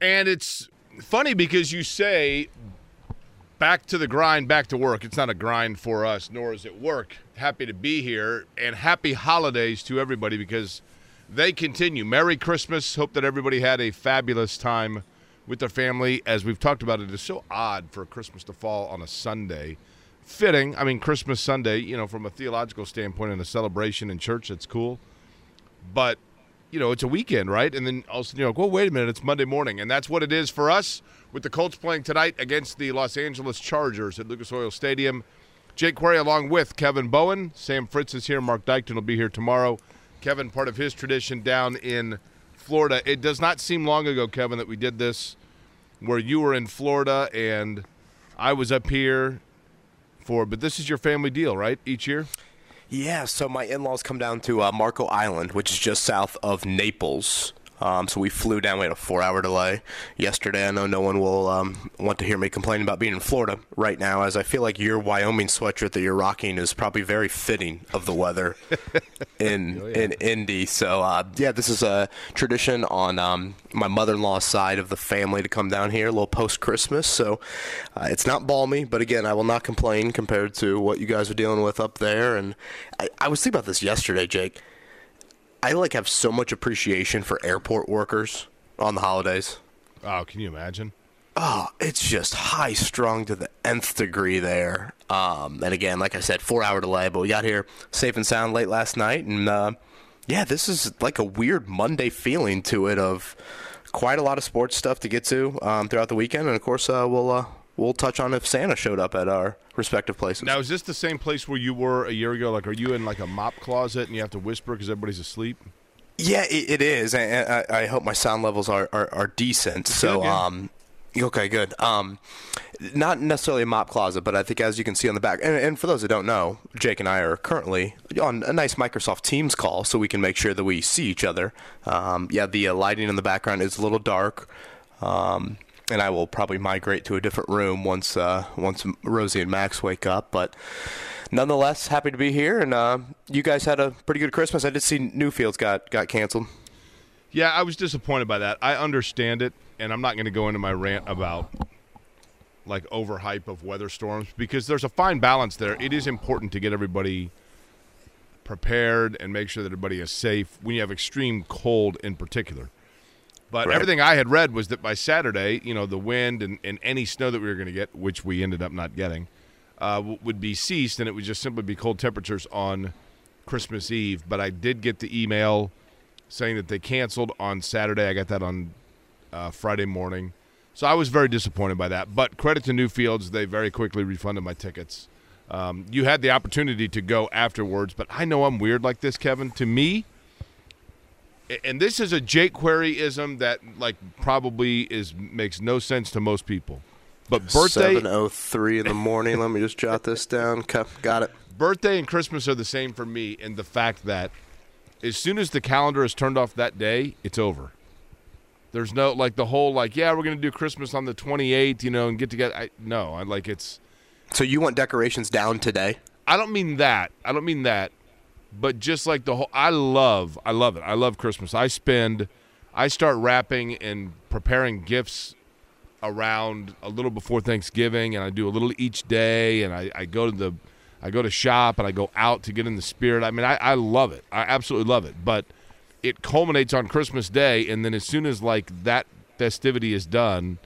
And it's funny because you say back to the grind, back to work. It's not a grind for us, nor is it work. Happy to be here and happy holidays to everybody because they continue. Merry Christmas. Hope that everybody had a fabulous time with their family. As we've talked about, it is so odd for Christmas to fall on a Sunday. Fitting. I mean, Christmas Sunday, you know, from a theological standpoint and a celebration in church, that's cool. But you know, it's a weekend, right? And then all of a sudden you're like, well, wait a minute, it's Monday morning. And that's what it is for us with the Colts playing tonight against the Los Angeles Chargers at Lucas Oil Stadium. Jake Query along with Kevin Bowen. Sam Fritz is here. Mark Dykton will be here tomorrow. Kevin, part of his tradition down in Florida. It does not seem long ago, Kevin, that we did this where you were in Florida and I was up here for, but this is your family deal, right? Each year? Yeah, so my in laws come down to uh, Marco Island, which is just south of Naples. Um, so we flew down. We had a four-hour delay yesterday. I know no one will um, want to hear me complain about being in Florida right now, as I feel like your Wyoming sweatshirt that you're rocking is probably very fitting of the weather in oh, yeah. in Indy. So uh, yeah, this is a tradition on um, my mother-in-law's side of the family to come down here a little post-Christmas. So uh, it's not balmy, but again, I will not complain compared to what you guys are dealing with up there. And I, I was thinking about this yesterday, Jake. I like have so much appreciation for airport workers on the holidays. Oh, can you imagine? Oh, it's just high strung to the nth degree there. Um, and again, like I said, four hour delay, but we got here safe and sound late last night, and uh, yeah, this is like a weird Monday feeling to it of quite a lot of sports stuff to get to um, throughout the weekend, and of course, uh, we'll uh, we'll touch on if Santa showed up at our respective places. Now, is this the same place where you were a year ago? Like, are you in like a mop closet and you have to whisper because everybody's asleep? Yeah, it, it is, and I, I, hope my sound levels are are, are decent. So, um, okay, good. Um, not necessarily a mop closet, but I think as you can see on the back, and, and, for those that don't know, Jake and I are currently on a nice Microsoft Teams call, so we can make sure that we see each other. Um, yeah, the uh, lighting in the background is a little dark. Um, and I will probably migrate to a different room once uh, once Rosie and Max wake up. But nonetheless, happy to be here, and uh, you guys had a pretty good Christmas. I did see Newfields got got canceled. Yeah, I was disappointed by that. I understand it, and I'm not going to go into my rant about like overhype of weather storms because there's a fine balance there. It is important to get everybody prepared and make sure that everybody is safe when you have extreme cold in particular. But right. everything I had read was that by Saturday, you know, the wind and, and any snow that we were going to get, which we ended up not getting, uh, would be ceased, and it would just simply be cold temperatures on Christmas Eve. But I did get the email saying that they canceled on Saturday. I got that on uh, Friday morning. So I was very disappointed by that. But credit to Newfields, they very quickly refunded my tickets. Um, you had the opportunity to go afterwards, but I know I'm weird like this, Kevin. To me, and this is a Jake Queryism that like probably is makes no sense to most people. But birthday seven oh three in the morning. let me just jot this down. Got it. Birthday and Christmas are the same for me in the fact that as soon as the calendar is turned off that day, it's over. There's no like the whole like yeah we're gonna do Christmas on the 28th, you know, and get together. I, no, I like it's. So you want decorations down today? I don't mean that. I don't mean that but just like the whole I love I love it. I love Christmas. I spend I start wrapping and preparing gifts around a little before Thanksgiving and I do a little each day and I, I go to the I go to shop and I go out to get in the spirit. I mean I, I love it. I absolutely love it. But it culminates on Christmas Day and then as soon as like that festivity is done,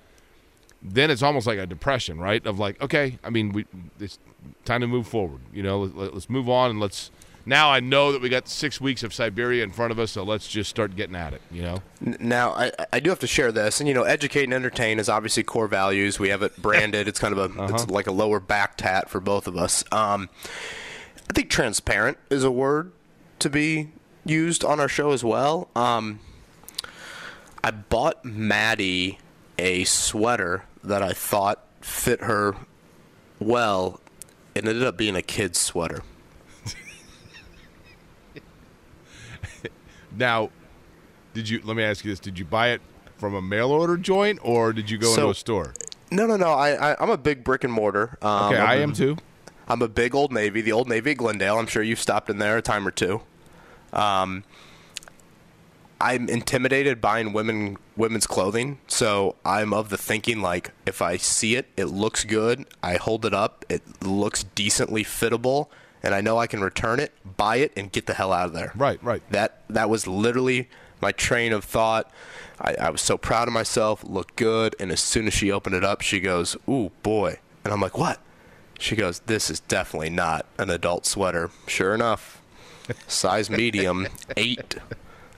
then it's almost like a depression, right? Of like, okay, I mean, we it's time to move forward. You know, let, us move on and let's now I know that we got six weeks of Siberia in front of us, so let's just start getting at it. You know. Now I, I do have to share this, and you know, educate and entertain is obviously core values. We have it branded. It's kind of a uh-huh. it's like a lower back tat for both of us. Um, I think transparent is a word to be used on our show as well. Um, I bought Maddie a sweater that I thought fit her well. And it ended up being a kid's sweater. Now, did you? Let me ask you this: Did you buy it from a mail order joint, or did you go So- into a store? No, no, no. I, I I'm a big brick and mortar. Um, Okay, I am too. I'm a big Old Navy, the Old Navy at Glendale. I'm sure you've stopped in there a time or two. Um, I'm intimidated buying women women's clothing, so I'm of the thinking like if I see it, it looks good, I hold it up, it looks decently fittable, and I know I can return it, buy it, and get the hell out of there. Right, right. That that was literally my train of thought. I, I was so proud of myself, looked good, and as soon as she opened it up, she goes, "Ooh, boy!" And I'm like, "What?" She goes, "This is definitely not an adult sweater." Sure enough, size medium, eight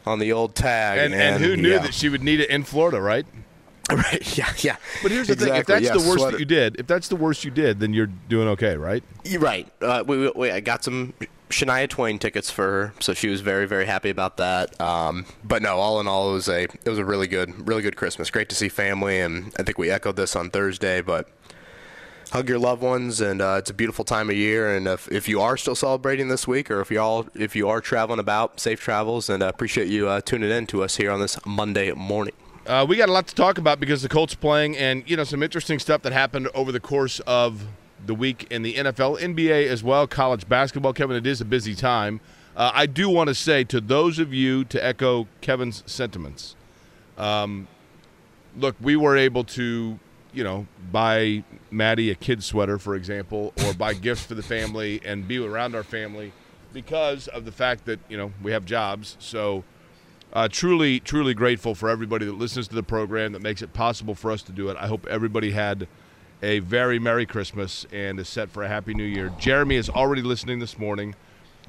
on the old tag. And and who knew yeah. that she would need it in Florida, right? right? Yeah, yeah. But here's the thing: if that's yeah, the worst sweater. that you did, if that's the worst you did, then you're doing okay, right? You're right. Uh, we, we, we, I got some Shania Twain tickets for her, so she was very, very happy about that. Um, but no, all in all, it was a it was a really good, really good Christmas. Great to see family, and I think we echoed this on Thursday. But hug your loved ones, and uh, it's a beautiful time of year. And if, if you are still celebrating this week, or if you all if you are traveling about, safe travels, and I appreciate you uh, tuning in to us here on this Monday morning. Uh, we got a lot to talk about because the Colts playing, and you know some interesting stuff that happened over the course of the week in the NFL, NBA as well, college basketball. Kevin, it is a busy time. Uh, I do want to say to those of you to echo Kevin's sentiments. Um, look, we were able to, you know, buy Maddie a kid sweater, for example, or buy gifts for the family and be around our family because of the fact that you know we have jobs. So. Uh, truly, truly grateful for everybody that listens to the program that makes it possible for us to do it. I hope everybody had a very Merry Christmas and is set for a Happy New Year. Jeremy is already listening this morning.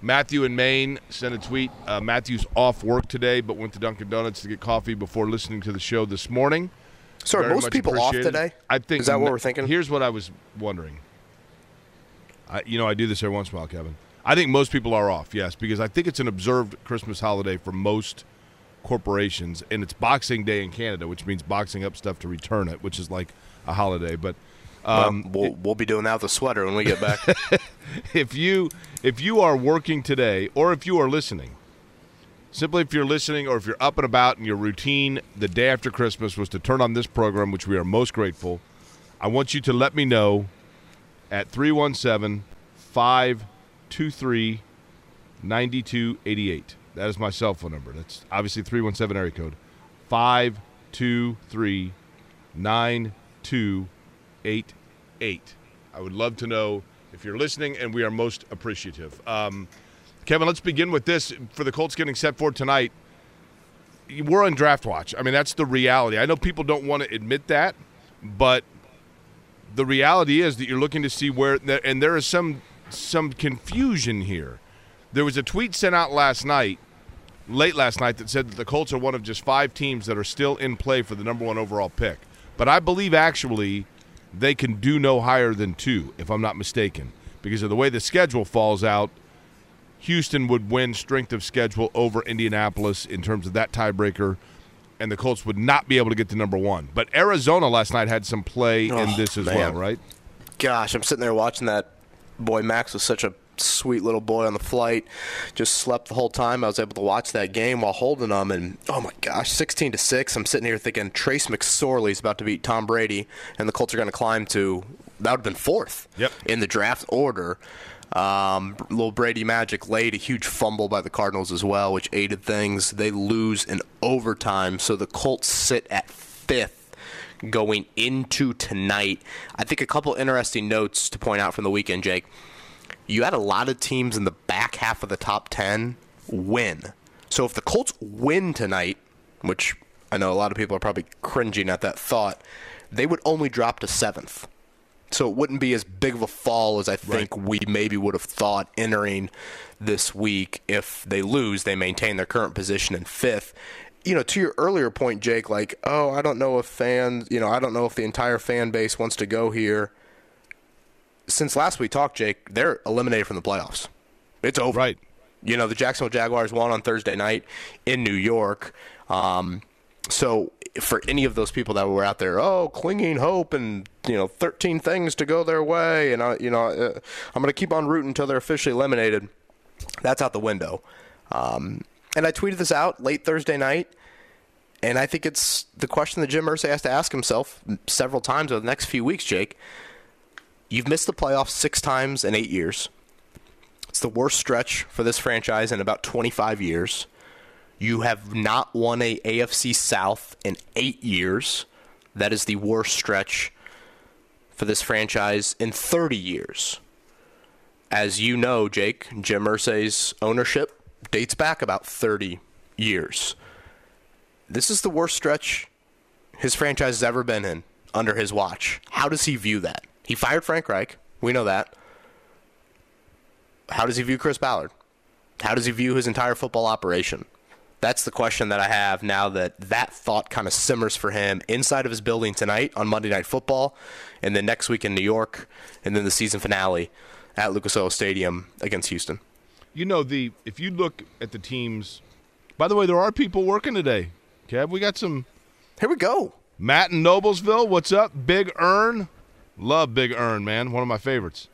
Matthew in Maine sent a tweet. Uh, Matthew's off work today, but went to Dunkin' Donuts to get coffee before listening to the show this morning. So are most people off today? I think is that what we're thinking? Here's what I was wondering. I, you know, I do this every once in a while, Kevin. I think most people are off, yes, because I think it's an observed Christmas holiday for most corporations, and it's Boxing Day in Canada, which means boxing up stuff to return it, which is like a holiday. But um, Um, we'll, we'll be doing that with a sweater when we get back. if you if you are working today, or if you are listening, simply if you're listening, or if you're up and about, and your routine the day after Christmas was to turn on this program, which we are most grateful, I want you to let me know at 317 523 9288. That is my cell phone number. That's obviously 317 area code 523 9288. I would love to know if you're listening, and we are most appreciative. Um, Kevin, let's begin with this. For the Colts getting set for tonight, we're on draft watch. I mean, that's the reality. I know people don't want to admit that, but the reality is that you're looking to see where, and there is some some confusion here. There was a tweet sent out last night, late last night, that said that the Colts are one of just five teams that are still in play for the number one overall pick. But I believe actually they can do no higher than two, if I'm not mistaken, because of the way the schedule falls out. Houston would win strength of schedule over Indianapolis in terms of that tiebreaker, and the Colts would not be able to get to number one. But Arizona last night had some play in Oh, this as man. well, right? Gosh, I'm sitting there watching that. Boy, Max was such a sweet little boy on the flight. Just slept the whole time. I was able to watch that game while holding him, and oh my gosh, 16 to six. I'm sitting here thinking Trace McSorley's about to beat Tom Brady, and the Colts are going to climb to that would have been fourth Yep. in the draft order. Um, little Brady Magic laid a huge fumble by the Cardinals as well, which aided things. They lose in overtime, so the Colts sit at fifth going into tonight. I think a couple interesting notes to point out from the weekend, Jake. You had a lot of teams in the back half of the top 10 win. So if the Colts win tonight, which I know a lot of people are probably cringing at that thought, they would only drop to seventh. So it wouldn't be as big of a fall as I think we maybe would have thought entering this week. If they lose, they maintain their current position in fifth. You know, to your earlier point, Jake, like, oh, I don't know if fans, you know, I don't know if the entire fan base wants to go here. Since last we talked, Jake, they're eliminated from the playoffs. It's over. Right. You know, the Jacksonville Jaguars won on Thursday night in New York. Um, So for any of those people that were out there, oh, clinging hope and you know, 13 things to go their way, and I, you know, uh, I'm going to keep on rooting until they're officially eliminated. That's out the window. Um, and I tweeted this out late Thursday night, and I think it's the question that Jim Irsay has to ask himself several times over the next few weeks. Jake, you've missed the playoffs six times in eight years. It's the worst stretch for this franchise in about 25 years. You have not won a AFC South in eight years. That is the worst stretch for this franchise in 30 years. As you know, Jake, Jim Irsay's ownership dates back about 30 years. This is the worst stretch his franchise has ever been in under his watch. How does he view that? He fired Frank Reich. We know that. How does he view Chris Ballard? How does he view his entire football operation? That's the question that I have now that that thought kind of simmers for him inside of his building tonight on Monday Night Football, and then next week in New York, and then the season finale at Lucas Oil Stadium against Houston. You know the if you look at the teams. By the way, there are people working today. Kev, we got some. Here we go. Matt in Noblesville, what's up? Big Earn, love Big Earn, man. One of my favorites.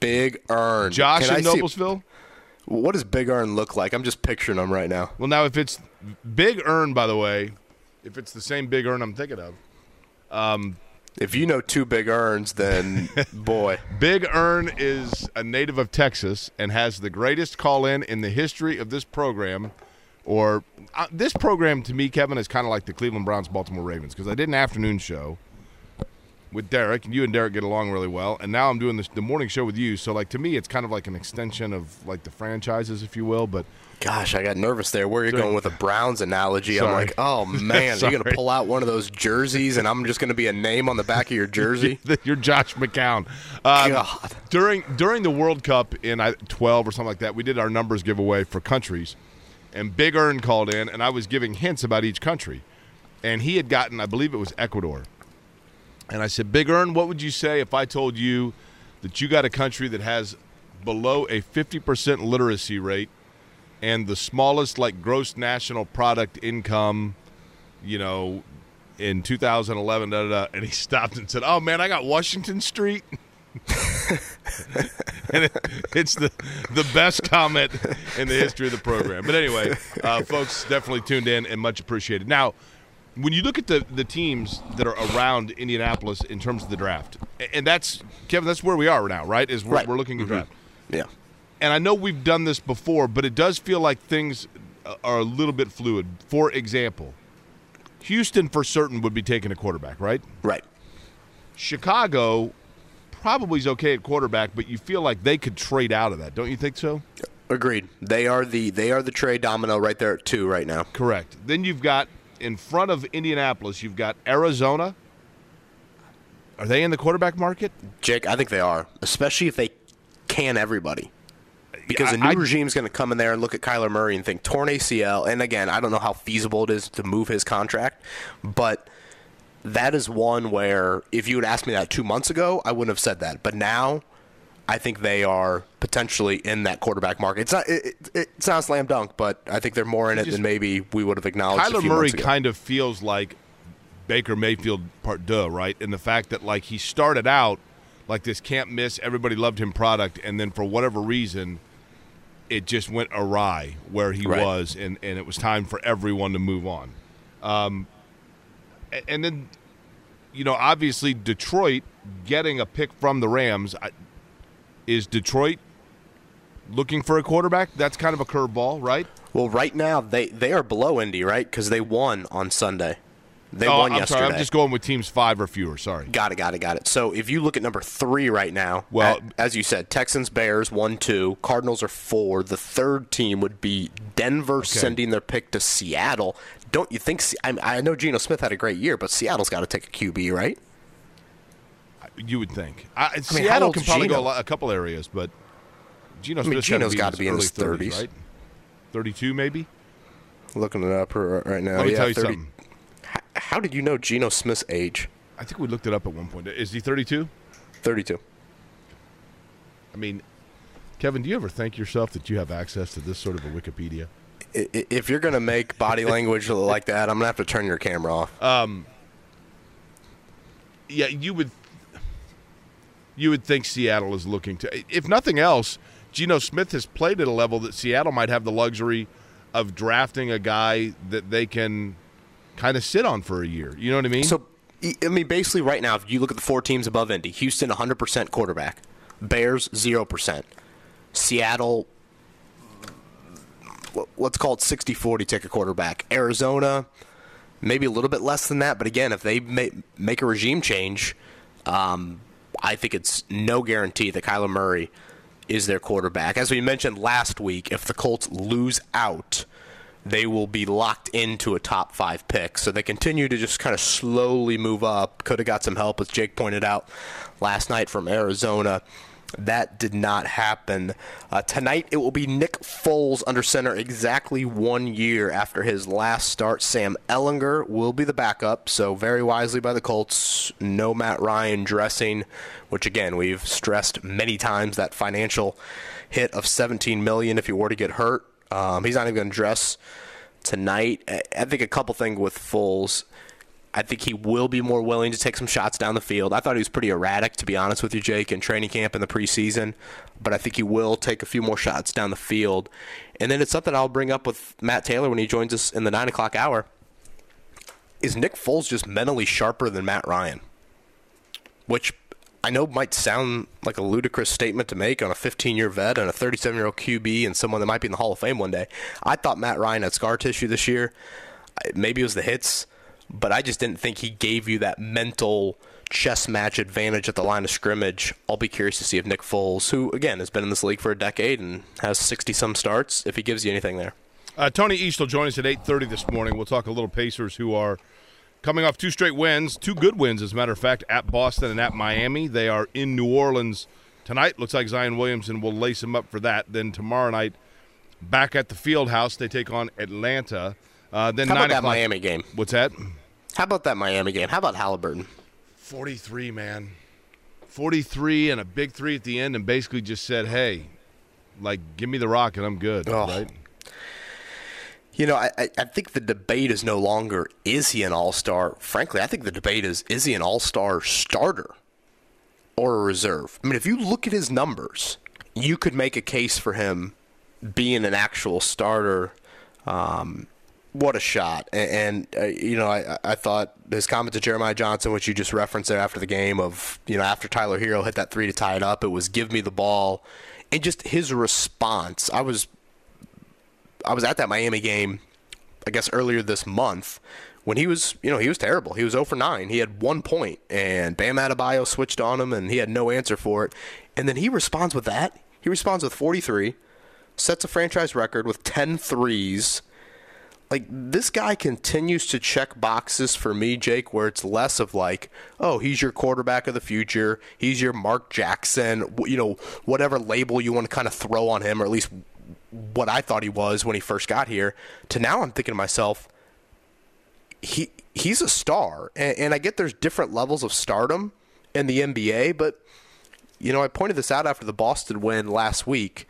Big Earn. Josh Can in I see- Noblesville. what does Big Earn look like? I'm just picturing him right now. Well, now if it's Big Earn, by the way, if it's the same Big Earn I'm thinking of, If you know two Big Earns, then boy, Big Earn is a native of Texas and has the greatest call in in the history of this program. Or uh, this program to me, Kevin, is kind of like the Cleveland Browns Baltimore Ravens because I did an afternoon show with Derek, and you and Derek get along really well. And now I'm doing this, the morning show with you. So, like, to me, it's kind of like an extension of like the franchises, if you will. But gosh, I got nervous there. Where are you Sorry. going with a Browns analogy? I'm like, oh man, you're gonna pull out one of those jerseys, and I'm just gonna be a name on the back of your jersey. You're Josh McCown. Um. During during the World Cup in 12 or something like that, we did our numbers giveaway for countries, and Big Earn called in, and I was giving hints about each country, and he had gotten, I believe it was Ecuador, and I said, Big Earn, what would you say if I told you that you got a country that has below a 50% literacy rate and the smallest like gross national product income, you know, in 2011, da, da, da, and he stopped and said, "Oh man, I got Washington Street." and it, it's the the best comment in the history of the program. But anyway, uh, folks, definitely tuned in and much appreciated. Now, when you look at the the teams that are around Indianapolis in terms of the draft, and that's Kevin, that's where we are now, right? Is we're, Right. we're looking at mm-hmm. draft Yeah, and I know we've done this before, but it does feel like things are a little bit fluid. For example, Houston for certain would be taking a quarterback, right? right. Chicago probably is okay at quarterback, but you feel like they could trade out of that, don't you think so? Agreed. They are the they are the trade domino right there at two right now. Correct. Then you've got in front of Indianapolis, you've got Arizona. Are they in the quarterback market? Jake, I think they are, especially if they can everybody. Because a new I- I- regime's going to come in there and look at Kyler Murray and think torn ACL. And again, I don't know how feasible it is to move his contract, but that is one where if you had asked me that two months ago, I wouldn't have said that. But now, I think they are potentially in that quarterback market. It's not it, it, it's not a slam dunk, but I think they're more in it just- than maybe we would have acknowledged. Kyler Murray kind of feels like Baker Mayfield part deux, right? In the fact that like he started out like this can't miss, everybody loved him product, and then for whatever reason, it just went awry where he Right. was, and, and it was time for everyone to move on. Um, and then, you know, obviously Detroit getting a pick from the Rams I, is Detroit looking for a quarterback. That's kind of a curveball, right? Well, right now they they are below Indy, right? Because they won on Sunday. They oh, won I'm yesterday. sorry. I'm just going with teams five or fewer. Sorry. Got it, got it, got it. So if you look at number three right now, Well- at- as you said, Texans, Bears, one, two, Cardinals are four. The third team would be Denver sending their pick to Seattle. Don't you think? I know Geno Smith had a great year, but Seattle's got to take a QB, right? You would think. I, how Seattle can probably go a, lot, a couple areas, but Geno mean, Smith's Geno's got gotta be in his 30s. right? Thirty-two, maybe. Looking it up right now. Let me yeah, tell you 30 something. H- How did you know Geno Smith's age? I think we looked it up at one point. Is he thirty-two? Thirty-two. I mean, Kevin, do you ever think yourself that you have access to this sort of a Wikipedia? I- i- If you're gonna make body language like that, I'm gonna have to turn your camera off. Um, yeah, you would you would think Seattle is looking to if nothing else, Geno Smith has played at a level that Seattle might have the luxury of drafting a guy that they can kind of sit on for a year. You know what I mean? So, I mean, basically, right now, if you look at the four teams above Indy, Houston 100% quarterback, Bears 0%, Seattle, let's call it 60-40 take a quarterback, Arizona, maybe a little bit less than that, but again, if they make a regime change, um, I think it's no guarantee that Kyler Murray is their quarterback. As we mentioned last week, if the Colts lose out, they will be locked into a top five pick. So they continue to just kind of slowly move up. Could have got some help, as Jake pointed out last night from Arizona. That did not happen. Uh, tonight it will be Nick Foles under center exactly one year after his last start. Sam Ehlinger will be the backup, so very wisely by the Colts. No Matt Ryan dressing, which again we've stressed many times that financial hit of 17 million if he were to get hurt. Um, he's not even going to dress tonight. I- think a couple things with Foles. I think he will be more willing to take some shots down the field. I thought he was pretty erratic, to be honest with you, Jake, in training camp in the preseason. But I think he will take a few more shots down the field. And then it's something I'll bring up with Matt Taylor when he joins us in the 9 o'clock hour. Is Nick Foles just mentally sharper than Matt Ryan? Which I know might sound like a ludicrous statement to make on a 15 year vet and a 37 year old QB and someone that might be in the Hall of Fame one day. I thought Matt Ryan had scar tissue this year. Maybe it was the hits, but I just didn't think he gave you that mental chess match advantage at the line of scrimmage. I'll be curious to see if Nick Foles, who again has been in this league for a decade and has 60 some starts, if he gives you anything there. Uh, Tony East will join us at 8.30 this morning. We'll talk a little Pacers who are coming off two straight wins, two good wins, as a matter of fact, at Boston and at Miami. They are in New Orleans tonight. Looks like Zion Williamson will lace him up for that. Then tomorrow night, back at the Field House, they take on Atlanta. Uh, then How 9 about that o'clock- Miami game? What's that? How about that Miami game? How about Halliburton? 43, man. 43 and a big three at the end and basically just said, hey, like, give me the rock and I'm good, Oh. right? You know, I, I- I think the debate is no longer is he an all star. Frankly, I think the debate is is he an all star starter or a reserve? I mean, if you look at his numbers, you could make a case for him being an actual starter. Um, what a shot! And, and uh, you know, I, I thought his comment to Jeremiah Johnson, which you just referenced there after the game, of you know after Tyler Herro hit that three to tie it up, it was give me the ball, and just his response. I was I was at that Miami game, I guess earlier this month, when he was, you know, he was terrible. He was 0 for 9. He had one point, and Bam Adebayo switched on him, and he had no answer for it. And then he responds with that. He responds with 43, sets a franchise record with 10 threes. Like, this guy continues to check boxes for me, Jake, where it's less of like, oh, he's your quarterback of the future. He's your Mark Jackson, you know, whatever label you want to kind of throw on him, or at least what I thought he was when he first got here, to now I'm thinking to myself, he he's a star, and, and I get there's different levels of stardom in the NBA, but you know I pointed this out after the Boston win last week.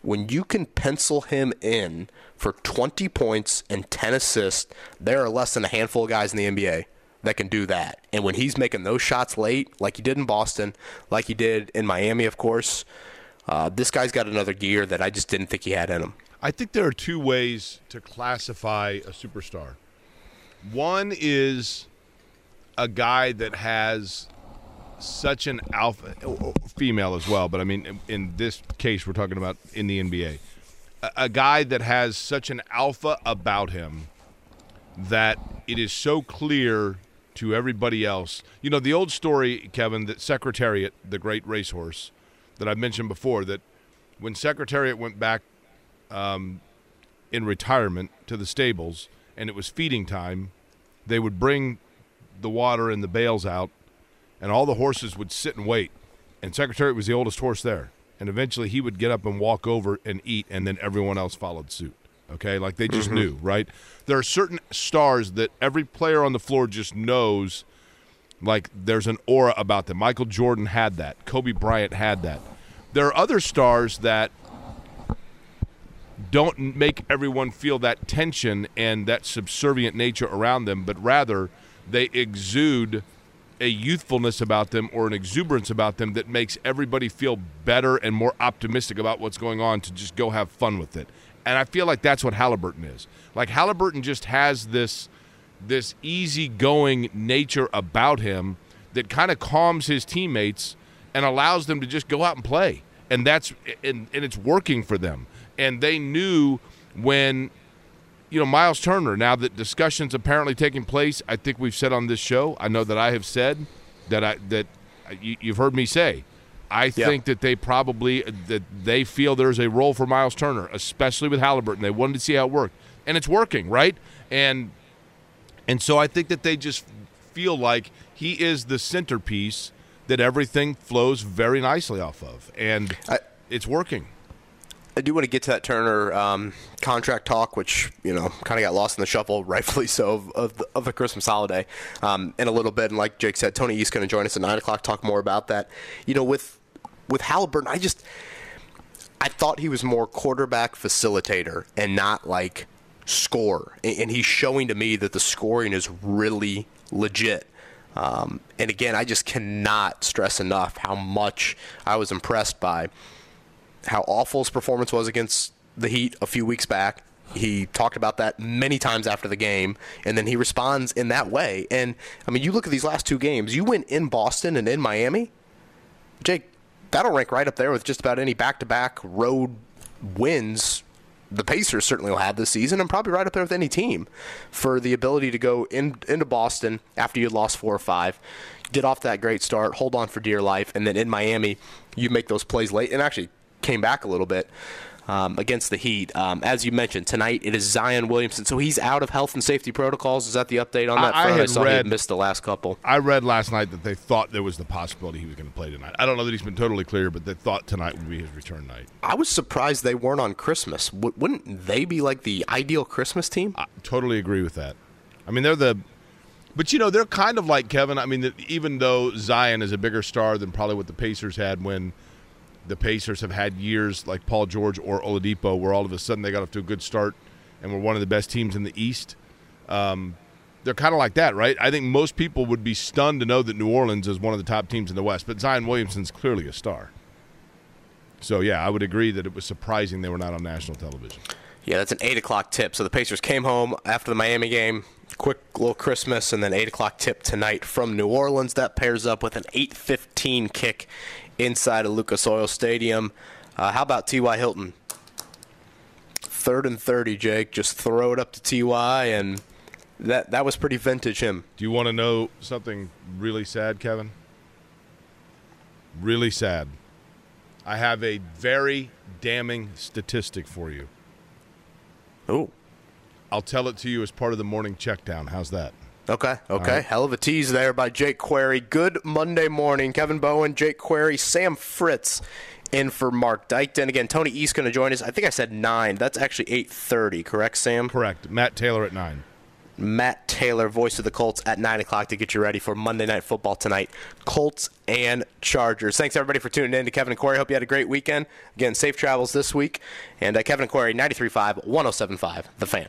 When you can pencil him in for 20 points and 10 assists, there are less than a handful of guys in the NBA that can do that. And when he's making those shots late, like he did in Boston, like he did in Miami, of course, uh, this guy's got another gear that I just didn't think he had in him. I think there are two ways to classify a superstar. One is a guy that has such an alpha, female as well, but I mean, in, in this case, we're talking about in the NBA. A, guy that has such an alpha about him that it is so clear to everybody else. You know, the old story, Kevin, that Secretariat, the great racehorse that I mentioned before, that when Secretariat went back um, in retirement to the stables and it was feeding time, they would bring the water and the bales out, and all the horses would sit and wait. And Secretariat was the oldest horse there. And eventually he would get up and walk over and eat, and then everyone else followed suit. Okay? Like they just mm-hmm. knew, right? There are certain stars that every player on the floor just knows, like there's an aura about them. Michael Jordan had that, Kobe Bryant had that. There are other stars that don't make everyone feel that tension and that subservient nature around them, but rather they exude a youthfulness about them or an exuberance about them that makes everybody feel better and more optimistic about what's going on to just go have fun with it. And I feel like that's what Halliburton is. Like Halliburton just has this this easygoing nature about him that kind of calms his teammates and allows them to just go out and play. And that's and, and it's working for them. And they knew when you know Miles Turner. Now that discussions apparently taking place, I think we've said on this show. I know that I have said that I that you, you've heard me say. I think that they probably that they feel there's a role for Miles Turner, especially with Halliburton. They wanted to see how it worked, and it's working, right? And and so I think that they just feel like he is the centerpiece that everything flows very nicely off of, and I- it's working. I do want to get to that Turner um, contract talk, which you know kind of got lost in the shuffle, rightfully so, of, of, the, of the Christmas holiday um, in a little bit. And like Jake said, Tony East going to join us at nine o'clock, talk more about that. You know, with with Halliburton, I just I thought he was more quarterback facilitator and not like score. And, and he's showing to me that the scoring is really legit. Um, and again, I just cannot stress enough how much I was impressed by how awful his performance was against the Heat a few weeks back. He talked about that many times after the game, and then he responds in that way. And I mean, you look at these last two games. You win in Boston and in Miami. Jake, that'll rank right up there with just about any back-to-back road wins the Pacers certainly will have this season, and probably right up there with any team for the ability to go in, into Boston after you lost four or five, get off that great start, hold on for dear life, and then in Miami, you make those plays late and actually came back a little bit um, against the Heat. Um, as you mentioned, tonight it is Zion Williamson. So he's out of health and safety protocols. Is that the update on that I- I front? had saw read- had missed the last couple. I read last night that they thought there was the possibility he was going to play tonight. I don't know that he's been totally clear, but they thought tonight would be his return night. I was surprised they weren't on Christmas. W- wouldn't they be like the ideal Christmas team? I totally agree with that. I mean, they're the, but you know, they're kind of like Kevin. I mean, even though Zion is a bigger star than probably what the Pacers had when the Pacers have had years like Paul George or Oladipo, where all of a sudden they got off to a good start and were one of the best teams in the East. Um, they're kind of like that, right? I think most people would be stunned to know that New Orleans is one of the top teams in the West, but Zion Williamson's clearly a star. So yeah, I would agree that it was surprising they were not on national television. Yeah, that's an eight o'clock tip. So the Pacers came home after the Miami game, quick little Christmas, and then eight o'clock tip tonight from New Orleans. That pairs up with an eight fifteen kick inside of Lucas Oil Stadium. Uh, how about T.Y. Hilton? Third and thirty, Jake. Just throw it up to T.Y. and that that was pretty vintage him. Do you want to know something really sad, Kevin? Really sad. I have a very damning statistic for you. Oh, I'll tell it to you as part of the morning checkdown. How's that? Okay, okay. Hell of a tease there by Jake Query. Good Monday morning. Kevin Bowen, Jake Query, Sam Fritz in for Mark Dykton. Again, Tony East going to join us. I think I said 9. That's actually 8.30, correct, Sam? Correct. Matt Taylor at 9. Matt Taylor, voice of the Colts, at 9 o'clock to get you ready for Monday Night Football tonight. Colts and Chargers. Thanks, everybody, for tuning in to Kevin and Query. Hope you had a great weekend. Again, safe travels this week. And uh, Kevin and Query, 93.5, 107.5, The Fan.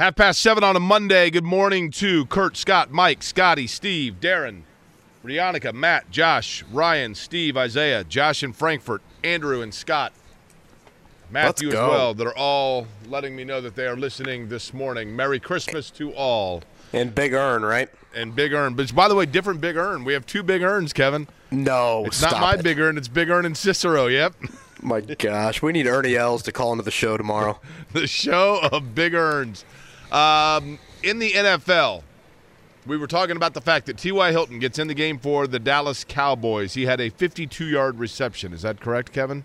Half past seven on a Monday. Good morning to Kurt, Scott, Mike, Scotty, Steve, Darren, Rionica, Matt, Josh, Ryan, Steve, Isaiah, Josh in Frankfurt, Andrew and Scott. Matthew as well, that are all letting me know that they are listening this morning. Merry Christmas to all. And Big Earn, right? And Big Earn. But by the way, different Big Earn. We have two Big Earns, Kevin. No, It's not my it. Big Earn, it's Big Earn and Cicero. Yep. My gosh, we need Ernie Els to call into the show tomorrow. the show of big earns. Um, in the NFL, we were talking about the fact that T.Y. Hilton gets in the game for the Dallas Cowboys. He had a 52 yard reception. Is that correct, Kevin?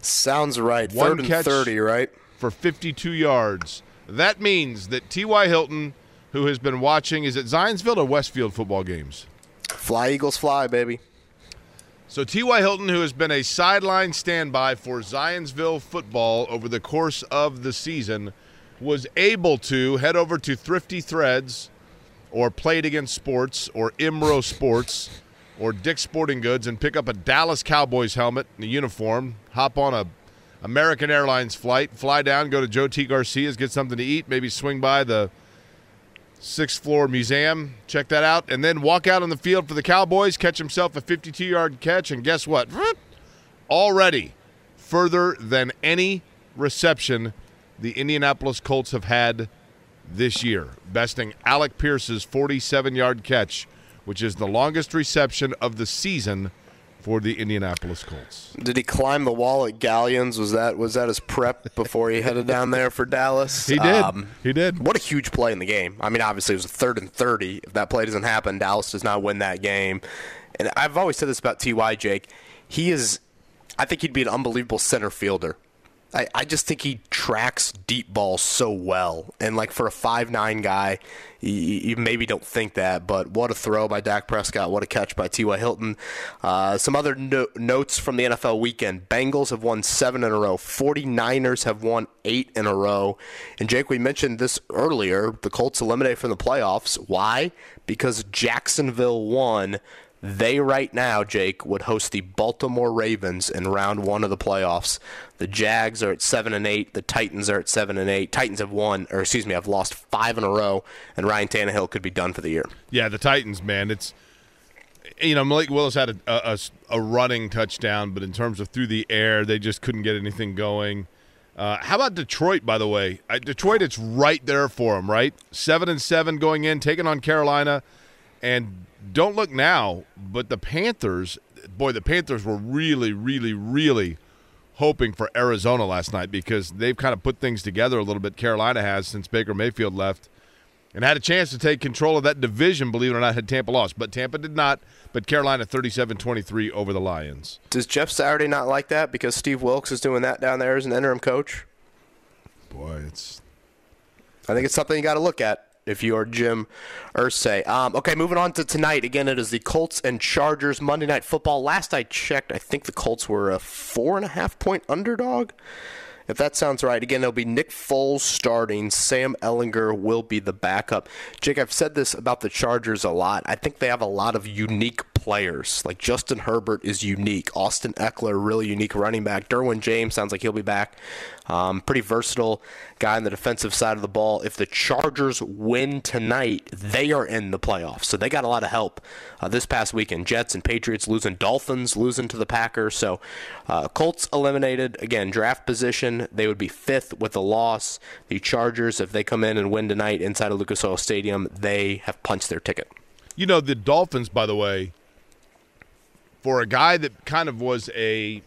Sounds right. One Third and catch 30, right? For 52 yards. That means that T.Y. Hilton, who has been watching, is it Zionsville or Westfield football games? Fly Eagles fly, baby. So T.Y. Hilton, who has been a sideline standby for Zionsville football over the course of the season, was able to head over to Thrifty Threads or Play It Again Sports or Imro Sports or Dick's Sporting Goods and pick up a Dallas Cowboys helmet and a uniform, hop on a American Airlines flight, fly down, go to Joe T. Garcia's, get something to eat, maybe swing by the sixth floor museum, check that out, and then walk out on the field for the Cowboys, catch himself a 52 yard catch, and guess what? Already further than any reception the Indianapolis Colts have had this year, besting Alec Pierce's 47 yard catch, which is the longest reception of the season for the Indianapolis Colts. Did he climb the wall at Galyans? Was that was that his prep before he headed down there for Dallas? He did. Um, he did. What a huge play in the game. I mean, obviously it was a third and thirty. If that play doesn't happen, Dallas does not win that game. And I've always said this about Ty Jake. He is. I think he'd be an unbelievable center fielder. I, I just think he tracks deep balls so well. And like for a five nine guy, you, you maybe don't think that, but what a throw by Dak Prescott. What a catch by T.Y. Hilton. Uh, some other no- notes from the NFL weekend. Bengals have won seven in a row. 49ers have won eight in a row. And Jake, we mentioned this earlier. The Colts eliminated from the playoffs. Why? Because Jacksonville won. They right now, Jake, would host the Baltimore Ravens in round one of the playoffs. The Jags are at seven and eight. The Titans are at seven and eight. Titans have won, or excuse me, have lost five in a row, and Ryan Tannehill could be done for the year. Yeah, the Titans, man. It's you know Malik Willis had a, a, a running touchdown, but in terms of through the air, they just couldn't get anything going. Uh, how about Detroit? By the way, Detroit, it's right there for them, right? Seven and seven going in, taking on Carolina, and don't look now, but the Panthers, boy, the Panthers were really, really, really hoping for Arizona last night because they've kind of put things together a little bit. Carolina has since Baker Mayfield left and had a chance to take control of that division, believe it or not, had Tampa lost. But Tampa did not, but Carolina 37 23 over the Lions. Does Jeff Saturday not like that because Steve Wilks is doing that down there as an interim coach? Boy, it's. I think it's something you got to look at if you're Jim Irsay. Um, okay, moving on to tonight. Again, it is the Colts and Chargers Monday Night Football. Last I checked, I think the Colts were a four and a half point underdog. If that sounds right, again, it'll be Nick Foles starting. Sam Ehlinger will be the backup. Jake, I've said this about the Chargers a lot. I think they have a lot of unique players. Like Justin Herbert is unique. Austin Ekeler, really unique running back. Derwin James sounds like he'll be back. Um, pretty versatile guy on the defensive side of the ball. If the Chargers win tonight, they are in the playoffs. So they got a lot of help uh, this past weekend. Jets and Patriots losing, Dolphins losing to the Packers. So uh, Colts eliminated. Again, draft position, they would be fifth with a loss. The Chargers, if they come in and win tonight inside of Lucas Oil Stadium, they have punched their ticket. You know, the Dolphins, by the way, for a guy that kind of was a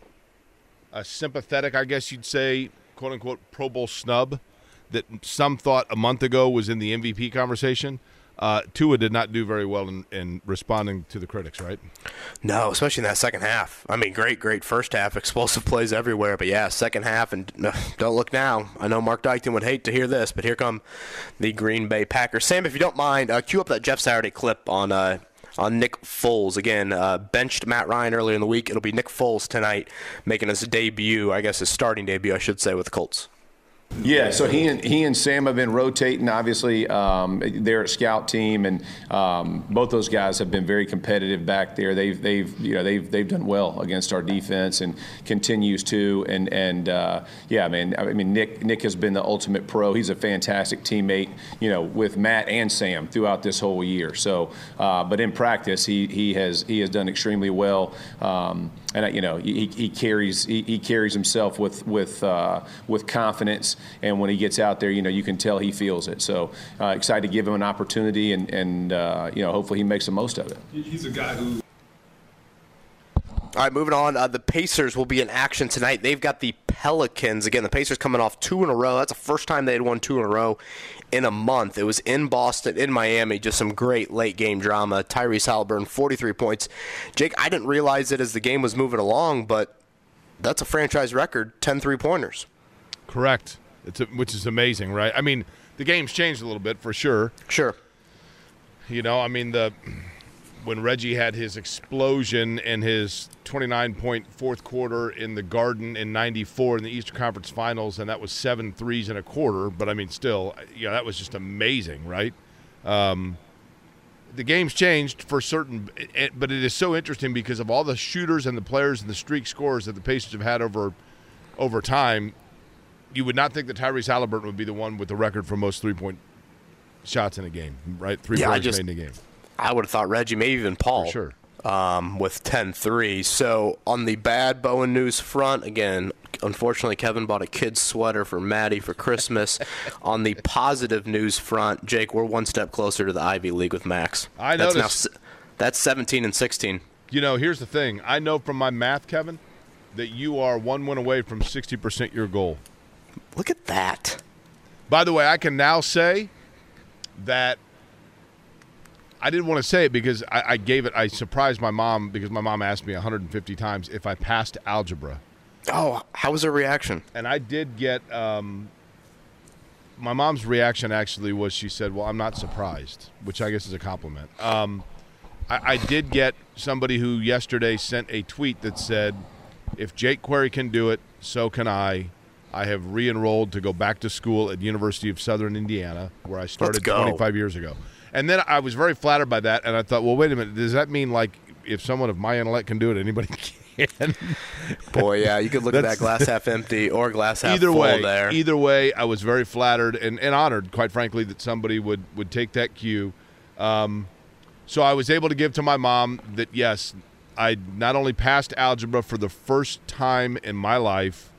a sympathetic, I guess you'd say, quote unquote, Pro Bowl snub that some thought a month ago was in the MVP conversation. Uh, Tua did not do very well in, in responding to the critics, right? No, especially in that second half. I mean, great, great first half, explosive plays everywhere. But yeah, second half, and uh, don't look now. I know Mark Dykton would hate to hear this, but here come the Green Bay Packers. Sam, if you don't mind, uh, cue up that Jeff Saturday clip on uh, on Nick Foles. Again, uh, benched Matt Ryan earlier in the week. It'll be Nick Foles tonight making his debut, I guess his starting debut, I should say, with the Colts. Yeah, so he and he and Sam have been rotating. Obviously, um, they're a scout team, and um, both those guys have been very competitive back there. They've they've you know they've they've done well against our defense and continues to. And and uh, yeah, man, I mean Nick Nick has been the ultimate pro. He's a fantastic teammate, you know, with Matt and Sam throughout this whole year. So, uh, but in practice, he he has he has done extremely well. Um, and you know he, he carries he, he, carries himself with with uh, with confidence and when he gets out there you know you can tell he feels it so uh, excited to give him an opportunity and and uh, you know hopefully he makes the most of it he's a guy who all right, moving on. Uh, the Pacers will be in action tonight. They've got the Pelicans. Again, the Pacers coming off two in a row. That's the first time they had won two in a row in a month. It was in Boston, in Miami. Just some great late game drama. Tyrese Haliburton, 43 points. Jake, I didn't realize it as the game was moving along, but that's a franchise record 10 three pointers. Correct. It's a, which is amazing, right? I mean, the game's changed a little bit for sure. Sure. You know, I mean the when Reggie had his explosion in his 29 point fourth quarter in the Garden in 94 in the Eastern Conference Finals, and that was seven threes in a quarter. But I mean, still, you know, that was just amazing, right? Um, the game's changed for certain, but it is so interesting because of all the shooters and the players and the streak scores that the Pacers have had over over time. You would not think that Tyrese Haliburton would be the one with the record for most three point shots in a game, right? Three yeah, points made in a game. I would have thought Reggie, maybe even Paul. For sure. Um, with 10-3. So on the bad Bowen news front, again, unfortunately, Kevin bought a kid's sweater for Maddie for Christmas. on the positive news front, Jake, we're one step closer to the Ivy League with Max. I that's. Now, that's 17 and 16. You know, here's the thing. I know from my math, Kevin, that you are one win away from 60% your goal. Look at that. By the way, I can now say that I didn't want to say it because I, I, gave it. I surprised my mom because my mom asked me 150 times if I passed algebra. Oh, how was her reaction? And I did get. Um, my mom's reaction actually was she said, "Well, I'm not surprised," which I guess is a compliment. Um, I, I did get somebody who yesterday sent a tweet that said, "If Jake Query can do it, so can I." I have re-enrolled to go back to school at University of Southern Indiana, where I started 25 years ago. And then I was very flattered by that, and I thought, well, wait a minute, does that mean like if someone of my intellect can do it, anybody can? Boy, yeah, you could look at that glass half empty or glass half either full way, there. Either way, I was very flattered and, and honored, quite frankly, that somebody would, would take that cue. Um, so I was able to give to my mom that, yes, I not only passed algebra for the first time in my life,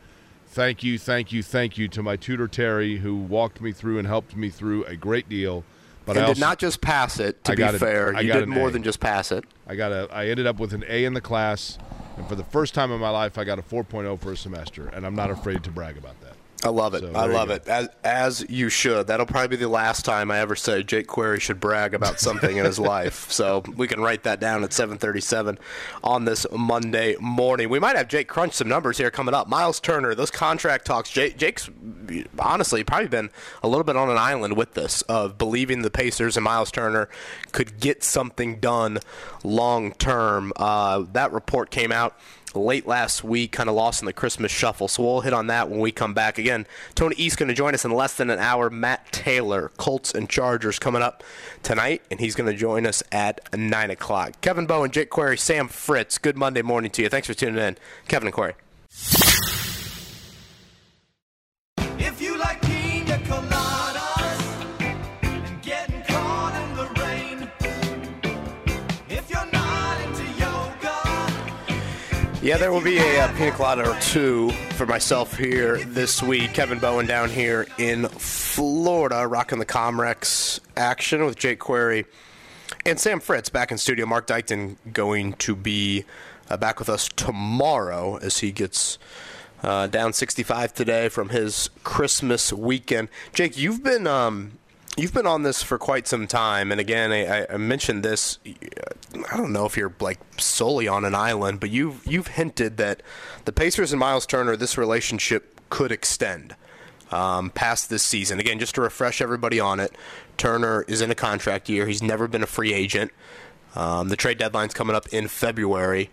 thank you, thank you, thank you to my tutor, Terry, who walked me through and helped me through a great deal – but and I did not just pass it. To I be fair, I you did more a. than just pass it. I got a. I ended up with an A in the class, and for the first time in my life, I got a 4.0 for a semester, and I'm not afraid to brag about that. I love it. So, I love it. As, as you should. That'll probably be the last time I ever say Jake Query should brag about something in his life. So we can write that down at 7:37 on this Monday morning. We might have Jake crunch some numbers here coming up. Miles Turner, those contract talks. Jake, Jake's honestly probably been a little bit on an island with this of believing the Pacers and Miles Turner could get something done long term. Uh, that report came out late last week, kind of lost in the Christmas shuffle. So we'll hit on that when we come back. Again, Tony East going to join us in less than an hour. Matt Taylor, Colts and Chargers coming up tonight, and he's going to join us at 9 o'clock. Kevin Bowen, Jake Query, Sam Fritz, good Monday morning to you. Thanks for tuning in. Kevin and Query. Yeah, there will be a, uh pina colada or two for myself here this week. Kevin Bowen down here in Florida, rocking the Comrex action with Jake Query and Sam Fritz back in studio. Mark Dykton going to be uh, back with us tomorrow as he gets uh, down 65 today from his Christmas weekend. Jake, you've been um, you've been on this for quite some time, and again, I, I mentioned this. I don't know if you're like solely on an island, but you've you've hinted that the Pacers and Miles Turner, this relationship could extend um, past this season. Again, just to refresh everybody on it, Turner is in a contract year. He's never been a free agent. Um, the trade deadline's coming up in February,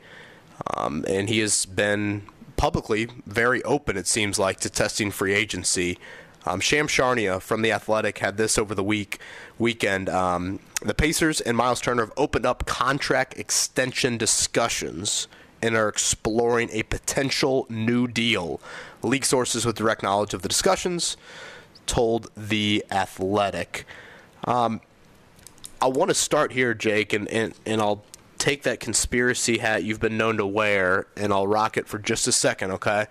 um, and he has been publicly very open. It seems like to testing free agency. Um, Shams Charania from the Athletic had this over the week weekend. Um, the Pacers and Miles Turner have opened up contract extension discussions and are exploring a potential new deal. League sources with direct knowledge of the discussions told the Athletic. Um, I want to start here, Jake, and, and, and I'll take that conspiracy hat you've been known to wear and I'll rock it for just a second, okay?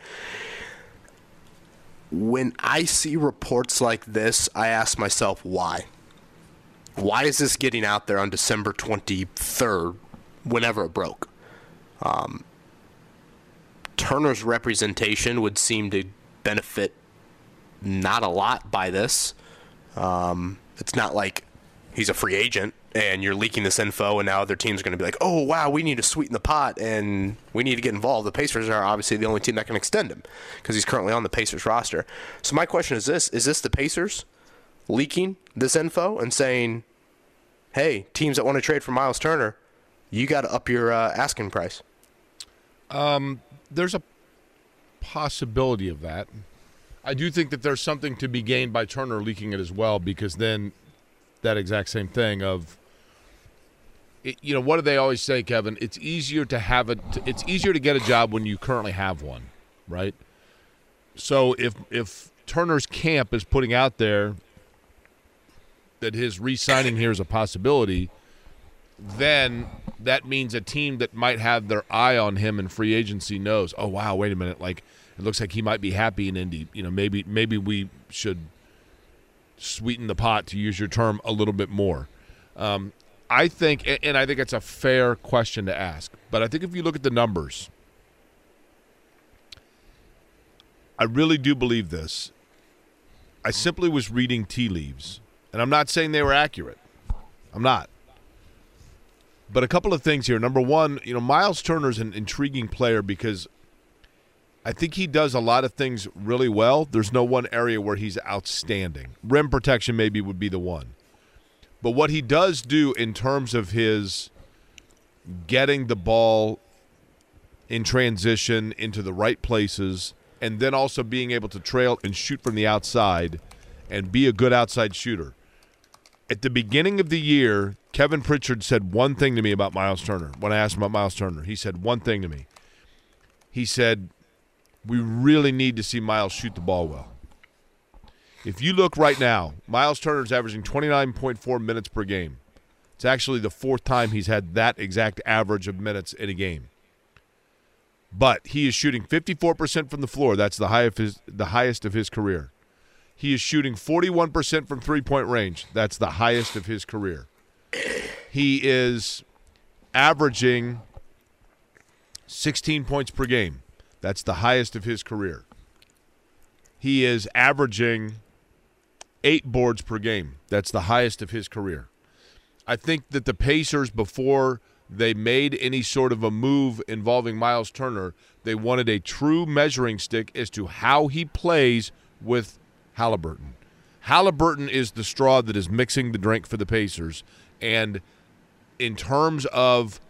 When I see reports like this, I ask myself why. Why is this getting out there on December 23rd, whenever it broke? Um, Turner's representation would seem to benefit not a lot by this. Um, it's not like he's a free agent and you're leaking this info, and now other teams are going to be like, oh, wow, we need to sweeten the pot and we need to get involved. The Pacers are obviously the only team that can extend him because he's currently on the Pacers roster. So, my question is this Is this the Pacers leaking this info and saying, hey, teams that want to trade for Miles Turner, you got to up your uh, asking price? Um, there's a possibility of that. I do think that there's something to be gained by Turner leaking it as well, because then that exact same thing of, it, you know, what do they always say, Kevin? It's easier to have it. It's easier to get a job when you currently have one, right? So if if Turner's camp is putting out there that his re-signing here is a possibility, then that means a team that might have their eye on him in free agency knows, oh wow, wait a minute, like it looks like he might be happy in Indy. You know, maybe maybe we should sweeten the pot to use your term a little bit more. Um, I think, and I think it's a fair question to ask. But I think if you look at the numbers, I really do believe this. I simply was reading tea leaves, and I'm not saying they were accurate. I'm not. But a couple of things here. Number one, you know, Miles Turner's an intriguing player because I think he does a lot of things really well. There's no one area where he's outstanding. Rim protection maybe would be the one. But what he does do in terms of his getting the ball in transition into the right places and then also being able to trail and shoot from the outside and be a good outside shooter. At the beginning of the year, Kevin Pritchard said one thing to me about Miles Turner. When I asked him about Miles Turner, he said one thing to me. He said, We really need to see Miles shoot the ball well. If you look right now, Miles Turner's averaging 29.4 minutes per game. It's actually the fourth time he's had that exact average of minutes in a game. But he is shooting 54% from the floor. That's the, high of his, the highest of his career. He is shooting 41% from three point range. That's the highest of his career. He is averaging 16 points per game. That's the highest of his career. He is averaging eight boards per game. That's the highest of his career. I think that the Pacers, before they made any sort of a move involving Miles Turner, they wanted a true measuring stick as to how he plays with Haliburton. Haliburton is the straw that is mixing the drink for the Pacers. And in terms of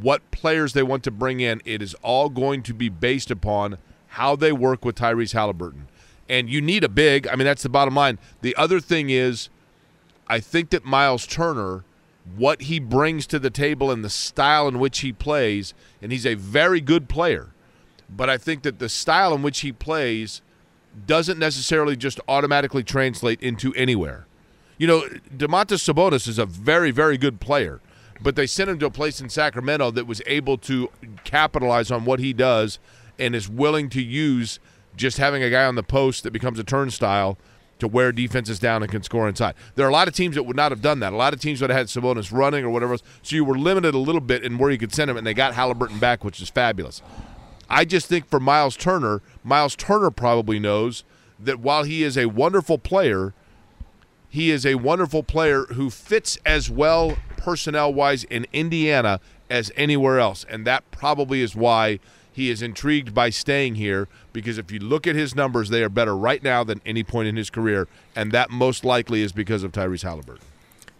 what players they want to bring in, it is all going to be based upon how they work with Tyrese Haliburton. And you need a big. I mean, that's the bottom line. The other thing is, I think that Miles Turner, what he brings to the table and the style in which he plays, and he's a very good player, but I think that the style in which he plays doesn't necessarily just automatically translate into anywhere. You know, Domantas Sabonis is a very, very good player, but they sent him to a place in Sacramento that was able to capitalize on what he does and is willing to use just having a guy on the post that becomes a turnstile to wear defenses down and can score inside. There are a lot of teams that would not have done that. A lot of teams would have had Sabonis running or whatever else. So you were limited a little bit in where you could send him, and they got Haliburton back, which is fabulous. I just think for Miles Turner, Miles Turner probably knows that while he is a wonderful player, he is a wonderful player who fits as well personnel wise in Indiana as anywhere else. And that probably is why he is intrigued by staying here because if you look at his numbers, they are better right now than any point in his career. And that most likely is because of Tyrese Haliburton.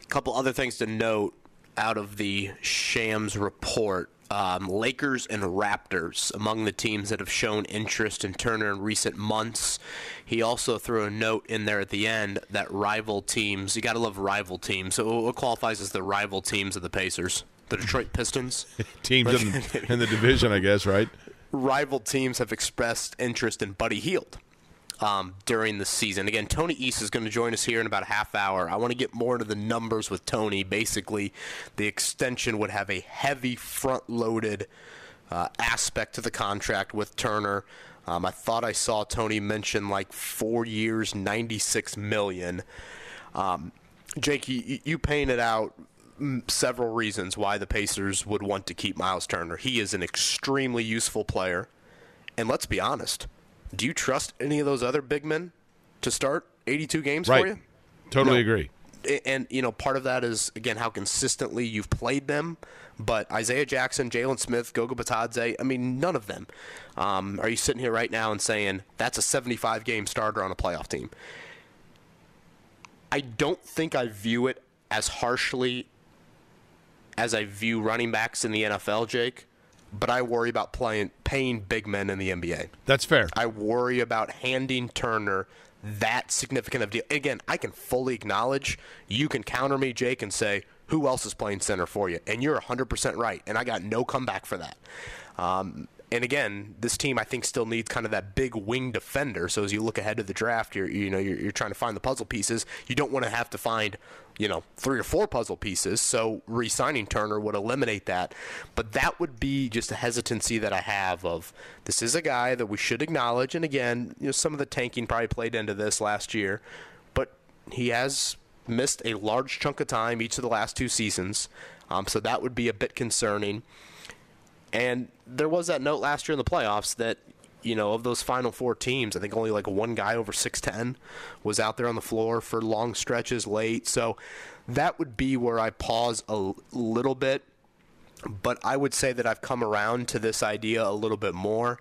A couple other things to note out of the Shams report. um, Lakers and Raptors among the teams that have shown interest in Turner in recent months. He also threw a note in there at the end that rival teams, you got to love rival teams. So what qualifies as the rival teams of the Pacers? The Detroit Pistons? Teams in, in the division, I guess, right? Rival teams have expressed interest in Buddy Hield um, during the season. Again, Tony East is going to join us here in about a half hour. I want to get more into the numbers with Tony. Basically, the extension would have a heavy front loaded uh, aspect to the contract with Turner. Um, I thought I saw Tony mention like four years, 96 million. Um, Jake, you, you painted out several reasons why the Pacers would want to keep Miles Turner. He is an extremely useful player. And let's be honest, do you trust any of those other big men to start 82 games Right. for you? Totally No. agree. And, you know, part of that is, again, how consistently you've played them. But Isaiah Jackson, Jalen Smith, Goga Bitadze, I mean, none of them. Um, are you sitting here right now and saying that's a 75 game starter on a playoff team? I don't think I view it as harshly as I view running backs in the NFL, Jake. But I worry about playing paying big men in the NBA. That's fair. I worry about handing Turner that significant of deal. Again, I can fully acknowledge you can counter me, Jake, and say who else is playing center for you, and you're 100% right, and I got no comeback for that. Um, and again, this team I think still needs kind of that big wing defender. So as you look ahead to the draft, you're you know you're, you're trying to find the puzzle pieces. You don't want to have to find you know three or four puzzle pieces. So re-signing Turner would eliminate that. But that would be just a hesitancy that I have of this is a guy that we should acknowledge. And again, you know some of the tanking probably played into this last year, but he has missed a large chunk of time each of the last two seasons. Um, so that would be a bit concerning. And there was that note last year in the playoffs that, you know, of those final four teams, I think only like one guy over 6'10 was out there on the floor for long stretches late. So that would be where I pause a little bit. But I would say that I've come around to this idea a little bit more.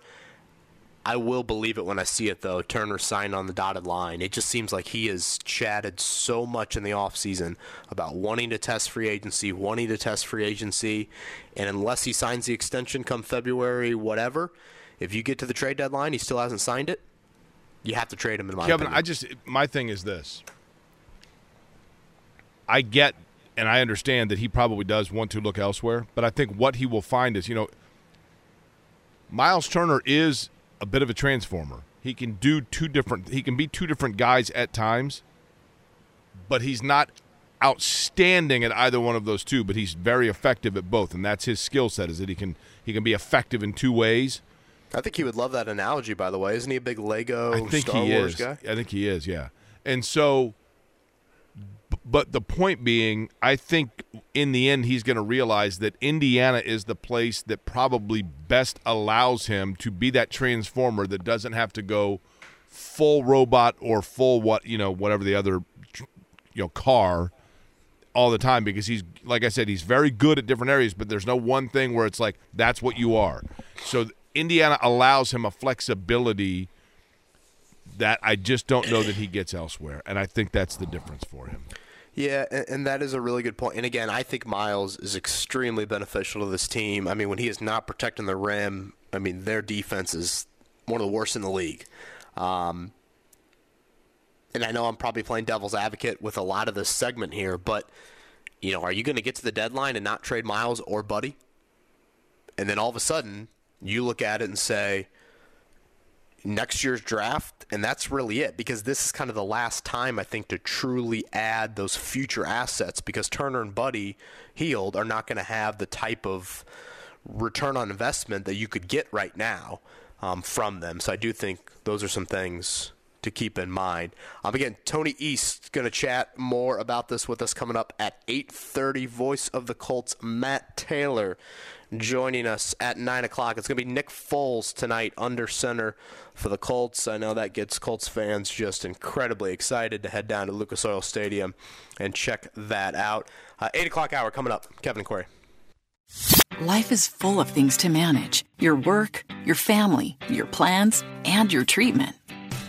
I will believe it when I see it, though. Turner signed on the dotted line. It just seems like he has chatted so much in the offseason about wanting to test free agency, wanting to test free agency. And unless he signs the extension come February, whatever, if you get to the trade deadline, he still hasn't signed it, you have to trade him, in my Kevin, opinion. I just my thing is this. I get and I understand that he probably does want to look elsewhere, but I think what he will find is, you know, Miles Turner is a bit of a transformer. He can do two different he can be two different guys at times, but he's not outstanding at either one of those two, but he's very effective at both, and that's his skill set is that he can he can be effective in two ways. I think he would love that analogy, by the way. Isn't he a big Lego I think Star he Wars is. guy? I think he is. Yeah. And so, but the point being, I think in the end he's going to realize that Indiana is the place that probably best allows him to be that transformer that doesn't have to go full robot or full what you know whatever the other you know car all the time because he's like I said he's very good at different areas but there's no one thing where it's like that's what you are. So Indiana allows him a flexibility that I just don't know that he gets elsewhere and I think that's the difference for him. Yeah, and, that is a really good point. And again, I think Miles is extremely beneficial to this team. I mean, when he is not protecting the rim, I mean, their defense is one of the worst in the league. Um, and I know I'm probably playing devil's advocate with a lot of this segment here, but you know, are you going to get to the deadline and not trade Miles or Buddy? And then all of a sudden, you look at it and say, next year's draft, and that's really it because this is kind of the last time I think to truly add those future assets because Turner and Buddy Hield are not going to have the type of return on investment that you could get right now um, from them. So I do think those are some things to keep in mind. Um, again, Tony East going to chat more about this with us coming up at 8:30. Voice of the Colts, Matt Taylor, joining us at nine o'clock. It's going to be Nick Foles tonight under center for the Colts. I know that gets Colts fans just incredibly excited to head down to Lucas Oil Stadium and check that out. Uh, Eight o'clock hour coming up. Kevin and Query. Life is full of things to manage your work, your family, your plans, and your treatment.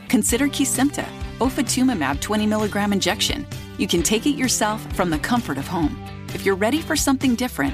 Consider Kesimpta, ofatumumab 20 milligram injection. You can take it yourself from the comfort of home. If you're ready for something different,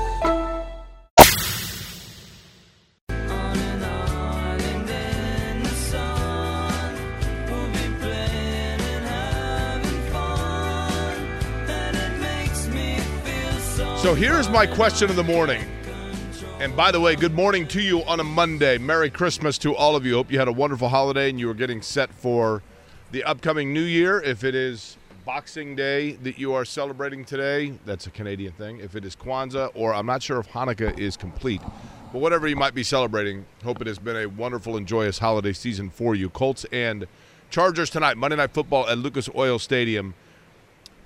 So here's my question of the morning. And by the way, good morning to you on a Monday. Merry Christmas to all of you. Hope you had a wonderful holiday and you are getting set for the upcoming new year. If it is Boxing Day that you are celebrating today, that's a Canadian thing. If it is Kwanzaa, or I'm not sure if Hanukkah is complete, but whatever you might be celebrating, hope it has been a wonderful and joyous holiday season for you. Colts and Chargers tonight, Monday Night Football at Lucas Oil Stadium.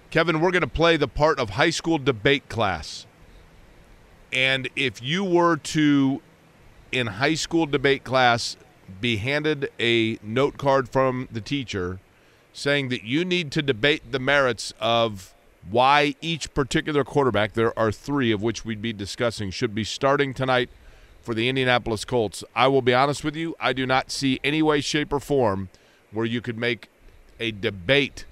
Kevin, we're going to play the part of high school debate class. And if you were to, in high school debate class, be handed a note card from the teacher saying that you need to debate the merits of why each particular quarterback, there are three of which we'd be discussing, should be starting tonight for the Indianapolis Colts, I will be honest with you, I do not see any way, shape, or form where you could make a debate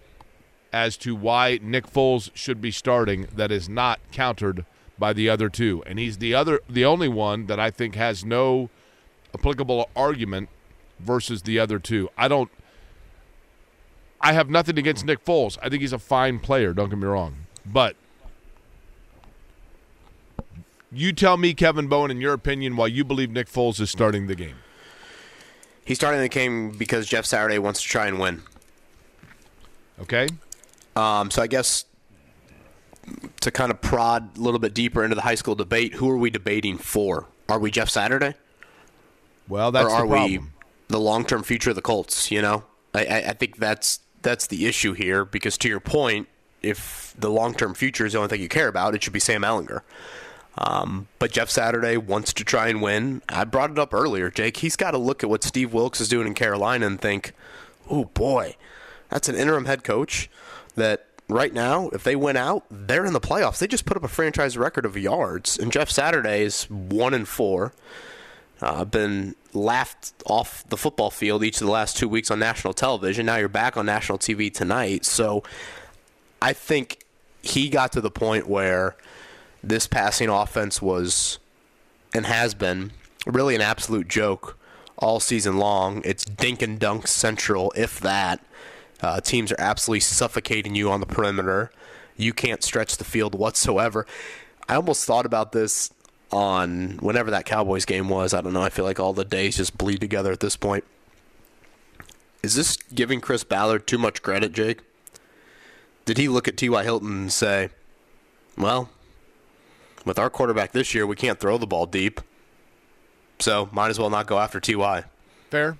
as to why Nick Foles should be starting that is not countered by the other two. And he's the other the only one that I think has no applicable argument versus the other two. I don't I have nothing against Nick Foles. I think he's a fine player, don't get me wrong. But you tell me, Kevin Bowen, in your opinion, why you believe Nick Foles is starting the game. He's starting the game because Jeff Saturday wants to try and win. Okay. Um, so I guess to kind of prod a little bit deeper into the high school debate, who are we debating for? Are we Jeff Saturday? Well, that's or are the problem. we the long-term future of the Colts? You know, I, I, I think that's that's the issue here. Because to your point, if the long-term future is the only thing you care about, it should be Sam Ehlinger. Um, but Jeff Saturday wants to try and win. I brought it up earlier, Jake. He's got to look at what Steve Wilks is doing in Carolina and think, "Oh boy, that's an interim head coach that." Right now, if they win out, they're in the playoffs. They just put up a franchise record of yards, and Jeff Saturday is one and four uh, been laughed off the football field each of the last two weeks on national television. Now you're back on national TV tonight. So I think he got to the point where this passing offense was and has been really an absolute joke all season long. It's dink and dunk central, if that. Uh, teams are absolutely suffocating you on the perimeter. You can't stretch the field whatsoever. I almost thought about this on whenever that Cowboys game was. I don't know. I feel like all the days just bleed together at this point. Is this giving Chris Ballard too much credit, Jake? Did he look at T.Y. Hilton and say, well, with our quarterback this year, we can't throw the ball deep, so might as well not go after Ty. Fair,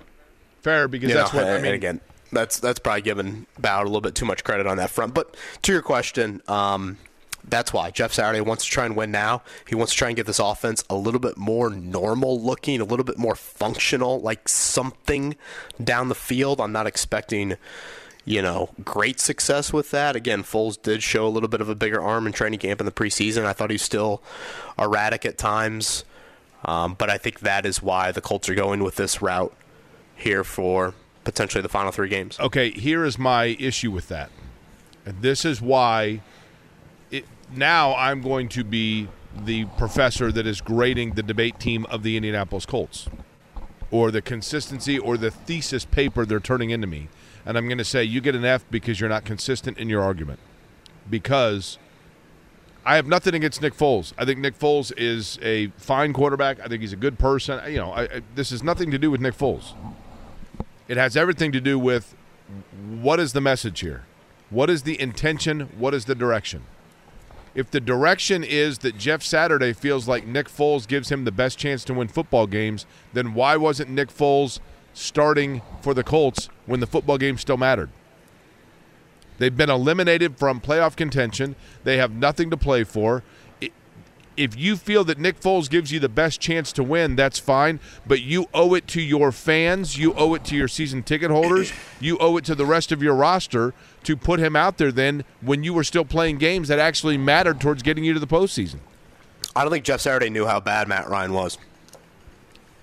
fair, because You that's know, what I and mean. again, that's that's probably giving Ballard a little bit too much credit on that front. But to your question, um, that's why Jeff Saturday wants to try and win now. He wants to try and get this offense a little bit more normal looking, a little bit more functional, like something down the field. I'm not expecting, you know, great success with that. Again, Foles did show a little bit of a bigger arm in training camp in the preseason. I thought he was still erratic at times. Um, but I think that is why the Colts are going with this route here for potentially the final three games. Okay, here is my issue with that. And this is why it, now I'm going to be the professor that is grading the debate team of the Indianapolis Colts or the consistency or the thesis paper they're turning into me. And I'm going to say you get an F because you're not consistent in your argument. Because I have nothing against Nick Foles. I think Nick Foles is a fine quarterback. I think he's a good person. You know, I, I, this has nothing to do with Nick Foles. It has everything to do with what is the message here? What is the intention? What is the direction? If the direction is that Jeff Saturday feels like Nick Foles gives him the best chance to win football games, then why wasn't Nick Foles starting for the Colts when the football game still mattered? They've been eliminated from playoff contention. They have nothing to play for. If you feel that Nick Foles gives you the best chance to win, that's fine. But you owe it to your fans, you owe it to your season ticket holders, you owe it to the rest of your roster to put him out there then when you were still playing games that actually mattered towards getting you to the postseason. I don't think Jeff Saturday knew how bad Matt Ryan was.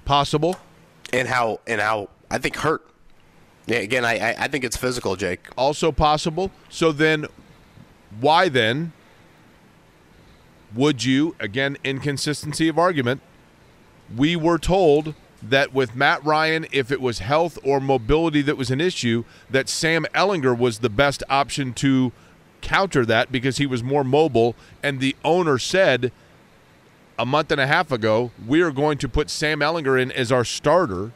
Possible. And how and how I think hurt. Yeah, again, I, I think it's physical, Jake. Also possible. So then, why then would you, again, inconsistency of argument, we were told that with Matt Ryan, if it was health or mobility that was an issue, that Sam Ehlinger was the best option to counter that because he was more mobile. And the owner said a month and a half ago, we are going to put Sam Ehlinger in as our starter.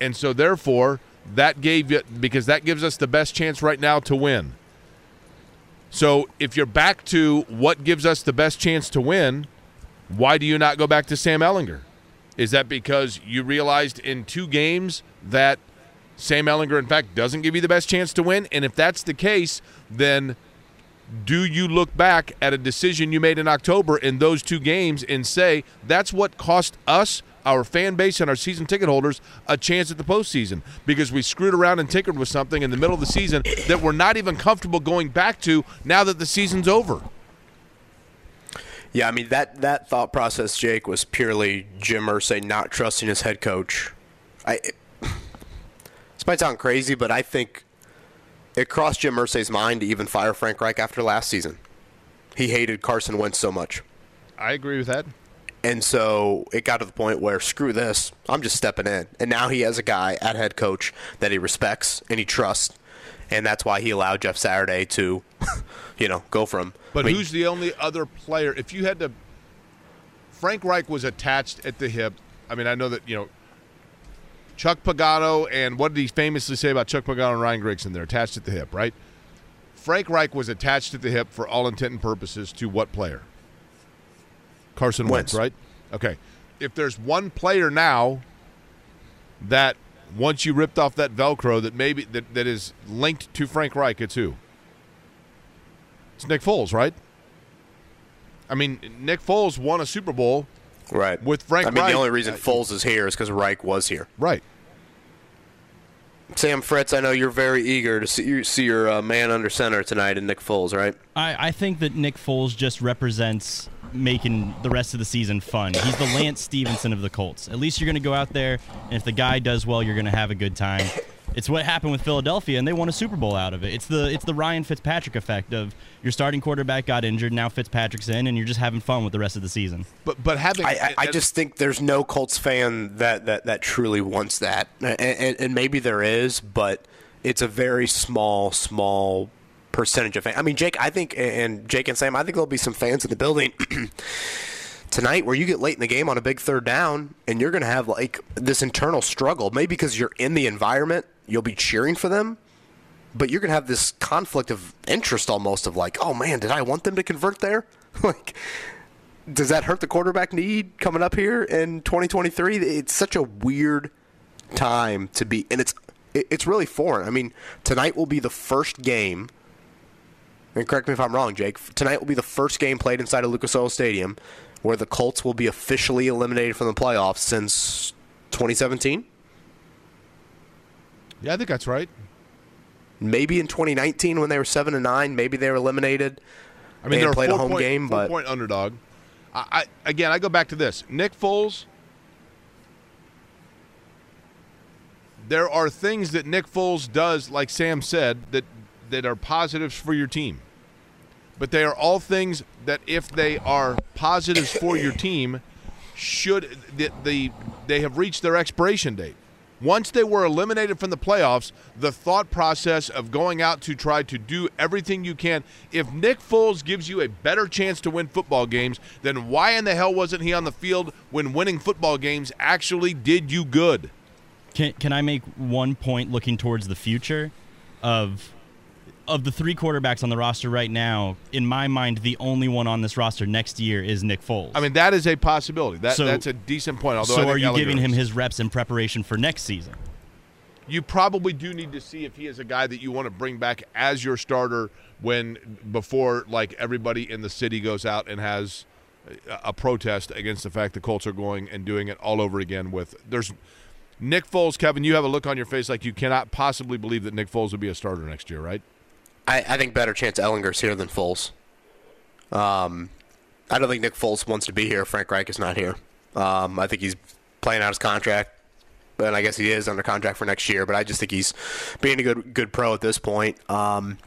And so, therefore, that gave you because that gives us the best chance right now to win. So, if you're back to what gives us the best chance to win, why do you not go back to Sam Ehlinger? Is that because you realized in two games that Sam Ehlinger, in fact, doesn't give you the best chance to win? And if that's the case, then do you look back at a decision you made in October in those two games and say that's what cost us, our fan base, and our season ticket holders a chance at the postseason because we screwed around and tinkered with something in the middle of the season that we're not even comfortable going back to now that the season's over? Yeah, I mean that that thought process, Jake, was purely Jim Irsay not trusting his head coach. I this might sound crazy, but I think it crossed Jim Irsay's mind to even fire Frank Reich after last season. He hated Carson Wentz so much. I agree with that. And so it got to the point where screw this, I'm just stepping in. And now he has a guy at head coach that he respects and he trusts, and that's why he allowed Jeff Saturday to, you know, go for him. But I mean, who's the only other player? If you had to, Frank Reich was attached at the hip. I mean, I know that you know Chuck Pagano and what did he famously say about Chuck Pagano and Ryan Grigson? They're attached at the hip, right? Frank Reich was attached at the hip for all intent and purposes to what player? Carson Wentz, Wentz. right? Okay. If there's one player now that once you ripped off that Velcro that maybe that, that is linked to Frank Reich, it's who? It's Nick Foles, right? I mean, Nick Foles won a Super Bowl right with Frank I mean, Reich. the only reason Foles is here is because Reich was here. Right. Sam Fritz, I know you're very eager to see, you see your uh, man under center tonight in Nick Foles, right? I, I think that Nick Foles just represents making the rest of the season fun. He's the Lance Stephenson of the Colts. At least you're going to go out there, and if the guy does well, you're going to have a good time. It's what happened with Philadelphia, and they won a Super Bowl out of it. It's the it's the Ryan Fitzpatrick effect of your starting quarterback got injured, now Fitzpatrick's in, and you're just having fun with the rest of the season. But but having I, I, I just think there's no Colts fan that, that, that truly wants that, and, and, and maybe there is, but it's a very small, small percentage of fans. I mean, Jake, I think, and Jake and Sam, I think there'll be some fans in the building tonight where you get late in the game on a big third down, and you're going to have like this internal struggle. Maybe because you're in the environment, you'll be cheering for them, but you're going to have this conflict of interest almost of like, oh man, did I want them to convert there? like does that hurt the quarterback need coming up here in 2023? It's such a weird time to be, and it's it's really foreign. I mean, tonight will be the first game. And correct me if I'm wrong, Jake. Tonight will be the first game played inside of Lucas Oil Stadium where the Colts will be officially eliminated from the playoffs since 2017. Yeah, I think that's right. Maybe in 2019 when they were seven and nine, maybe they were eliminated. I mean, they're played a home four-point- game, but four-point underdog. I, I again, I go back to this. Nick Foles. There are things that Nick Foles does, like Sam said, that that are positives for your team. But they are all things that, if they are positives for your team, should the, the they have reached their expiration date. Once they were eliminated from the playoffs, the thought process of going out to try to do everything you can. If Nick Foles gives you a better chance to win football games, then why in the hell wasn't he on the field when winning football games actually did you good? Can can I make one point looking towards the future of of the three quarterbacks on the roster right now? In my mind, the only one on this roster next year is Nick Foles. I mean, that is a possibility. That So- that's a decent point. Although so are you Ehlinger giving him his reps in preparation for next season? you probably do need to see if he is a guy that you want to bring back as your starter when before like everybody in the city goes out and has a, a protest against the fact the Colts are going and doing it all over again with there's Nick Foles, Kevin, you have a look on your face like you cannot possibly believe that Nick Foles will be a starter next year, right? I, I think better chance Ehlinger's here than Foles. Um, I don't think Nick Foles wants to be here. Frank Reich is not here. Um, I think he's playing out his contract, and I guess he is under contract for next year. But I just think he's being a good good pro at this point. Um,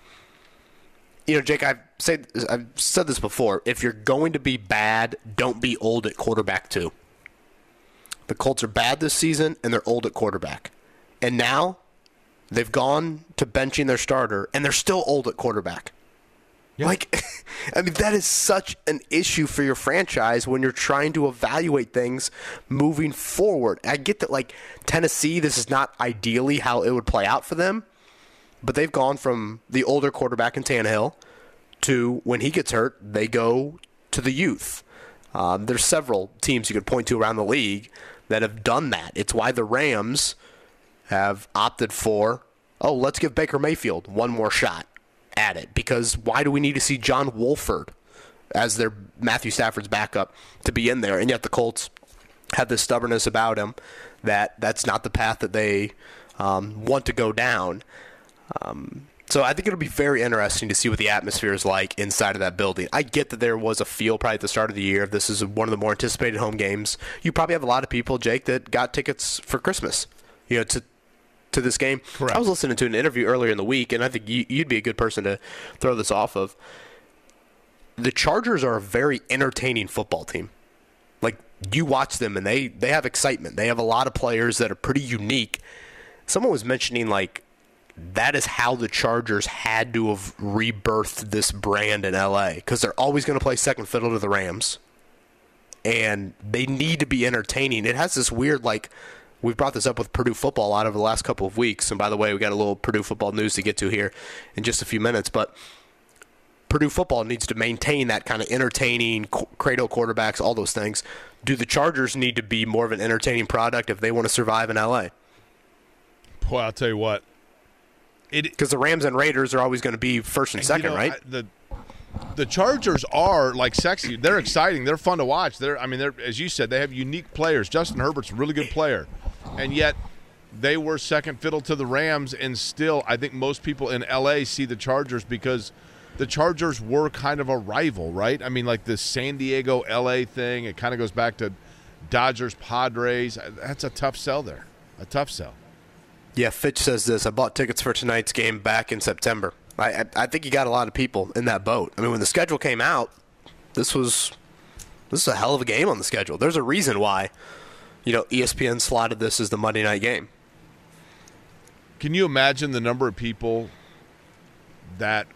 you know, Jake, I've said I've said this before. If you're going to be bad, don't be old at quarterback too. The Colts are bad this season, and they're old at quarterback. And now they've gone to benching their starter, and they're still old at quarterback. Like, I mean, that is such an issue for your franchise when you're trying to evaluate things moving forward. I get that, like, Tennessee, this is not ideally how it would play out for them, but they've gone from the older quarterback in Tannehill to when he gets hurt, they go to the youth. Um, there's several teams you could point to around the league that have done that. It's why the Rams have opted for, oh, let's give Baker Mayfield one more shot at it. Because why do we need to see John Wolford as their Matthew Stafford's backup to be in there? And yet the Colts have this stubbornness about him that that's not the path that they um, want to go down. Um, so I think it'll be very interesting to see what the atmosphere is like inside of that building. I get that there was a feel probably at the start of the year. This is one of the more anticipated home games. You probably have a lot of people, Jake, that got tickets for Christmas. You know, to to this game. Correct. I was listening to an interview earlier in the week, and I think you, you'd be a good person to throw this off of. The Chargers are a very entertaining football team. Like you watch them, and they they have excitement. They have a lot of players that are pretty unique. Someone was mentioning like that is how the Chargers had to have rebirthed this brand in LA because they're always going to play second fiddle to the Rams, and they need to be entertaining. It has this weird like we've brought this up with Purdue football a lot over the last couple of weeks, and by the way, we got a little Purdue football news to get to here in just a few minutes, but. Purdue football needs to maintain that kind of entertaining cradle quarterbacks, all those things. Do the Chargers need to be more of an entertaining product if they want to survive in LA? Boy, I'll tell you what. Because the Rams and Raiders are always going to be first and You second, know, right? I- the the Chargers are like sexy. They're exciting. They're fun to watch. They're I mean, they're as you said, they have unique players. Justin Herbert's a really good player, and yet they were second fiddle to the Rams. And still, I think most people in LA see the Chargers because the Chargers were kind of a rival, right? I mean, like this San Diego LA thing. It kind of goes back to Dodgers Padres. That's a tough sell there. A tough sell. Yeah, Fitch says this. I bought tickets for tonight's game back in September. I, I, I think you got a lot of people in that boat. I mean, when the schedule came out, this was this is a hell of a game on the schedule. There's a reason why, you know, ESPN slotted this as the Monday night game. Can you imagine the number of people that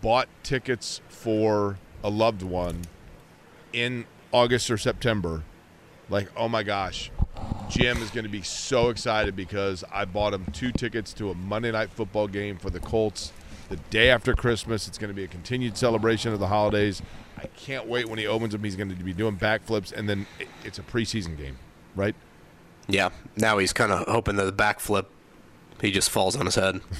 bought tickets for a loved one in August or September? Like, oh my gosh, Jim is going to be so excited because I bought him two tickets to a Monday night football game for the Colts the day after Christmas. It's going to be a continued celebration of the holidays. I can't wait when he opens them. He's going to be doing backflips, and then it's a preseason game, right? Yeah, now he's kind of hoping that the backflip, he just falls on his head.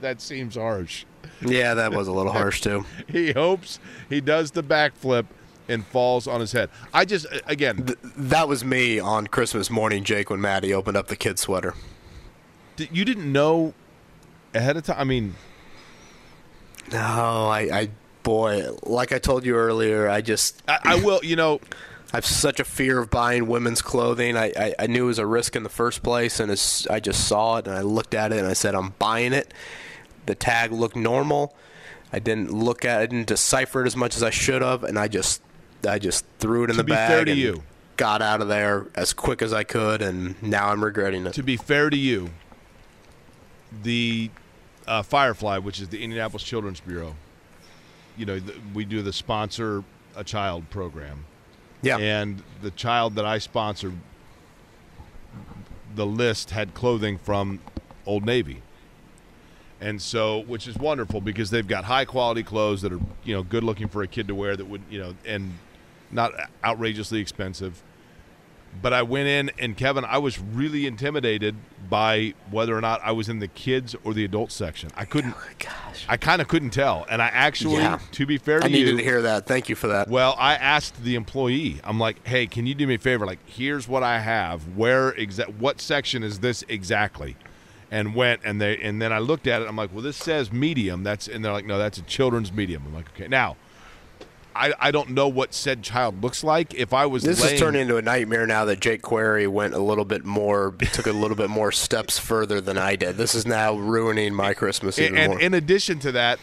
That seems harsh. Yeah, that was a little harsh too. he hopes he does the backflip and falls on his head. I just again, that was me on Christmas morning, Jake, when Maddie opened up the kid sweater. d- you didn't know ahead of time. I mean, No, I, I boy, like I told you earlier, I just I, I will. You know, I have such a fear of buying women's clothing. I, I, I knew it was a risk in the first place, and as I just saw it and I looked at it and I said, I'm buying it. The tag looked normal. I didn't look at it, I didn't decipher it as much as I should have, and I just I just threw it in To the be bag. fair to and you. got out of there as quick as I could, and now I'm regretting it. to be fair to you, the uh, Firefly, which is the Indianapolis Children's Bureau, you know, we do the sponsor a child program. Yeah. And the child that I sponsored, the list had clothing from Old Navy. And so, which is wonderful because they've got high quality clothes that are, you know, good looking for a kid to wear that would, you know, and not outrageously expensive. But I went in, and Kevin, I was really intimidated by whether or not I was in the kids or the adult section. I couldn't. Oh gosh. I kind of couldn't tell, and I actually, Yeah. to be fair to you, I you, needed to hear that. Thank you for that. well, I asked the employee. I'm like, "Hey, can you do me a favor? Like, here's what I have. Where exact? What section is this exactly?" And went and they and then I looked at it. I'm like, "Well, this says medium. That's and they're like, "No, that's a children's medium." I'm like, "Okay." Now, I I don't know what said child looks like. If I was This laying, is turning into a nightmare now that Jake Query went a little bit more, took a little bit more steps further than I did. This is now ruining my Christmas even and more. in addition to that,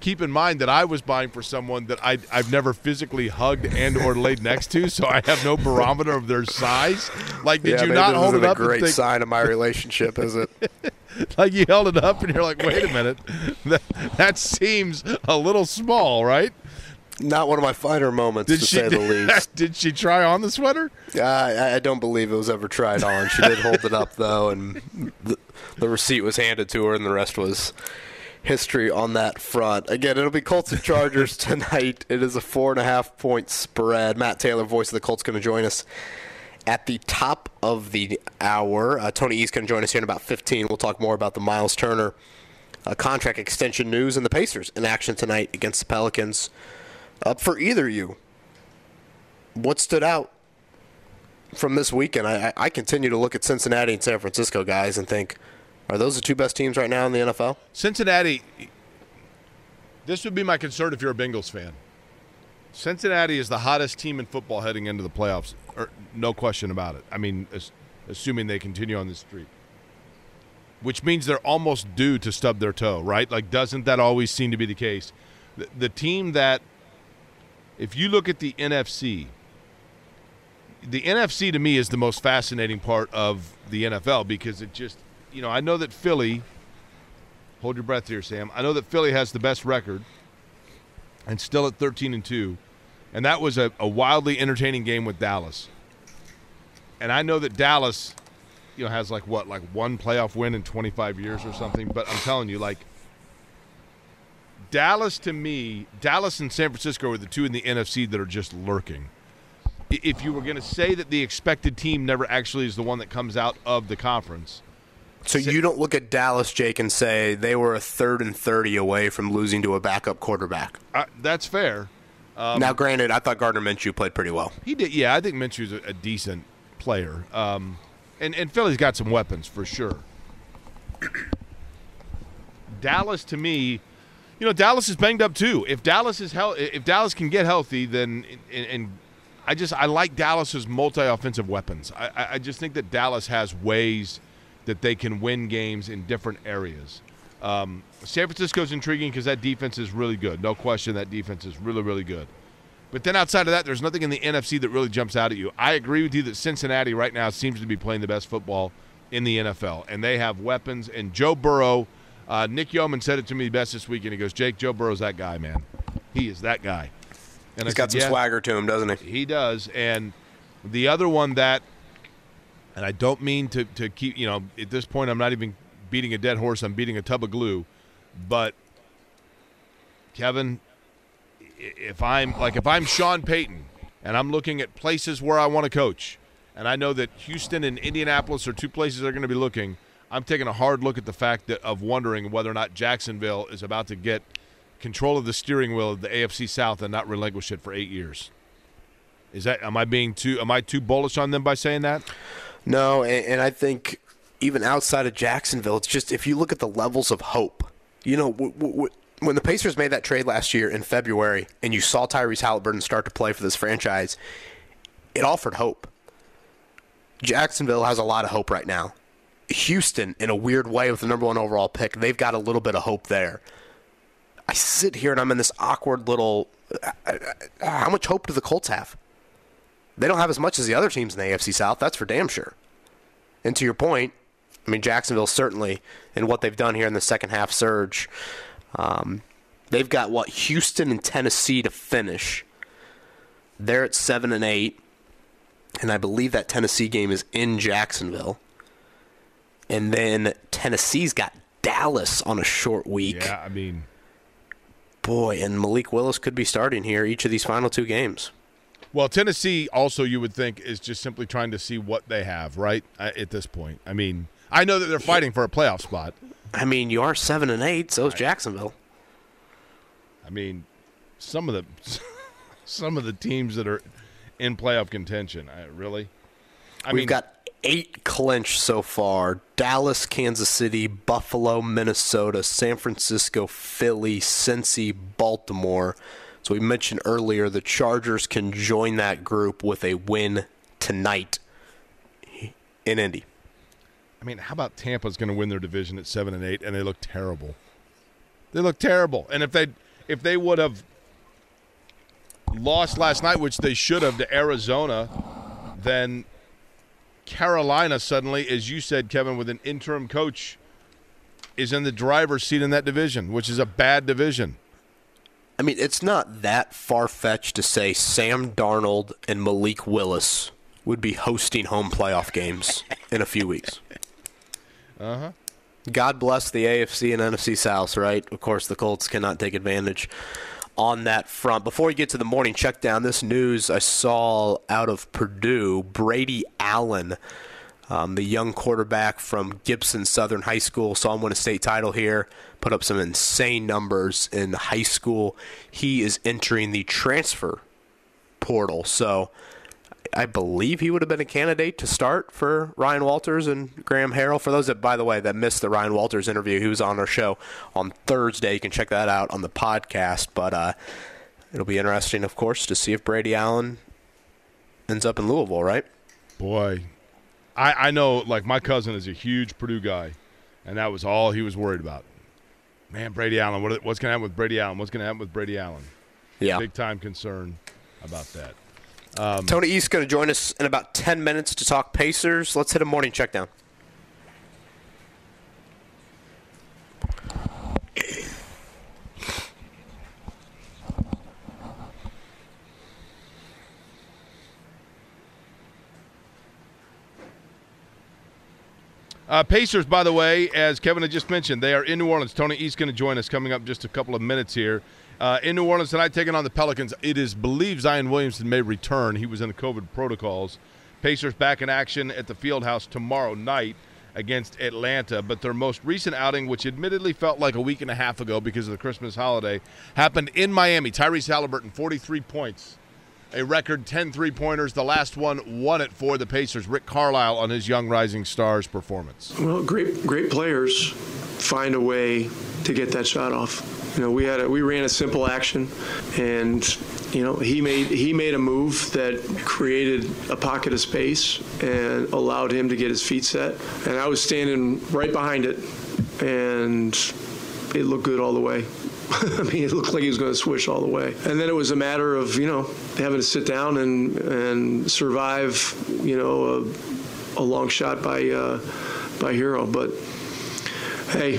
keep in mind that I was buying for someone that I I've never physically hugged and or laid next to, so I have no barometer of their size. Like, did yeah, you not hold it a up? and great think- sign of my relationship, is it? like you held it up and you're like, wait a minute, that, that seems a little small, right? Not one of my finer moments, Did to she say the least. did she try on the sweater? Uh, I, I don't believe it was ever tried on. She did hold it up though, and the, the receipt was handed to her, and the rest was history on that front. Again, it'll be Colts and Chargers tonight. It is a four and a half point spread. Matt Taylor, voice of the Colts, going to join us at the top of the hour. Uh, Tony East going to join us here in about 15. We'll talk more about the Miles Turner uh, contract extension news and the Pacers in action tonight against the Pelicans. Up for either you. What stood out from this weekend? I, I continue to look at Cincinnati and San Francisco guys and think, are those the two best teams right now in the NFL? Cincinnati. This would be my concern if you're a Bengals fan. Cincinnati is the hottest team in football heading into the playoffs, or, no question about it. I mean, as, assuming they continue on this streak, which means they're almost due to stub their toe, right? Like, doesn't that always seem to be the case? The, the team that, if you look at the NFC, the NFC to me is the most fascinating part of the NFL because it just, you know, I know that Philly. Hold your breath here, Sam. I know that Philly has the best record and still at 13 and 2. And that was a, a wildly entertaining game with Dallas. And I know that Dallas, you know, has like what, like one playoff win in 25 years or something. But I'm telling you, like, Dallas to me, Dallas and San Francisco are the two in the NFC that are just lurking. If you were going to say that the expected team never actually is the one that comes out of the conference, So you don't look at Dallas, Jake, and say they were a third and 30 away from losing to a backup quarterback. uh, that's fair. Um, now, granted, I thought Gardner Minshew played pretty well. He did, yeah. I think Minshew's a, a decent player, um, and and Philly's got some weapons for sure. Dallas, to me, you know, Dallas is banged up too. If Dallas is hel- if Dallas can get healthy, then and, and I just I like Dallas's multi-offensive weapons. I, I- just think that Dallas has ways that they can win games in different areas. Um, San Francisco's intriguing because that defense is really good. No question, that defense is really really good. But then outside of that, there's nothing in the NFC that really jumps out at you. I agree with you that Cincinnati right now seems to be playing the best football in the NFL, and they have weapons. And Joe Burrow, uh, Nick Yeoman said it to me best this weekend. He goes, "Jake, Joe Burrow's that guy, man. He is that guy." And He's I got said, some "Yeah." swagger to him, doesn't he? He does. And the other one that, and I don't mean to, to keep, you know, at this point, I'm not even beating a dead horse. I'm beating a tub of glue. But, Kevin, if I'm like, if I'm Sean Payton and I'm looking at places where I want to coach, and I know that Houston and Indianapolis are two places they're going to be looking, I'm taking a hard look at the fact that of wondering whether or not Jacksonville is about to get control of the steering wheel of the AFC South and not relinquish it for eight years. Is that am I being too am I too bullish on them by saying that? No, and, and I think even outside of Jacksonville, it's just if you look at the levels of hope, you know, w- w- when the Pacers made that trade last year in February, and you saw Tyrese Haliburton start to play for this franchise, it offered hope. Jacksonville has a lot of hope right now. Houston, in a weird way, with the number one overall pick, they've got a little bit of hope there. I sit here and I'm in this awkward little. uh, uh, How much hope do the Colts have? They don't have as much as the other teams in the AFC South. That's for damn sure. And to your point, I mean Jacksonville certainly and what they've done here in the second half surge. Um, they've got what Houston and Tennessee to finish. They're at seven and eight, and I believe that Tennessee game is in Jacksonville. And then Tennessee's got Dallas on a short week. Yeah, I mean, Boy, and Malik Willis could be starting here each of these final two games. Well, Tennessee also, you would think, is just simply trying to see what they have, right? uh, At this point, I mean, I know that they're fighting for a playoff spot. I mean, you are seven and eight. So is Jacksonville. I mean, some of the some of the teams that are in playoff contention, I, really. I mean We've mean, got eight clinch so far: Dallas, Kansas City, Buffalo, Minnesota, San Francisco, Philly, Cincy, Baltimore. So we mentioned earlier the Chargers can join that group with a win tonight in Indy. I mean, how about Tampa's going to win their division at seven and eight, and they look terrible. They look terrible, and if they if they would have lost last night, which they should have to Arizona, then Carolina suddenly, as you said, Kevin, with an interim coach, is in the driver's seat in that division, which is a bad division. I mean, it's not that far fetched to say Sam Darnold and Malik Willis would be hosting home playoff games in a few weeks. Uh huh. God bless the AFC and NFC South, right? Of course, the Colts cannot take advantage on that front. Before we get to the morning check down, this news I saw out of Purdue Brady Allen, um, the young quarterback from Gibson Southern High School, saw him win a state title here, put up some insane numbers in high school. He is entering the transfer portal. So I believe he would have been a candidate to start for Ryan Walters and Graham Harrell. For those that, by the way, that missed the Ryan Walters interview, he was on our show on Thursday. You can check that out on the podcast. But uh, it'll be interesting, of course, to see if Brady Allen ends up in Louisville, right? Boy, I, I know, like, my cousin is a huge Purdue guy, and that was all he was worried about. Man, Brady Allen, what, what's going to happen with Brady Allen? What's going to happen with Brady Allen? Yeah. Big time concern about that. Um, Tony East going to join us in about 10 minutes to talk Pacers. Let's hit a morning check down. Uh, Pacers, by the way, as Kevin had just mentioned, they are in New Orleans. Tony East going to join us coming up just a couple of minutes here. Uh, in New Orleans tonight, taking on the Pelicans. It is believed Zion Williamson may return. He was in the COVID protocols. Pacers back in action at the Fieldhouse tomorrow night against Atlanta. But their most recent outing, which admittedly felt like a week and a half ago because of the Christmas holiday, happened in Miami. Tyrese Haliburton, 43 points a record 10 three pointers. The last one won it for the Pacers. Rick Carlisle on his Young Rising Stars performance. Well, great great players find a way to get that shot off. You know, we had a, we ran a simple action, and you know he made he made a move that created a pocket of space and allowed him to get his feet set. And I was standing right behind it, and it looked good all the way. I mean, it looked like he was going to swish all the way. And then it was a matter of you know having to sit down and and survive you know a, a long shot by uh, by Herro, but hey,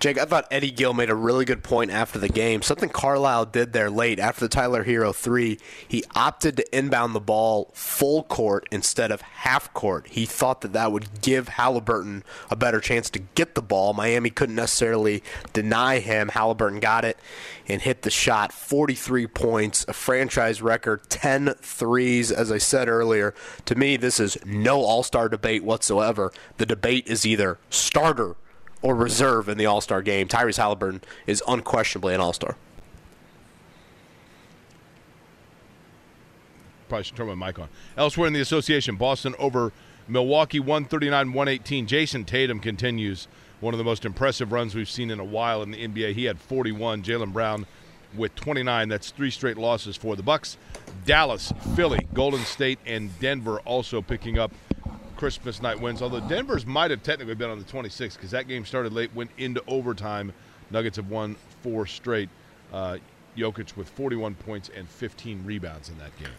Jake, I thought Eddie Gill made a really good point after the game. Something Carlisle did there late after the Tyler Herro three, he opted to inbound the ball full court instead of half court. He thought that that would give Haliburton a better chance to get the ball. Miami couldn't necessarily deny him. Haliburton got it and hit the shot. 43 points, a franchise record, 10 threes. As I said earlier, to me, this is no all star debate whatsoever. The debate is either starter or reserve in the All Star game. Tyrese Haliburton is unquestionably an All Star. Probably should turn my mic on. Elsewhere in the association, Boston over Milwaukee 139 118. Jayson Tatum continues one of the most impressive runs we've seen in a while in the NBA. He had 41. Jaylen Brown with 29. That's three straight losses for the Bucks. Dallas, Philly, Golden State, and Denver also picking up Christmas night wins. Although Denver's might have technically been on the 26th because that game started late, went into overtime. Nuggets have won four straight. Uh, Jokic with 41 points and 15 rebounds in that game.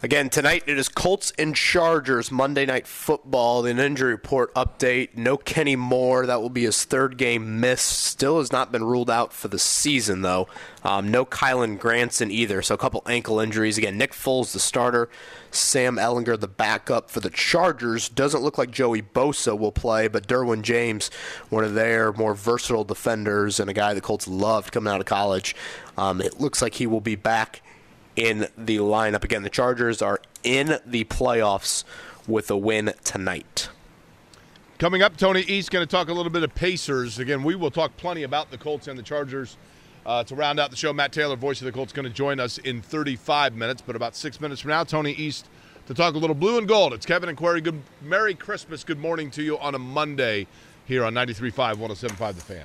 Again, tonight it is Colts and Chargers Monday Night Football. An injury report update. No Kenny Moore. That will be his third game missed. Still has not been ruled out for the season, though. Um, no Kylen Granson either. So a couple ankle injuries. Again, Nick Foles, the starter. Sam Ehlinger, the backup for the Chargers. Doesn't look like Joey Bosa will play, but Derwin James, one of their more versatile defenders and a guy the Colts loved coming out of college. Um, it looks like he will be back in the lineup. Again, the Chargers are in the playoffs with a win tonight. Coming up, Tony East going to talk a little bit of Pacers. Again, we will talk plenty about the Colts and the Chargers. Uh, to round out the show, Matt Taylor, voice of the Colts, going to join us in 35 minutes. But about six minutes from now, Tony East to talk a little blue and gold. It's Kevin and Query. Good Merry Christmas. Good morning to you on a Monday here on 93.5, 107.5 The Fan.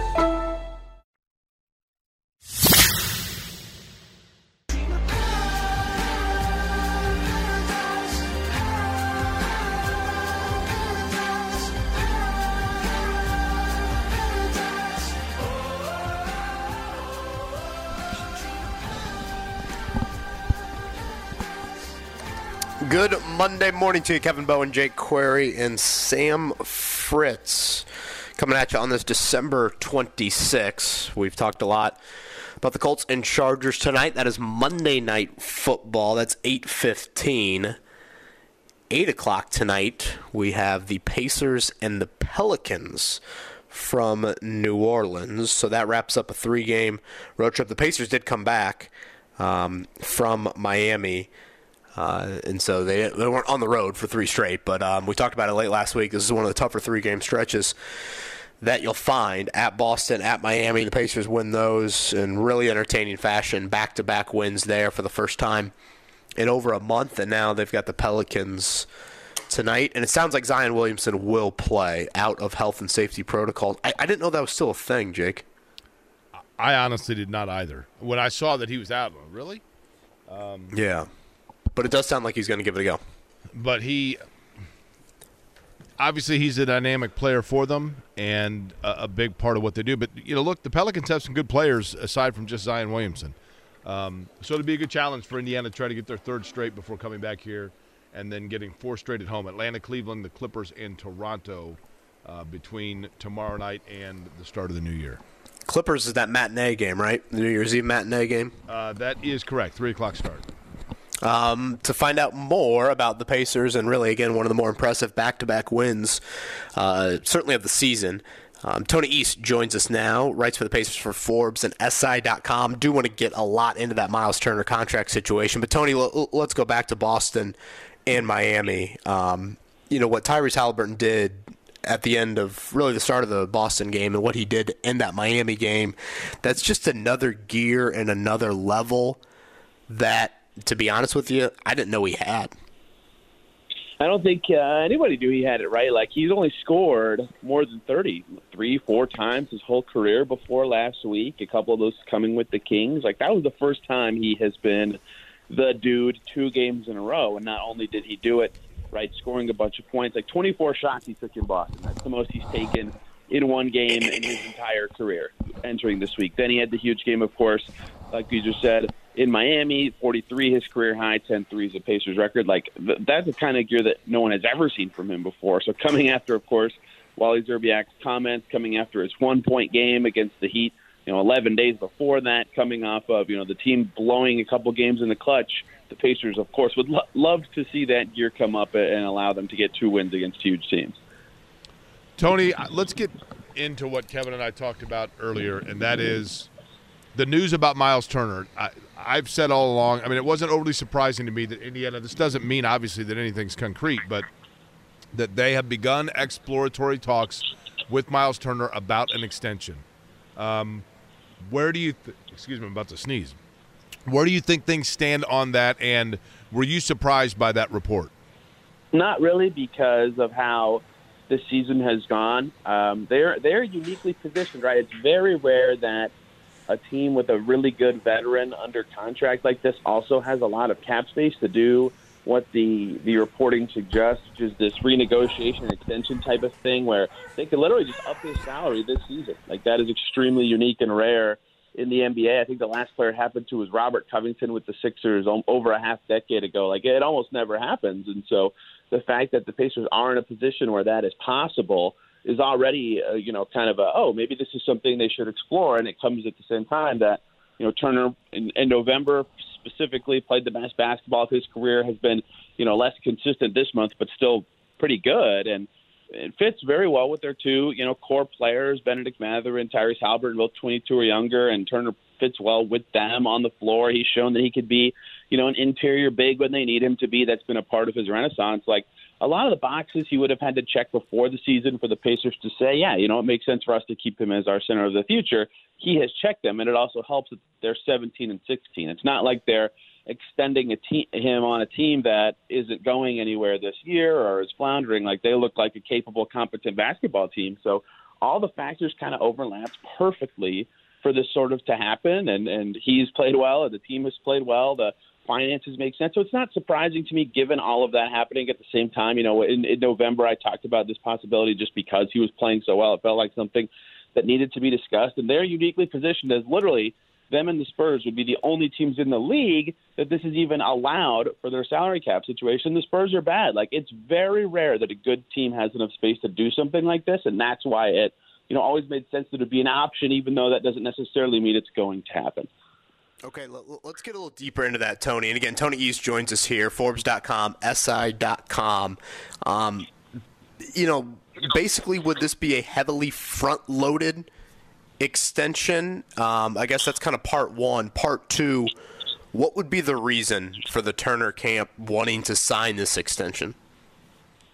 Good Monday morning to you, Kevin Bowen, Jake Query, and Sam Fritz. Coming at you on this December 26th. We've talked a lot about the Colts and Chargers tonight. That is Monday night football. That's 8.15. 8 o'clock tonight, we have the Pacers and the Pelicans from New Orleans. So that wraps up a three-game road trip. The Pacers did come back um, from Miami. Uh, and so they, they weren't on the road for three straight, but um, we talked about it late last week. This is one of the tougher three game stretches that you'll find at Boston, at Miami. The Pacers win those in really entertaining fashion, back to back wins there for the first time in over a month, and now they've got the Pelicans tonight. And it sounds like Zion Williamson will play out of health and safety protocols. I, I didn't know that was still a thing, Jake. I honestly did not either. When I saw that he was out, really? Um, Yeah. But it does sound like he's going to give it a go. but he obviously he's a dynamic player for them and a, a big part of what they do. But you know, look, the Pelicans have some good players aside from just Zion Williamson. Um, so it'd be a good challenge for Indiana to try to get their third straight before coming back here, and then getting four straight at home: Atlanta, Cleveland, the Clippers, and Toronto uh, between tomorrow night and the start of the new year. Clippers is that matinee game, right? The New Year's Eve matinee game. Uh, that is correct. Three o'clock start. Um, to find out more about the Pacers and really, again, one of the more impressive back to back wins, uh, certainly of the season. Um, Tony East joins us now, writes for the Pacers for Forbes and SI.com. Do want to get a lot into that Miles Turner contract situation. But, Tony, l- let's go back to Boston and Miami. Um, you know, what Tyrese Haliburton did at the end of really the start of the Boston game and what he did in that Miami game, that's just another gear and another level that, to be honest with you, I didn't know he had. I don't think uh, anybody knew he had it right. Like he's only scored more than thirty, three, four times his whole career before last week. A couple of those coming with the Kings. Like that was the first time he has been the dude two games in a row. And not only did he do it, right, scoring a bunch of points, like 24 shots he took in Boston. That's the most he's taken in one game in his entire career entering this week. Then he had the huge game, of course, like you just said, in Miami, 43 his career high, 10 threes a Pacers record. Like th- that's the kind of gear that no one has ever seen from him before. So coming after, of course, Wally Szczerbiak's comments, coming after his one point game against the Heat, you know, 11 days before that, coming off of you know the team blowing a couple games in the clutch. The Pacers, of course, would lo- love to see that gear come up and allow them to get two wins against huge teams. Tony, uh, let's get into what Kevin and I talked about earlier, and that is the news about Miles Turner. I, I've said all along. I mean, it wasn't overly surprising to me that Indiana. This doesn't mean obviously that anything's concrete, but that they have begun exploratory talks with Miles Turner about an extension. Um, where do you? Th- excuse me, I'm about to sneeze. Where do you think things stand on that? And were you surprised by that report? Not really, because of how the season has gone. Um, they're they're uniquely positioned, right? It's very rare that a team with a really good veteran under contract like this also has a lot of cap space to do what the the reporting suggests, which is this renegotiation extension type of thing, where they could literally just up his salary this season. Like that is extremely unique and rare in the NBA. I think the last player it happened to was Robert Covington with the Sixers over a half decade ago. Like it almost never happens, and so the fact that the Pacers are in a position where that is possible is already, uh, you know, kind of a oh maybe this is something they should explore, and it comes at the same time that you know Turner in, in November specifically played the best basketball of his career, has been you know less consistent this month, but still pretty good, and it fits very well with their two you know core players, Bennedict Mathurin and Tyrese Haliburton, both 22 or younger, and Turner fits well with them on the floor. He's shown that he could be you know an interior big when they need him to be. That's been a part of his renaissance. Like a lot of the boxes he would have had to check before the season for the Pacers to say, yeah, you know, it makes sense for us to keep him as our center of the future. He has checked them, and it also helps that they're 17 and 16. It's not like they're extending a te- him on a team that isn't going anywhere this year or is floundering. Like they look like a capable, competent basketball team. So all the factors kind of overlapped perfectly for this sort of to happen. And and he's played well, and the team has played well. The finances make sense. So it's not surprising to me, given all of that happening at the same time. You know, in, in November, I talked about this possibility just because he was playing so well. It felt like something that needed to be discussed, and they're uniquely positioned as literally them and the Spurs would be the only teams in the league that this is even allowed for their salary cap situation. The Spurs are bad. Like it's very rare that a good team has enough space to do something like this, and that's why it, you know, always made sense that it would be an option, even though that doesn't necessarily mean it's going to happen. Okay, let's get a little deeper into that, Tony. And again, Tony East joins us here, Forbes.com, SI.com. Um, you know, basically, would this be a heavily front loaded extension? Um, I guess that's kind of part one. Part two, what would be the reason for the Turner camp wanting to sign this extension?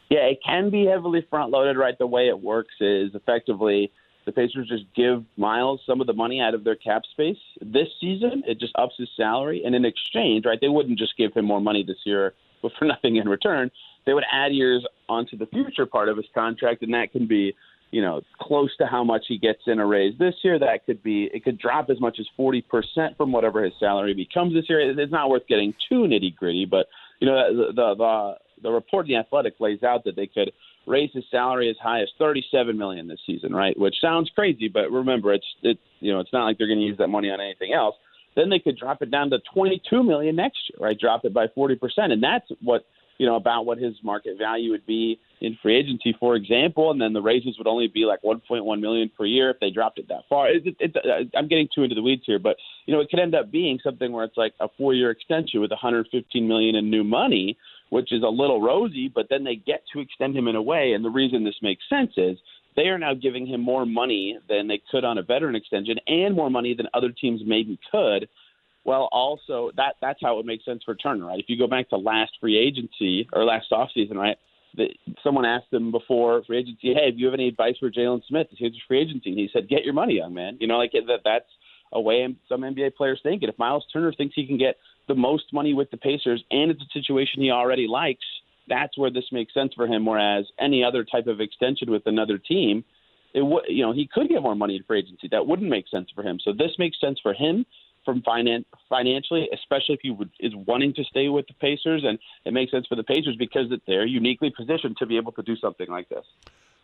Yeah, it can be heavily front loaded, right? The way it works is effectively the Pacers just give Miles some of the money out of their cap space this season. It just ups his salary, and in exchange, right, they wouldn't just give him more money this year, but for nothing in return. They would add years onto the future part of his contract, and that can be, you know, close to how much he gets in a raise this year. That could be, it could drop as much as forty percent from whatever his salary becomes this year. It's not worth getting too nitty gritty, but you know, the the the, the report in the Athletic lays out that they could raise his salary as high as 37 million this season, right? Which sounds crazy, but remember, it's it's you know, it's not like they're going to use that money on anything else. Then they could drop it down to 22 million next year, right? Drop it by 40 percent, and that's what you know about what his market value would be in free agency, for example. And then the raises would only be like 1.1 million per year if they dropped it that far. It, it, it, uh, I'm getting too into the weeds here, but you know, it could end up being something where it's like a four-year extension with 115 million in new money which is a little rosy, but then they get to extend him in a way. And the reason this makes sense is they are now giving him more money than they could on a veteran extension and more money than other teams maybe could. Well, also that that's how it would make sense for Turner, right? If you go back to last free agency or last offseason, right? That someone asked him before free agency, "Hey, do you have any advice for Jalen Smith? He's free agency." And he said, "Get your money, young man." You know, like that. That's a way some NBA players think. And if Miles Turner thinks he can get the most money with the Pacers, and it's a situation he already likes, that's where this makes sense for him. Whereas any other type of extension with another team, it would you know he could get more money in free agency. That wouldn't make sense for him. So this makes sense for him from finan- financially, especially if he would, is wanting to stay with the Pacers, and it makes sense for the Pacers because they're uniquely positioned to be able to do something like this.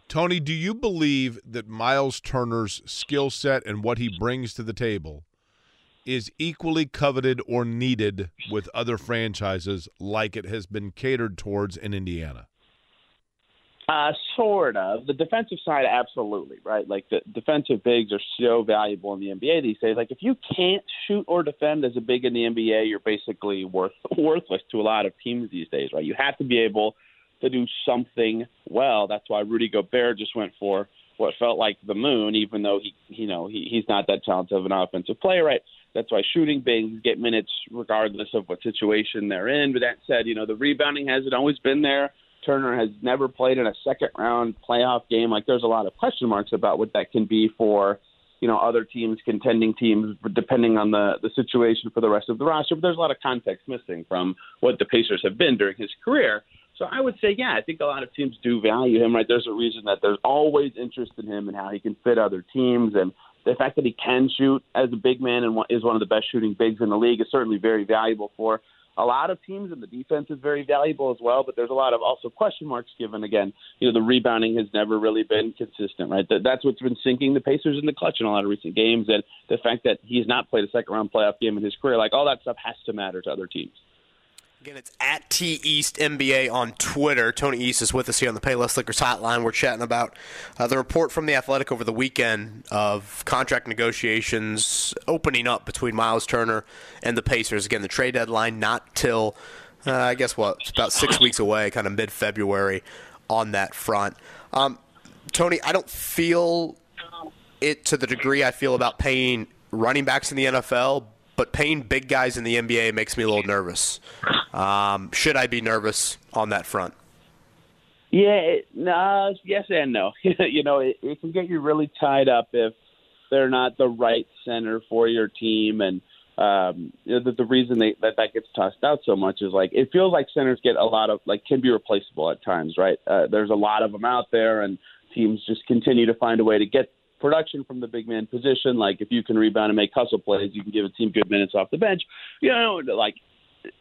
Tony, do you believe that Miles Turner's skill set and what he brings to the table is equally coveted or needed with other franchises like it has been catered towards in Indiana? Uh, sort of. The defensive side, absolutely, right? Like the defensive bigs are so valuable in the NBA these days. Like if you can't shoot or defend as a big in the NBA, you're basically worth worthless to a lot of teams these days, right? You have to be able to do something well. That's why Rudy Gobert just went for what felt like the moon, even though he, you know, he, he's not that talented of an offensive player, right? That's why shooting bigs get minutes regardless of what situation they're in. But that said, you know, the rebounding hasn't always been there. Turner has never played in a second round playoff game. Like there's a lot of question marks about what that can be for, you know, other teams, contending teams, depending on the the situation for the rest of the roster. But there's a lot of context missing from what the Pacers have been during his career. So I would say, yeah, I think a lot of teams do value him. Right? There's a reason that there's always interest in him and how he can fit other teams, and the fact that he can shoot as a big man and is one of the best shooting bigs in the league is certainly very valuable for a lot of teams, and the defense is very valuable as well. But there's a lot of also question marks given. Again, you know, the rebounding has never really been consistent, right? That, that's what's been sinking the Pacers in the clutch in a lot of recent games, and the fact that he's not played a second round playoff game in his career, like all that stuff has to matter to other teams. Again, it's at T East NBA on Twitter. Tony East is with us here on the Payless Liquors Hotline. We're chatting about uh, the report from the Athletic over the weekend of contract negotiations opening up between Miles Turner and the Pacers. Again, the trade deadline not till uh, I guess what it's about six weeks away, kind of mid February on that front. Um, Tony, I don't feel it to the degree I feel about paying running backs in the NFL, but paying big guys in the NBA makes me a little nervous. Um, should I be nervous on that front? Yeah, it, no, yes and no. you know, it, it can get you really tied up if they're not the right center for your team, and um, you know, the, the reason they, that that gets tossed out so much is like it feels like centers get a lot of like can be replaceable at times, right? Uh, there's a lot of them out there, and teams just continue to find a way to get production from the big man position. Like if you can rebound and make hustle plays, you can give a team good minutes off the bench. You know, like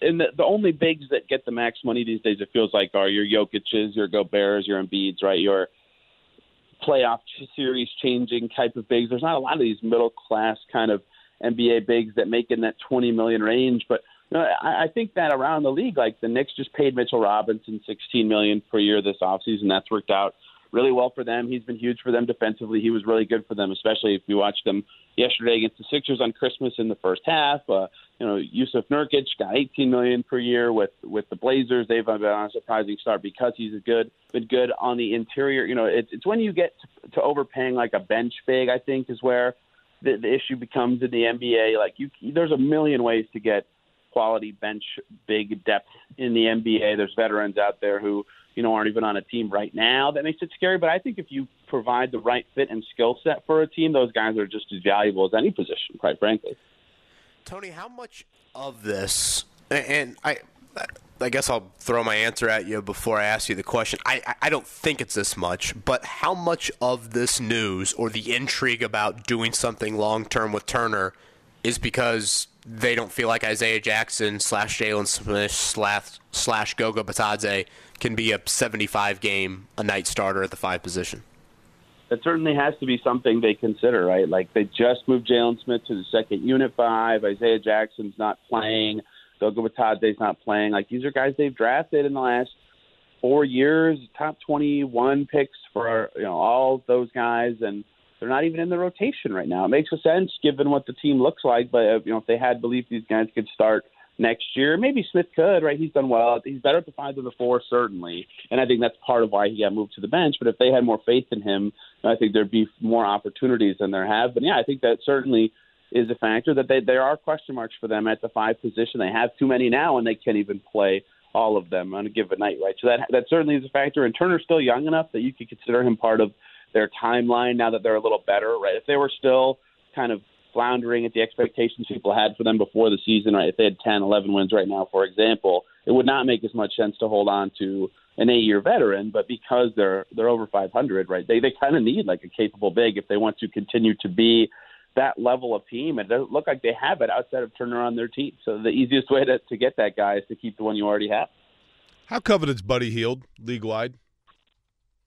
and the, the only bigs that get the max money these days, it feels like, are your Jokic's, your Gobert's, your Embiid's, right? Your playoff series changing type of bigs. There's not a lot of these middle class kind of NBA bigs that make in that 20 million range, but you know, I, I think that around the league, like the Knicks just paid Mitchell Robinson 16 million per year this offseason. That's worked out really well for them. He's been huge for them defensively. He was really good for them, especially if you watched them yesterday against the Sixers on Christmas in the first half. Uh, you know, Jusuf Nurkic got 18 million per year with with the Blazers. They've been on a surprising start because he's a good been good on the interior. You know, it's it's when you get to, to overpaying like a bench big. I think is where the, the issue becomes in the NBA. Like you, there's a million ways to get quality bench big depth in the NBA. There's veterans out there who you know aren't even on a team right now. That makes it scary. But I think if you provide the right fit and skill set for a team, those guys are just as valuable as any position, quite frankly. Tony, how much of this, and I, I guess I'll throw my answer at you before I ask you the question. I, I don't think it's this much, but how much of this news or the intrigue about doing something long term with Turner is because they don't feel like Isaiah Jackson slash Jalen Smith slash slash Goga Bitadze can be a 75 game a night starter at the five position. That certainly has to be something they consider, right? Like they just moved Jalen Smith to the second unit five. Isaiah Jackson's not playing. Goga Bitadze's not playing. Like these are guys they've drafted in the last four years, top 21 picks for you know all those guys, and they're not even in the rotation right now. It makes sense given what the team looks like, but uh, you know if they had believed these guys could start next year, maybe Smith could. Right, he's done well. He's better at the five than the four, certainly, and I think that's part of why he got moved to the bench. But if they had more faith in him, I think there'd be more opportunities than there have. But yeah, I think that certainly is a factor that they there are question marks for them at the five position. They have too many now, and they can't even play all of them on a given night, right? So that that certainly is a factor. And Turner's still young enough that you could consider him part of their timeline now that they're a little better, right? If they were still kind of floundering at the expectations people had for them before the season, right? If they had 10, 11 wins right now, for example, it would not make as much sense to hold on to an eight-year veteran. But because they're they're over 500, right? They they kind of need like a capable big if they want to continue to be that level of team. And it doesn't look like they have it outside of Turner on their team. So the easiest way to, to get that guy is to keep the one you already have. How coveted's Buddy Hield league wide?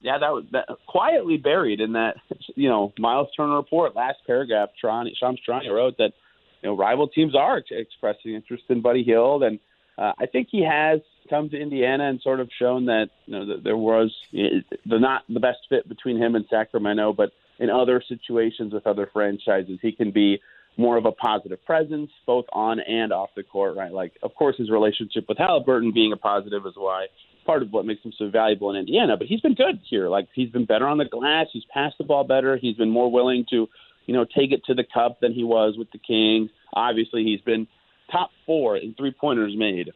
Yeah, that was that, quietly buried in that you know Miles Turner report. Last paragraph, Tron, Shams Charania wrote that you know rival teams are ex- expressing interest in Buddy Hield, and uh, I think he has come to Indiana and sort of shown that you know that there was know, the not the best fit between him and Sacramento, but in other situations with other franchises, he can be more of a positive presence, both on and off the court, right? Like, of course, his relationship with Haliburton being a positive is why part of what makes him so valuable in Indiana. But he's been good here. Like, he's been better on the glass. He's passed the ball better. He's been more willing to, you know, take it to the cup than he was with the Kings. Obviously, he's been top four in three pointers made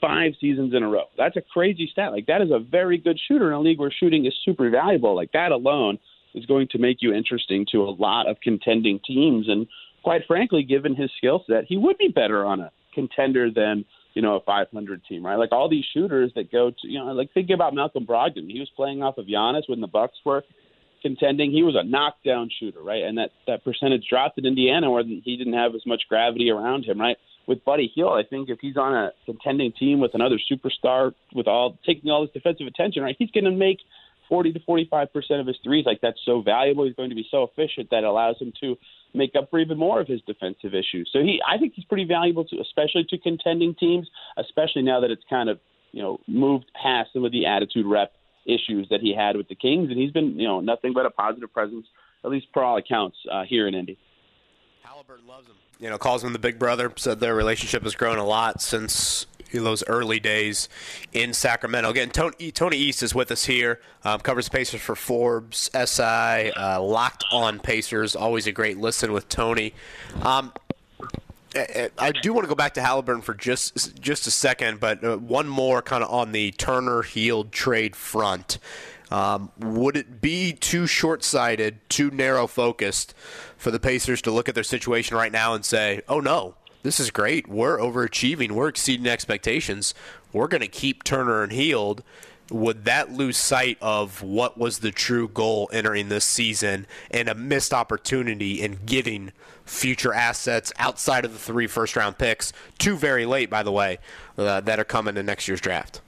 five seasons in a row. That's a crazy stat. Like, that is a very good shooter in a league where shooting is super valuable. Like, that alone is going to make you interesting to a lot of contending teams. And quite frankly, given his skill set, he would be better on a contender than you know a 500 team, right? Like all these shooters that go to you know, like think about Malcolm Brogdon. He was playing off of Giannis when the Bucks were contending. He was a knockdown shooter, right? And that that percentage dropped in Indiana where he didn't have as much gravity around him, right? With Buddy Hield, I think if he's on a contending team with another superstar with all taking all this defensive attention, right, he's going to make 40 to 45 percent of his threes. Like that's so valuable. He's going to be so efficient that allows him to make up for even more of his defensive issues. So he, I think he's pretty valuable to, especially to contending teams, especially now that it's kind of you know moved past some of the attitude rep issues that he had with the Kings, and he's been you know nothing but a positive presence, at least per all accounts, uh, here in Indy. Haliburton loves him. You know, calls him the big brother. Said their relationship has grown a lot since those early days in Sacramento. Again, Tony, Tony East is with us here. Um, covers Pacers for Forbes, SI, uh, Locked On Pacers. Always a great listen with Tony. Um, I- do want to go back to Haliburton for just just a second, but uh, one more kind of on the Turner Hield trade front. Um, would it be too short sighted, too narrow focused for the Pacers to look at their situation right now and say, oh no, this is great. We're overachieving. We're exceeding expectations. We're going to keep Turner and Hield. Would that lose sight of what was the true goal entering this season and a missed opportunity in getting future assets outside of the three first round picks, two very late, by the way, uh, that are coming in next year's draft?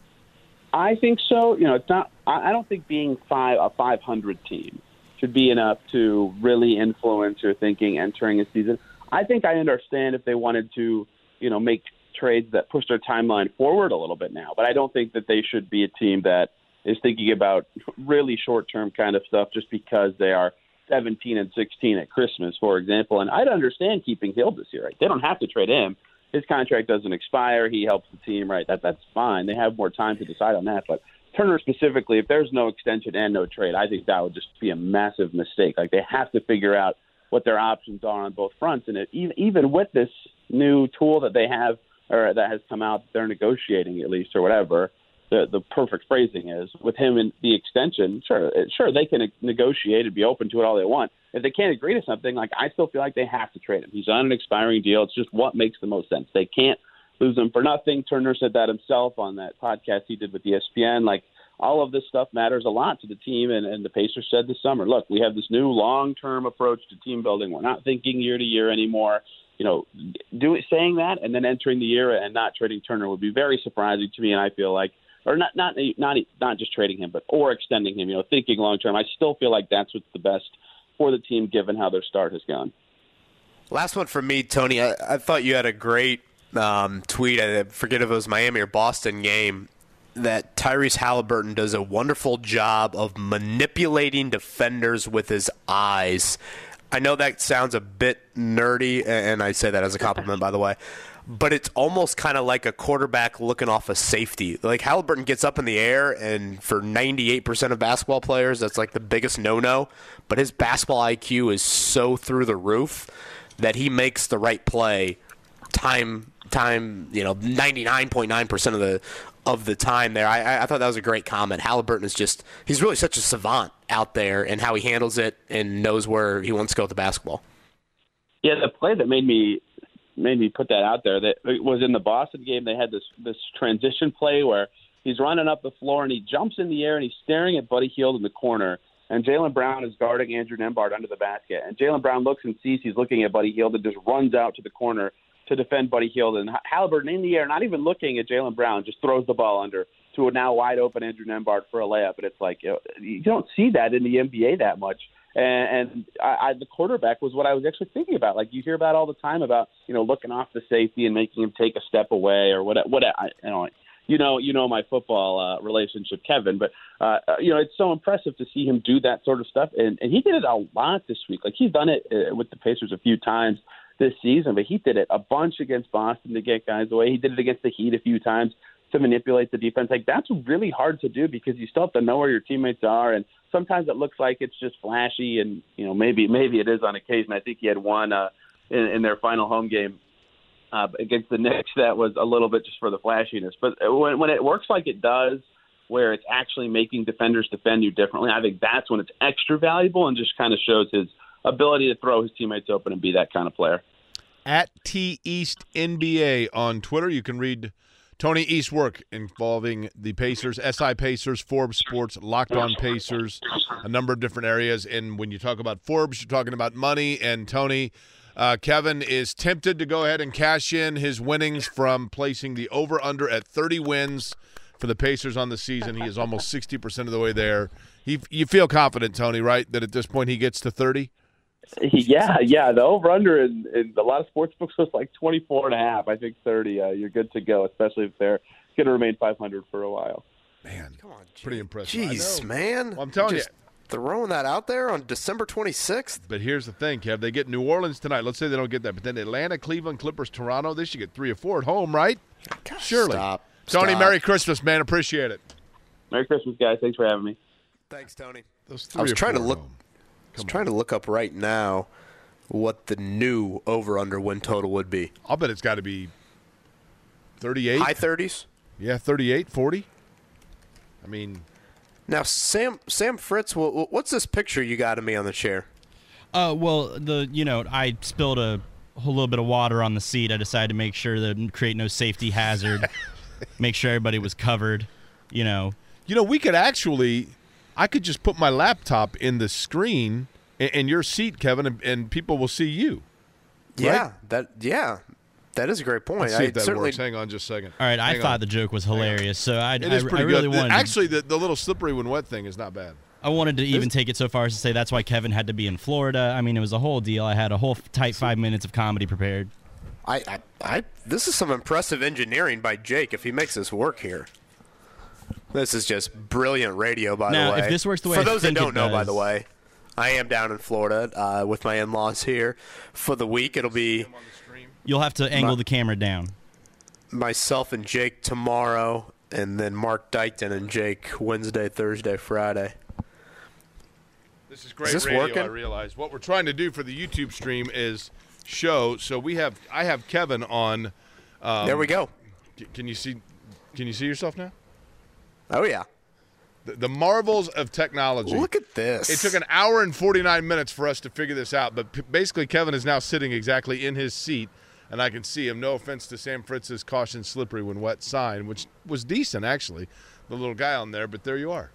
I think so. You know, it's not. I I don't think being five a 500 team should be enough to really influence your thinking entering a season. I think I understand if they wanted to, you know, make trades that push their timeline forward a little bit now, but I don't think that they should be a team that is thinking about really short-term kind of stuff just because they are 17 and 16 at Christmas, for example. And I'd understand keeping Hield this year. Right? They don't have to trade him. His contract doesn't expire. He helps the team, right? That that's fine. They have more time to decide on that. But Turner specifically, if there's no extension and no trade, I think that would just be a massive mistake. Like they have to figure out what their options are on both fronts. And it, even even with this new tool that they have or that has come out, they're negotiating at least or whatever. The the perfect phrasing is with him and the extension. Sure, sure they can negotiate and be open to it all they want. If they can't agree to something, like I still feel like they have to trade him. He's on an expiring deal. It's just what makes the most sense. They can't lose him for nothing. Turner said that himself on that podcast he did with ESPN. Like all of this stuff matters a lot to the team. And, and the Pacers said this summer, look, we have this new long term approach to team building. We're not thinking year to year anymore. You know, do saying that and then entering the year and not trading Turner would be very surprising to me. And I feel like, or not not not not just trading him, but or extending him. You know, thinking long term. I still feel like that's what's the best for the team given how their start has gone. Last one from me, Tony. I, I thought you had a great um, tweet. I forget if it was Miami or Boston game. That Tyrese Haliburton does a wonderful job of manipulating defenders with his eyes. I know that sounds a bit nerdy, and I say that as a compliment, by the way. But it's almost kind of like a quarterback looking off a safety. Like Haliburton gets up in the air, and for 98% of basketball players, that's like the biggest no no. But his basketball IQ is so through the roof that he makes the right play time time you know 99.9% of the of the time there I, I thought that was a great comment haliburton is just he's really such a savant out there and how he handles it and knows where he wants to go with the basketball Yeah, the play that made me made me put that out there that it was in the Boston game. They had this this transition play where he's running up the floor and he jumps in the air and he's staring at Buddy Hield in the corner. And Jaylen Brown is guarding Andrew Nembhard under the basket. And Jaylen Brown looks and sees he's looking at Buddy Hield and just runs out to the corner to defend Buddy Hield. And Haliburton in the air, not even looking at Jaylen Brown, just throws the ball under to a now wide open Andrew Nembhard for a layup. And it's like you, know, you don't see that in the NBA that much. And, and I, I, the quarterback was what I was actually thinking about. Like you hear about all the time about you know looking off the safety and making him take a step away or what. What you know, you know, you know my football uh, relationship, Kevin. But uh, you know, it's so impressive to see him do that sort of stuff, and, and he did it a lot this week. Like he's done it uh, with the Pacers a few times this season, but he did it a bunch against Boston to get guys away. He did it against the Heat a few times to manipulate the defense. Like that's really hard to do because you still have to know where your teammates are, and sometimes it looks like it's just flashy, and you know maybe maybe it is on occasion. I think he had one uh, in, in their final home game uh, against the Knicks that was a little bit just for the flashiness. But when, when it works like it does, where it's actually making defenders defend you differently, I think that's when it's extra valuable and just kind of shows his ability to throw his teammates open and be that kind of player. At T East NBA on Twitter, you can read Tony East's work involving the Pacers, SI Pacers, Forbes Sports, Locked On Pacers, a number of different areas. And when you talk about Forbes, you're talking about money. And Tony, uh, Kevin is tempted to go ahead and cash in his winnings from placing the over under at 30 wins for the Pacers on the season. He is almost 60% of the way there. He, you feel confident, Tony, right, that at this point he gets to 30? Yeah, yeah. The over under in, in a lot of sports books was like 24 and a half. I think 30. Uh, you're good to go, especially if they're going to remain 500 for a while. Man, come on, pretty impressive. Jeez, man. Well, I'm telling Just you. Throwing that out there on December 26th. But here's the thing, Kev. They get New Orleans tonight. Let's say they don't get that, but then Atlanta, Cleveland, Clippers, Toronto. They should get three or four at home, right? Surely. Stop. Tony, Stop. Merry Christmas, man. Appreciate it. Merry Christmas, guys. Thanks for having me. Thanks, Tony. Those I was trying to look. home. I was trying to look up right now what the new over/under win total would be. I'll bet it's got to be 38. High 30s. Yeah, 38, 40. I mean, Now, Sam Sam Fritz, wha- wha- what's this picture you got of me on the chair? Uh, well, the you know I spilled a whole little bit of water on the seat. I decided to make sure that create no safety hazard, make sure everybody was covered. You know, you know, we could actually, I could just put my laptop in the screen in, in your seat, Kevin, and, and people will see you. Yeah, that yeah, that is a great point. Let's see I if that certainly works. Hang on just a second. all right. I Hang thought on. the joke was hilarious, so I, It I, is pretty I really good. wanted. Actually, the, the little slippery when wet thing is not bad. I wanted to even take it so far as to say that's why Kevin had to be in Florida. I mean, it was a whole deal. I had a whole tight five minutes of comedy prepared. I, I, I this is some impressive engineering by Jake if he makes this work here. This is just brilliant radio, by Now, the way. if this works the way for I those that think it don't know, by does- the way, I am down in Florida uh, with my in-laws here for the week. It'll be You'll have to angle My- the camera down. myself and Jake tomorrow, and then Mark Dykton and Jake Wednesday, Thursday, Friday. This is great Is this radio. working? I realize what we're trying to do for the YouTube stream is show. So we have, I have Kevin on. Um, There we go. c- Can you see? Can you see yourself now? Oh yeah. The, the marvels of technology. Look at this. It took an hour and 49 minutes for us to figure this out, but p- basically Kevin is now sitting exactly in his seat, and I can see him. No offense to Sam Fritz's caution slippery when wet sign, which was decent actually, the little guy on there. But there you are.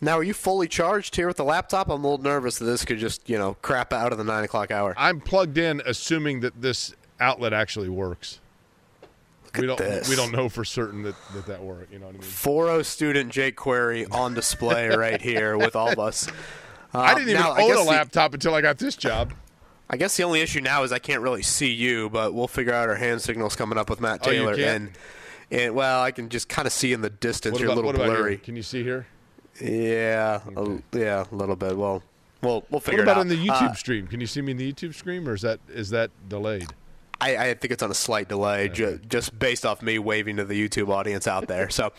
Now, are you fully charged here with the laptop? I'm a little nervous that this could just, you know, crap out of the nine o'clock hour. I'm plugged in, assuming that this outlet actually works. We don't. this. We don't know for certain that that, that works. You know what I mean? 4 student Jake Query on display right here with all of us. I Uh, didn't even now, own a the- laptop until I got this job. I guess the only issue now is I can't really see you, but we'll figure out our hand signals coming up with Matt Oh, Taylor. can't? and, and well, I can just kind of see in the distance. What You're about, a little blurry. Can you see here? Yeah, a, yeah, a little bit. Well, we'll we'll figure What about it out. in the YouTube Uh, stream? Can you see me in the YouTube stream, or is that is that delayed? I, I think it's on a slight delay, ju- just based off me waving to the YouTube audience out there. So,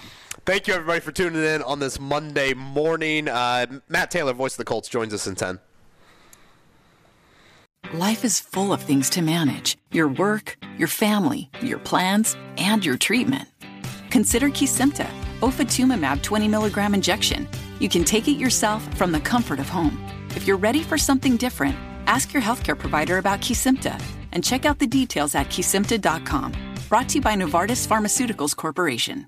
thank you everybody for tuning in on this Monday morning. Uh, Matt Taylor, voice of the Colts, joins us in ten. Life is full of things to manage your work, your family, your plans, and your treatment. Consider Kesimpta, ofatumumab 20 milligram injection. You can take it yourself from the comfort of home. If you're ready for something different, ask your healthcare provider about Kesimpta and check out the details at kesimpta.com. Brought to you by Novartis Pharmaceuticals Corporation.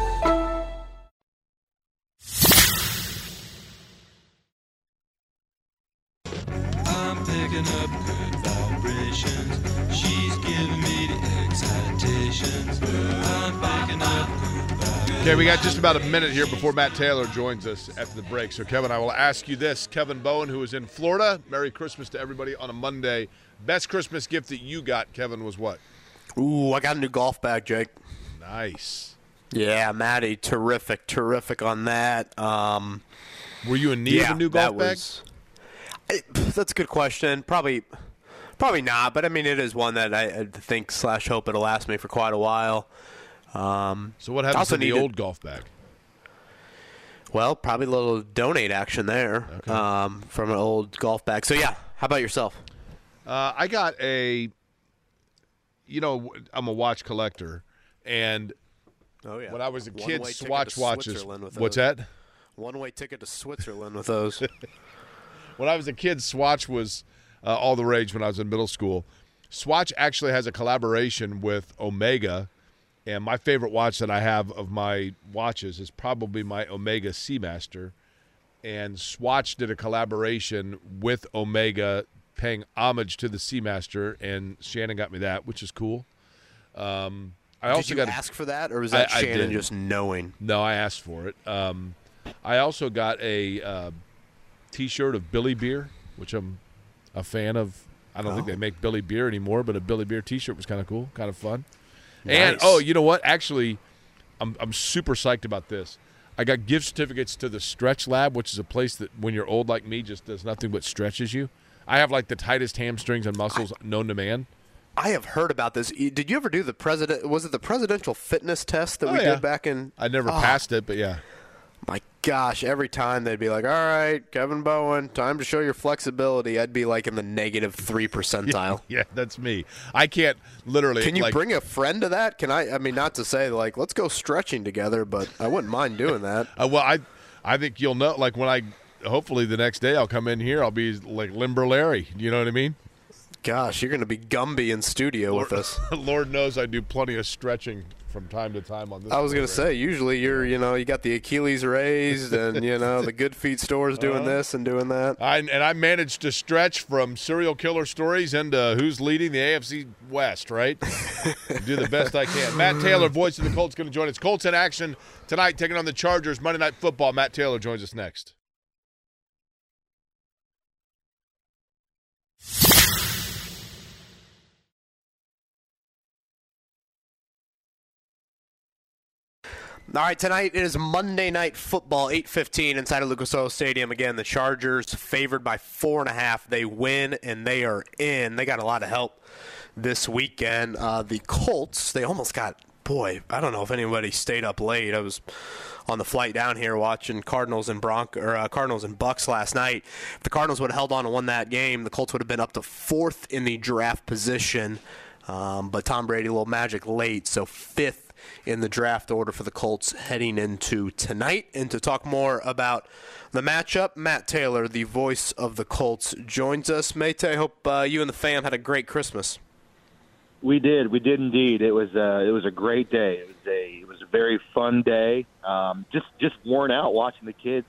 Okay, we got just about a minute here before Matt Taylor joins us after the break. So, Kevin, I will ask you this. Kevin Bowen, who is in Florida, Merry Christmas to everybody on a Monday. Best Christmas gift that you got, Kevin, was what? Ooh, I got a new golf bag, Jake. Nice. Yeah, Maddie, terrific, terrific on that. Um, Were you in need yeah, of a new golf bag? was- I- that's a good question. Probably, probably not. But I mean, it is one that I, I think slash hope it'll last me for quite a while. Um, So, what happens to the old golf bag? Well, probably a little donate action there um, from an old golf bag. So yeah, how about yourself? Uh, I got a, you know, I'm a watch collector, and Oh yeah. when I was a One-way kid, Swatch watches. What's that? One way ticket to Switzerland with those. when I was a kid, Swatch was uh, all the rage when I was in middle school. Swatch actually has a collaboration with Omega, and my favorite watch that I have of my watches is probably my Omega Seamaster. And Swatch did a collaboration with Omega, paying homage to the Seamaster, and Shannon got me that, which is cool. Um, I Did also you got a- ask for that, or was that I- I Shannon did. just knowing? No, I asked for it. Um, I also got a uh, T-shirt of Billy Beer, which I'm a fan of. I don't think Oh. they make Billy Beer anymore, but a Billy Beer T-shirt was kind of cool, kind of fun. And oh, you know what? Actually, I'm I'm super psyched about this. I got gift certificates to the Stretch Lab, which is a place that when you're old like me, just does nothing but stretches you. I have like the tightest hamstrings and muscles known to man. I have heard about this. Did you ever do the president? Was it the presidential fitness test that Oh, we yeah. did back in? I never Oh, passed it, but yeah. Gosh! Every time they'd be like, "All right, Kevin Bowen, time to show your flexibility," I'd be like in the negative three percentile. yeah, that's me. I can't literally. Can you like, bring a friend to that? Can I? I mean, not to say like, let's go stretching together, but I wouldn't mind doing that. Uh, well, I I think you'll know. Like when I, hopefully the next day I'll come in here, I'll be like Limber Larry. You know what I mean? Gosh, you're going to be Gumby in studio with us. Lord knows I do plenty of stretching from time to time on this. I was going to say, usually you're, you know, you got the Achilles raised, and you know the Good Feet stores doing Uh-huh. this and doing that. I, and I managed to stretch from serial killer stories into who's leading the AFC West, right? do the best I can. Matt Taylor, voice of the Colts, going to join us. Colts in action tonight, taking on the Chargers. Monday Night Football. Matt Taylor joins us next. All right, tonight is Monday Night Football, eight fifteen inside of Lucas Oil Stadium. Again, the Chargers favored by four and a half. They win and they are in. They got a lot of help this weekend. Uh, the Colts, they almost got. Boy, I don't know if anybody stayed up late. I was on the flight down here watching Cardinals and Bronc or uh, Cardinals and Bucks last night. If the Cardinals would have held on and won that game, the Colts would have been up to fourth in the draft position. Um, but Tom Brady, a little magic late, so fifth in the draft order for the Colts heading into tonight. And to talk more about the matchup, Matt Taylor, the voice of the Colts, joins us. Mate, I hope uh, you and the fam had a great Christmas. We did. We did indeed. It was uh, it was a great day. It was a it was a very fun day. Um, just just worn out watching the kids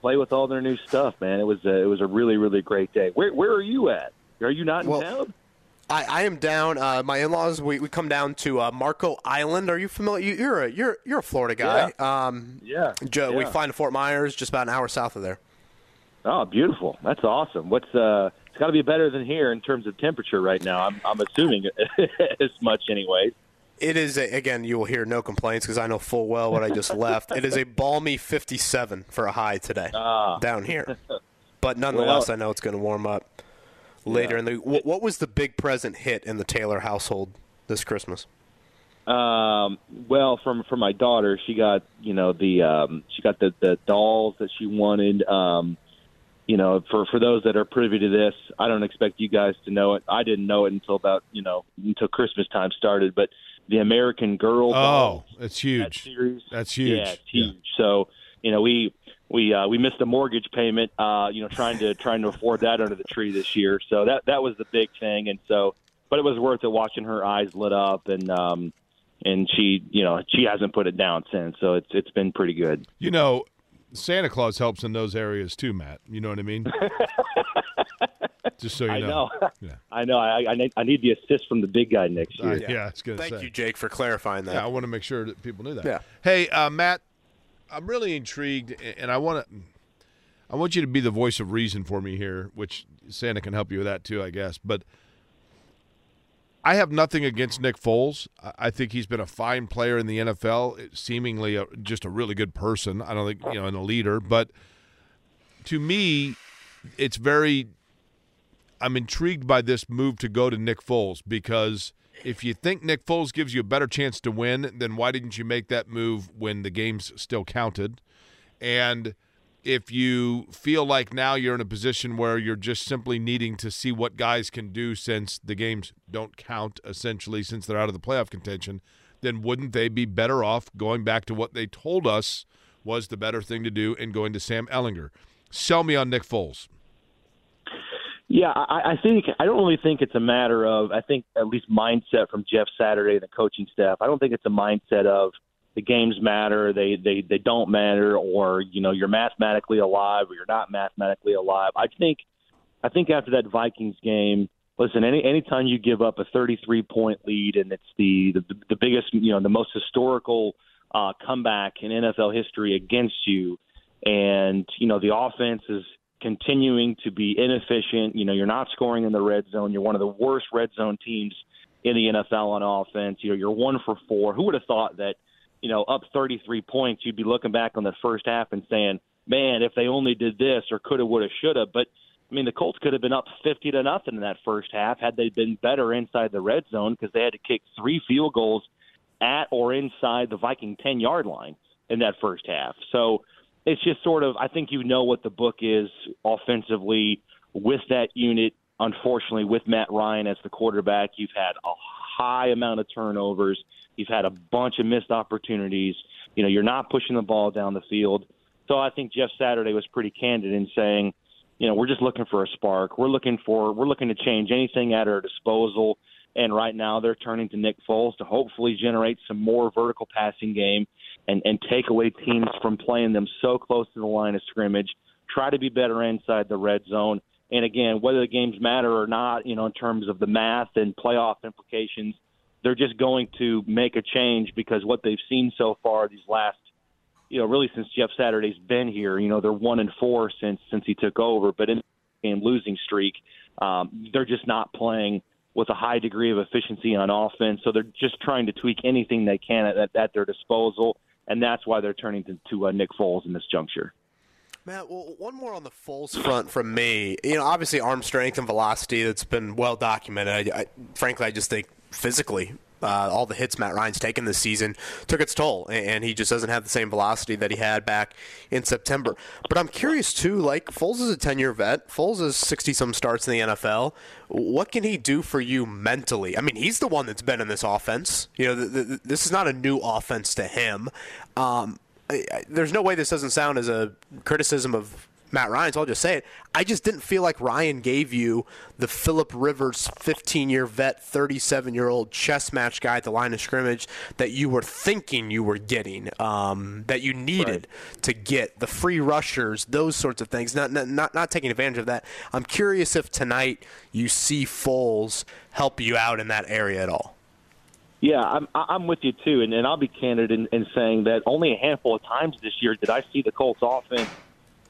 play with all their new stuff, man. It was a, it was a really really great day. Where where are you at? Are you not in Well, town? I, I am down. Uh, my in-laws. We, we come down to uh, Marco Island. Are you familiar? You, you're a you're you're a Florida guy. Um, yeah. Joe, we yeah. fly to Fort Myers, just about an hour south of there. Oh, beautiful. That's awesome. What's uh? It's got to be better than here in terms of temperature right now. I'm I'm assuming as much, anyways. It is a, again. You will hear no complaints because I know full well what I just left. It is a balmy 57 for a high today down here, but nonetheless, Well- I know it's going to warm up later Yeah. in the. What, what was the big present hit in the Taylor household this Christmas? Um, well, from from my daughter, she got you know the um, she got the the dolls that she wanted. Um, you know, for for those that are privy to this, I don't expect you guys to know it. I didn't know it until about you know until Christmas time started. But the American Girl Oh, it's huge. series, That's huge. yeah, it's huge. So you know we. We uh, we missed a mortgage payment, uh, you know, trying to trying to afford that under the tree this year. So that that was the big thing, and so, but it was worth it watching her eyes lit up, and um, and she, you know, she hasn't put it down since. So it's it's been pretty good. You know, Santa Claus helps in those areas too, Matt. You know what I mean? Just so you know. I know. know. Yeah. I know. I, I need I need the assist from the big guy next Uh, year. yeah, I was gonna Thank say. you, Jake, for clarifying that. Yeah, I want to make sure that people knew that. Yeah. Hey, uh, Matt, I'm really intrigued, and I want to. I want you to be the voice of reason for me here, which Santa can help you with that too, I guess. But I have nothing against Nick Foles. I- think he's been a fine player in the NFL, eh, seemingly a, just a really good person. I don't think you know, and a leader. But to me, it's very. I'm intrigued by this move to go to Nick Foles because if you think Nick Foles gives you a better chance to win, then why didn't you make that move when the games still counted? And if you feel like now you're in a position where you're just simply needing to see what guys can do since the games don't count, essentially, since they're out of the playoff contention, then wouldn't they be better off going back to what they told us was the better thing to do and going to Sam Ehlinger? Sell me on Nick Foles. Yeah, I, I think I don't really think it's a matter of I think at least mindset from Jeff Saturday and the coaching staff. I don't think it's a mindset of the games matter, they they they don't matter, or you know you're mathematically alive or you're not mathematically alive. I think I think after that Vikings game, listen, any anytime you give up a 33 point lead and it's the the, the biggest you know the most historical uh, comeback in NFL history against you, and you know the offense is continuing to be inefficient. You know, you're not scoring in the red zone. You're one of the worst red zone teams in the NFL on offense. You know, you're one for four. Who would have thought that, you know, up 33 points, you'd be looking back on the first half and saying, man, if they only did this or coulda, woulda, shoulda. But I mean, the Colts could have been up 50 to nothing in that first half had they been better inside the red zone because they had to kick three field goals at or inside the Viking 10 yard line in that first half. So it's just sort of, I think you know what the book is offensively with that unit. Unfortunately, with Matt Ryan as the quarterback, you've had a high amount of turnovers. You've had a bunch of missed opportunities. You know, you're not pushing the ball down the field. So I think Jeff Saturday was pretty candid in saying, you know, we're just looking for a spark. We're looking for we're looking to change anything at our disposal. And right now they're turning to Nick Foles to hopefully generate some more vertical passing game and, and take away teams from playing them so close to the line of scrimmage. Try to be better inside the red zone. And again, whether the games matter or not, you know, in terms of the math and playoff implications, they're just going to make a change because what they've seen so far these last you know, really since Jeff Saturday's been here, you know, they're one and four since since he took over, but in game losing streak, um, they're just not playing with a high degree of efficiency on offense. So they're just trying to tweak anything they can at, at, at their disposal, and that's why they're turning to, to uh, Nick Foles in this juncture. Matt, well, one more on the Foles front from me. You know, obviously arm strength and velocity that's been well documented. I, I, frankly, I just think physically Uh, all the hits Matt Ryan's taken this season took its toll, and, he just doesn't have the same velocity that he had back in September. But I'm curious too. Like Foles is a 10 year vet. Foles has 60 some starts in the NFL. What can he do for you mentally? I mean, he's the one that's been in this offense. You know, th th this is not a new offense to him. Um, I, I, there's no way this doesn't sound as a criticism of Matt Ryan, so I'll just say it. I just didn't feel like Ryan gave you the Philip Rivers 15 year vet, 37 year old chess match guy at the line of scrimmage that you were thinking you were getting, um, that you needed to get the free rushers, those sorts of things. Not, not, not, not taking advantage of that. I'm curious if tonight you see Foles help you out in that area at all. Yeah, I'm I'm with you too, and, and I'll be candid in, in saying that only a handful of times this year did I see the Colts offense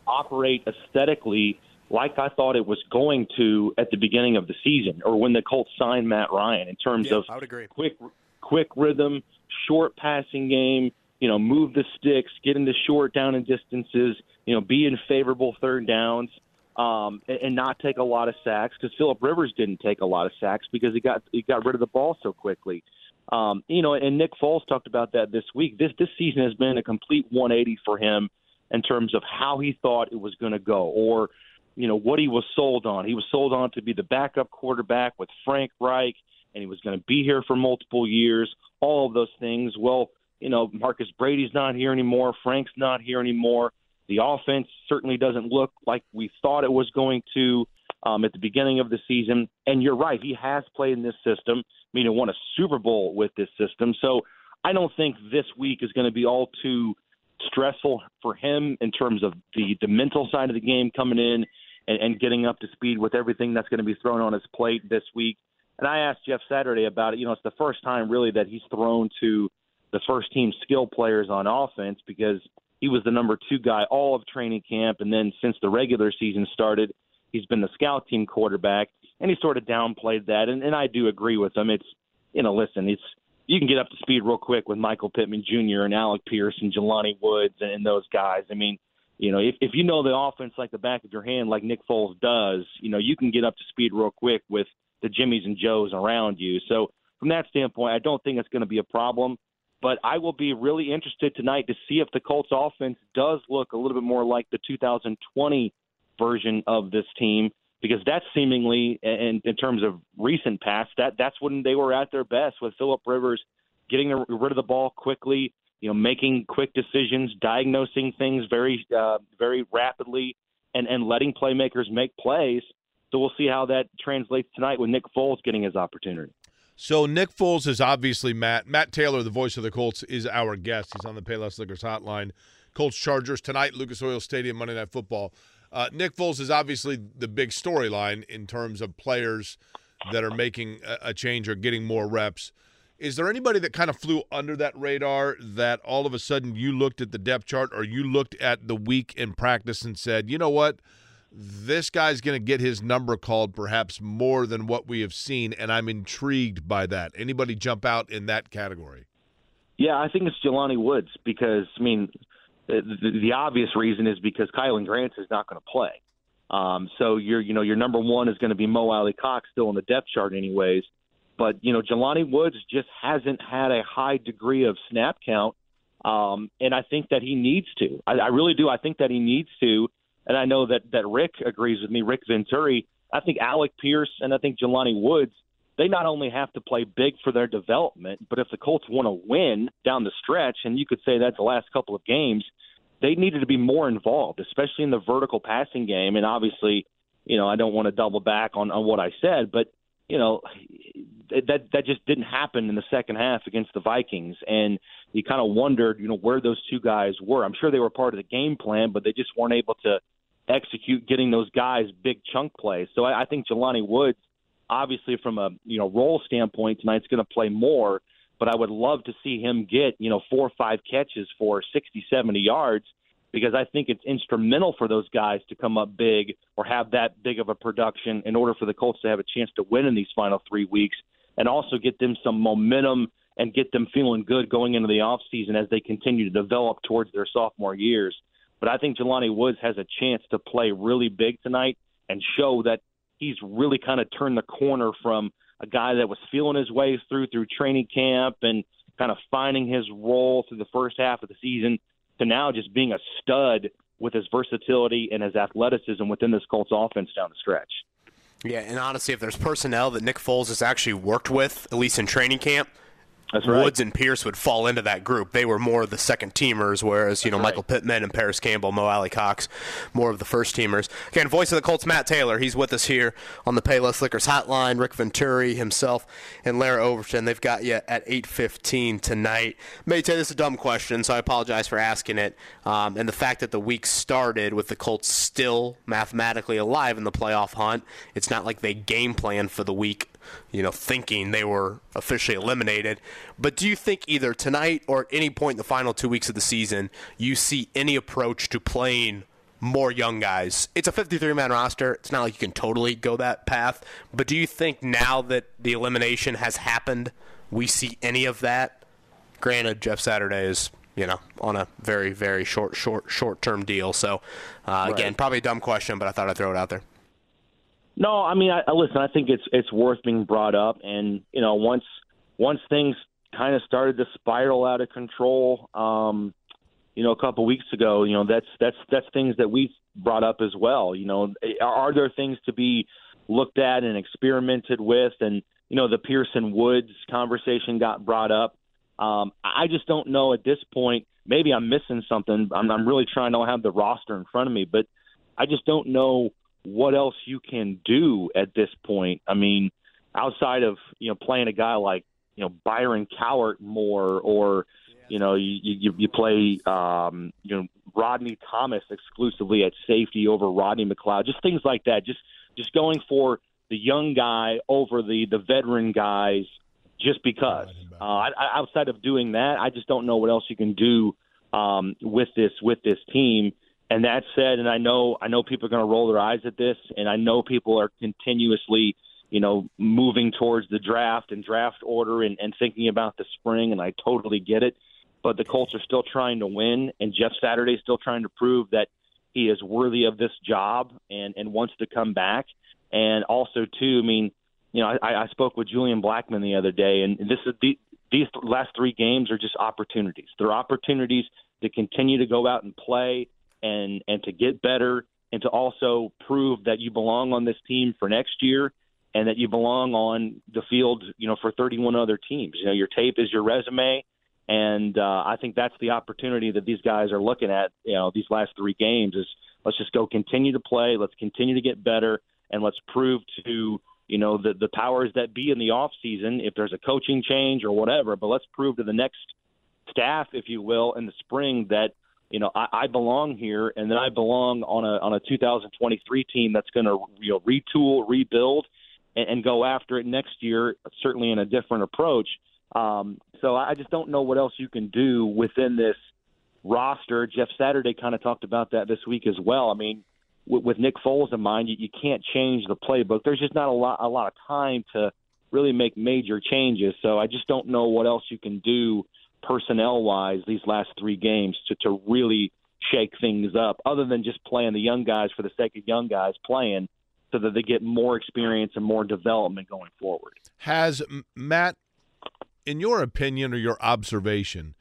operate aesthetically like I thought it was going to at the beginning of the season, or when the Colts signed Matt Ryan. In terms Yeah, of I would agree. quick quick rhythm, short passing game, you know, move the sticks, get into short down and distances, you know, be in favorable third downs, um, and, and not take a lot of sacks because Philip Rivers didn't take a lot of sacks because he got he got rid of the ball so quickly. Um, you know, and Nick Foles talked about that this week. This this season has been a complete 180 for him in terms of how he thought it was going to go, or you know what he was sold on. He was sold on to be the backup quarterback with Frank Reich, and he was going to be here for multiple years. All of those things. Well, you know, Marcus Brady's not here anymore. Frank's not here anymore. The offense certainly doesn't look like we thought it was going to um, at the beginning of the season. And you're right, he has played in this system. I mean, he won a Super Bowl with this system. So I don't think this week is going to be all too stressful for him in terms of the, the mental side of the game coming in and, and getting up to speed with everything that's going to be thrown on his plate this week. And I asked Jeff Saturday about it. You know, it's the first time really that he's thrown to the first team skill players on offense because he was the number two guy all of training camp. And then since the regular season started, he's been the scout team quarterback. And he sort of downplayed that. And, and I do agree with him. It's, you know, listen, it's, you can get up to speed real quick with Michael Pittman Jr. and Alec Pierce and Jelani Woods and, and those guys. I mean, you know, if, if you know the offense like the back of your hand, like Nick Foles does, you know, you can get up to speed real quick with the Jimmys and Joes around you. So from that standpoint, I don't think it's going to be a problem. But I will be really interested tonight to see if the Colts offense does look a little bit more like the 2020 version of this team, because that's seemingly, in, in terms of recent past, that that's when they were at their best with Philip Rivers getting rid of the ball quickly, you know, making quick decisions, diagnosing things very, uh, very rapidly, and and letting playmakers make plays. So we'll see how that translates tonight with Nick Foles getting his opportunity. So Nick Foles is obviously Matt. Matt Taylor, the voice of the Colts, is our guest. He's on the Payless Liquors hotline. Colts Chargers tonight, Lucas Oil Stadium, Monday Night Football. Uh, Nick Foles is obviously the big storyline in terms of players that are making a, a change or getting more reps. Is there anybody that kind of flew under that radar that all of a sudden you looked at the depth chart or you looked at the week in practice and said, you know what? This guy's going to get his number called perhaps more than what we have seen, and I'm intrigued by that. Anybody jump out in that category? Yeah, I think it's Jelani Woods because I mean, the, the, obvious reason is because Kylen Grant is not going to play. Um, so your you know your number one is going to be Mo Alie-Cox still in the depth chart anyways. But you know Jelani Woods just hasn't had a high degree of snap count, um, and I think that he needs to. I, I really do. I think that he needs to, and I know that that Rick agrees with me. Rick Venturi. I think Alec Pierce and I think Jelani Woods. They not only have to play big for their development, but if the Colts want to win down the stretch, and you could say that's the last couple of games, they needed to be more involved, especially in the vertical passing game. And obviously, you know, I don't want to double back on, on what I said, but you know, that that just didn't happen in the second half against the Vikings, and you kind of wondered, you know, where those two guys were. I'm sure they were part of the game plan, but they just weren't able to execute getting those guys big chunk plays. So I, I think Jelani Woods, obviously from a you know role standpoint, tonight's going to play more. But I would love to see him get you know four or five catches for 60, 70 yards because I think it's instrumental for those guys to come up big or have that big of a production in order for the Colts to have a chance to win in these final three weeks and also get them some momentum and get them feeling good going into the offseason as they continue to develop towards their sophomore years. But I think Jelani Woods has a chance to play really big tonight and show that he's really kind of turned the corner from a guy that was feeling his way through through training camp and kind of finding his role through the first half of the season to now just being a stud with his versatility and his athleticism within this Colts offense down the stretch. Yeah, and honestly, if there's personnel that Nick Foles has actually worked with, at least in training camp, That's right. Woods and Pierce would fall into that group. They were more of the second teamers, whereas you know Michael Pittman and Parris Campbell, Mo Alie-Cox, more of the first teamers. Again, voice of the Colts, Matt Taylor. He's with us here on the Payless Liquors Hotline. Rick Venturi himself and Larra Overton. They've got you at 8:15 tonight. May say this is a dumb question, so I apologize for asking it. Um, and the fact that the week started with the Colts still mathematically alive in the playoff hunt, it's not like they game plan for the week you know, thinking they were officially eliminated. But do you think either tonight or at any point in the final two weeks of the season, you see any approach to playing more young guys? It's a 53 man roster. It's not like you can totally go that path. But do you think now that the elimination has happened, we see any of that? Granted, Jeff Saturday is. You know, on a very, very short, short, short-term deal. So, uh, again, probably a dumb question, but I thought I'd throw it out there. No, I mean, I, I listen. I think it's it's worth being brought up, and you know, once once things kind of started to spiral out of control, um, you know, a couple weeks ago, you know, that's that's that's things that we brought up as well. You know, are, are there things to be looked at and experimented with, and you know, the Pearson Woods conversation got brought up. Um, I just don't know at this point. Maybe I'm missing something. I'm, I'm really trying to have the roster in front of me, but I just don't know what else you can do at this point. I mean, outside of you know playing a guy like you know Byron Cowart more, or you know you you, you play um, you know Rodney Thomas exclusively at safety over Rodney McLeod, just things like that. Just just going for the young guy over the the veteran guys, just because. Uh, I, I, outside of doing that, I just don't know what else you can do um, with this with this team. And that said, and I know I know people are going to roll their eyes at this, and I know people are continuously, you know, moving towards the draft and draft order and, and thinking about the spring, and I totally get it. But the Colts are still trying to win, and Jeff Saturday is still trying to prove that he is worthy of this job and and wants to come back. And also, too, I mean, you know, I, I spoke with Julian Blackmon the other day, and this is the, these last three games are just opportunities. They're opportunities to continue to go out and play and and to get better and to also prove that you belong on this team for next year and that you belong on the field, you know, for 31 other teams. You know, your tape is your resume, and uh, I think that's the opportunity that these guys are looking at. You know, these last three games is let's just go continue to play, let's continue to get better, and let's prove to you know the the powers that be in the off season if there's a coaching change or whatever. But let's prove to the next staff, if you will, in the spring that you know I, I belong here, and then I belong on a on a 2023 team that's going to you know retool, rebuild, and, and go after it next year. Certainly in a different approach. Um, so I just don't know what else you can do within this roster. Jeff Saturday kind of talked about that this week as well. I mean, with, with Nick Foles in mind, you, you can't change the playbook. There's just not a lot a lot of time to really make major changes. So I just don't know what else you can do personnel wise these last three games to to really shake things up, other than just playing the young guys for the sake of young guys playing, so that they get more experience and more development going forward. Has Matt, in your opinion or your observation,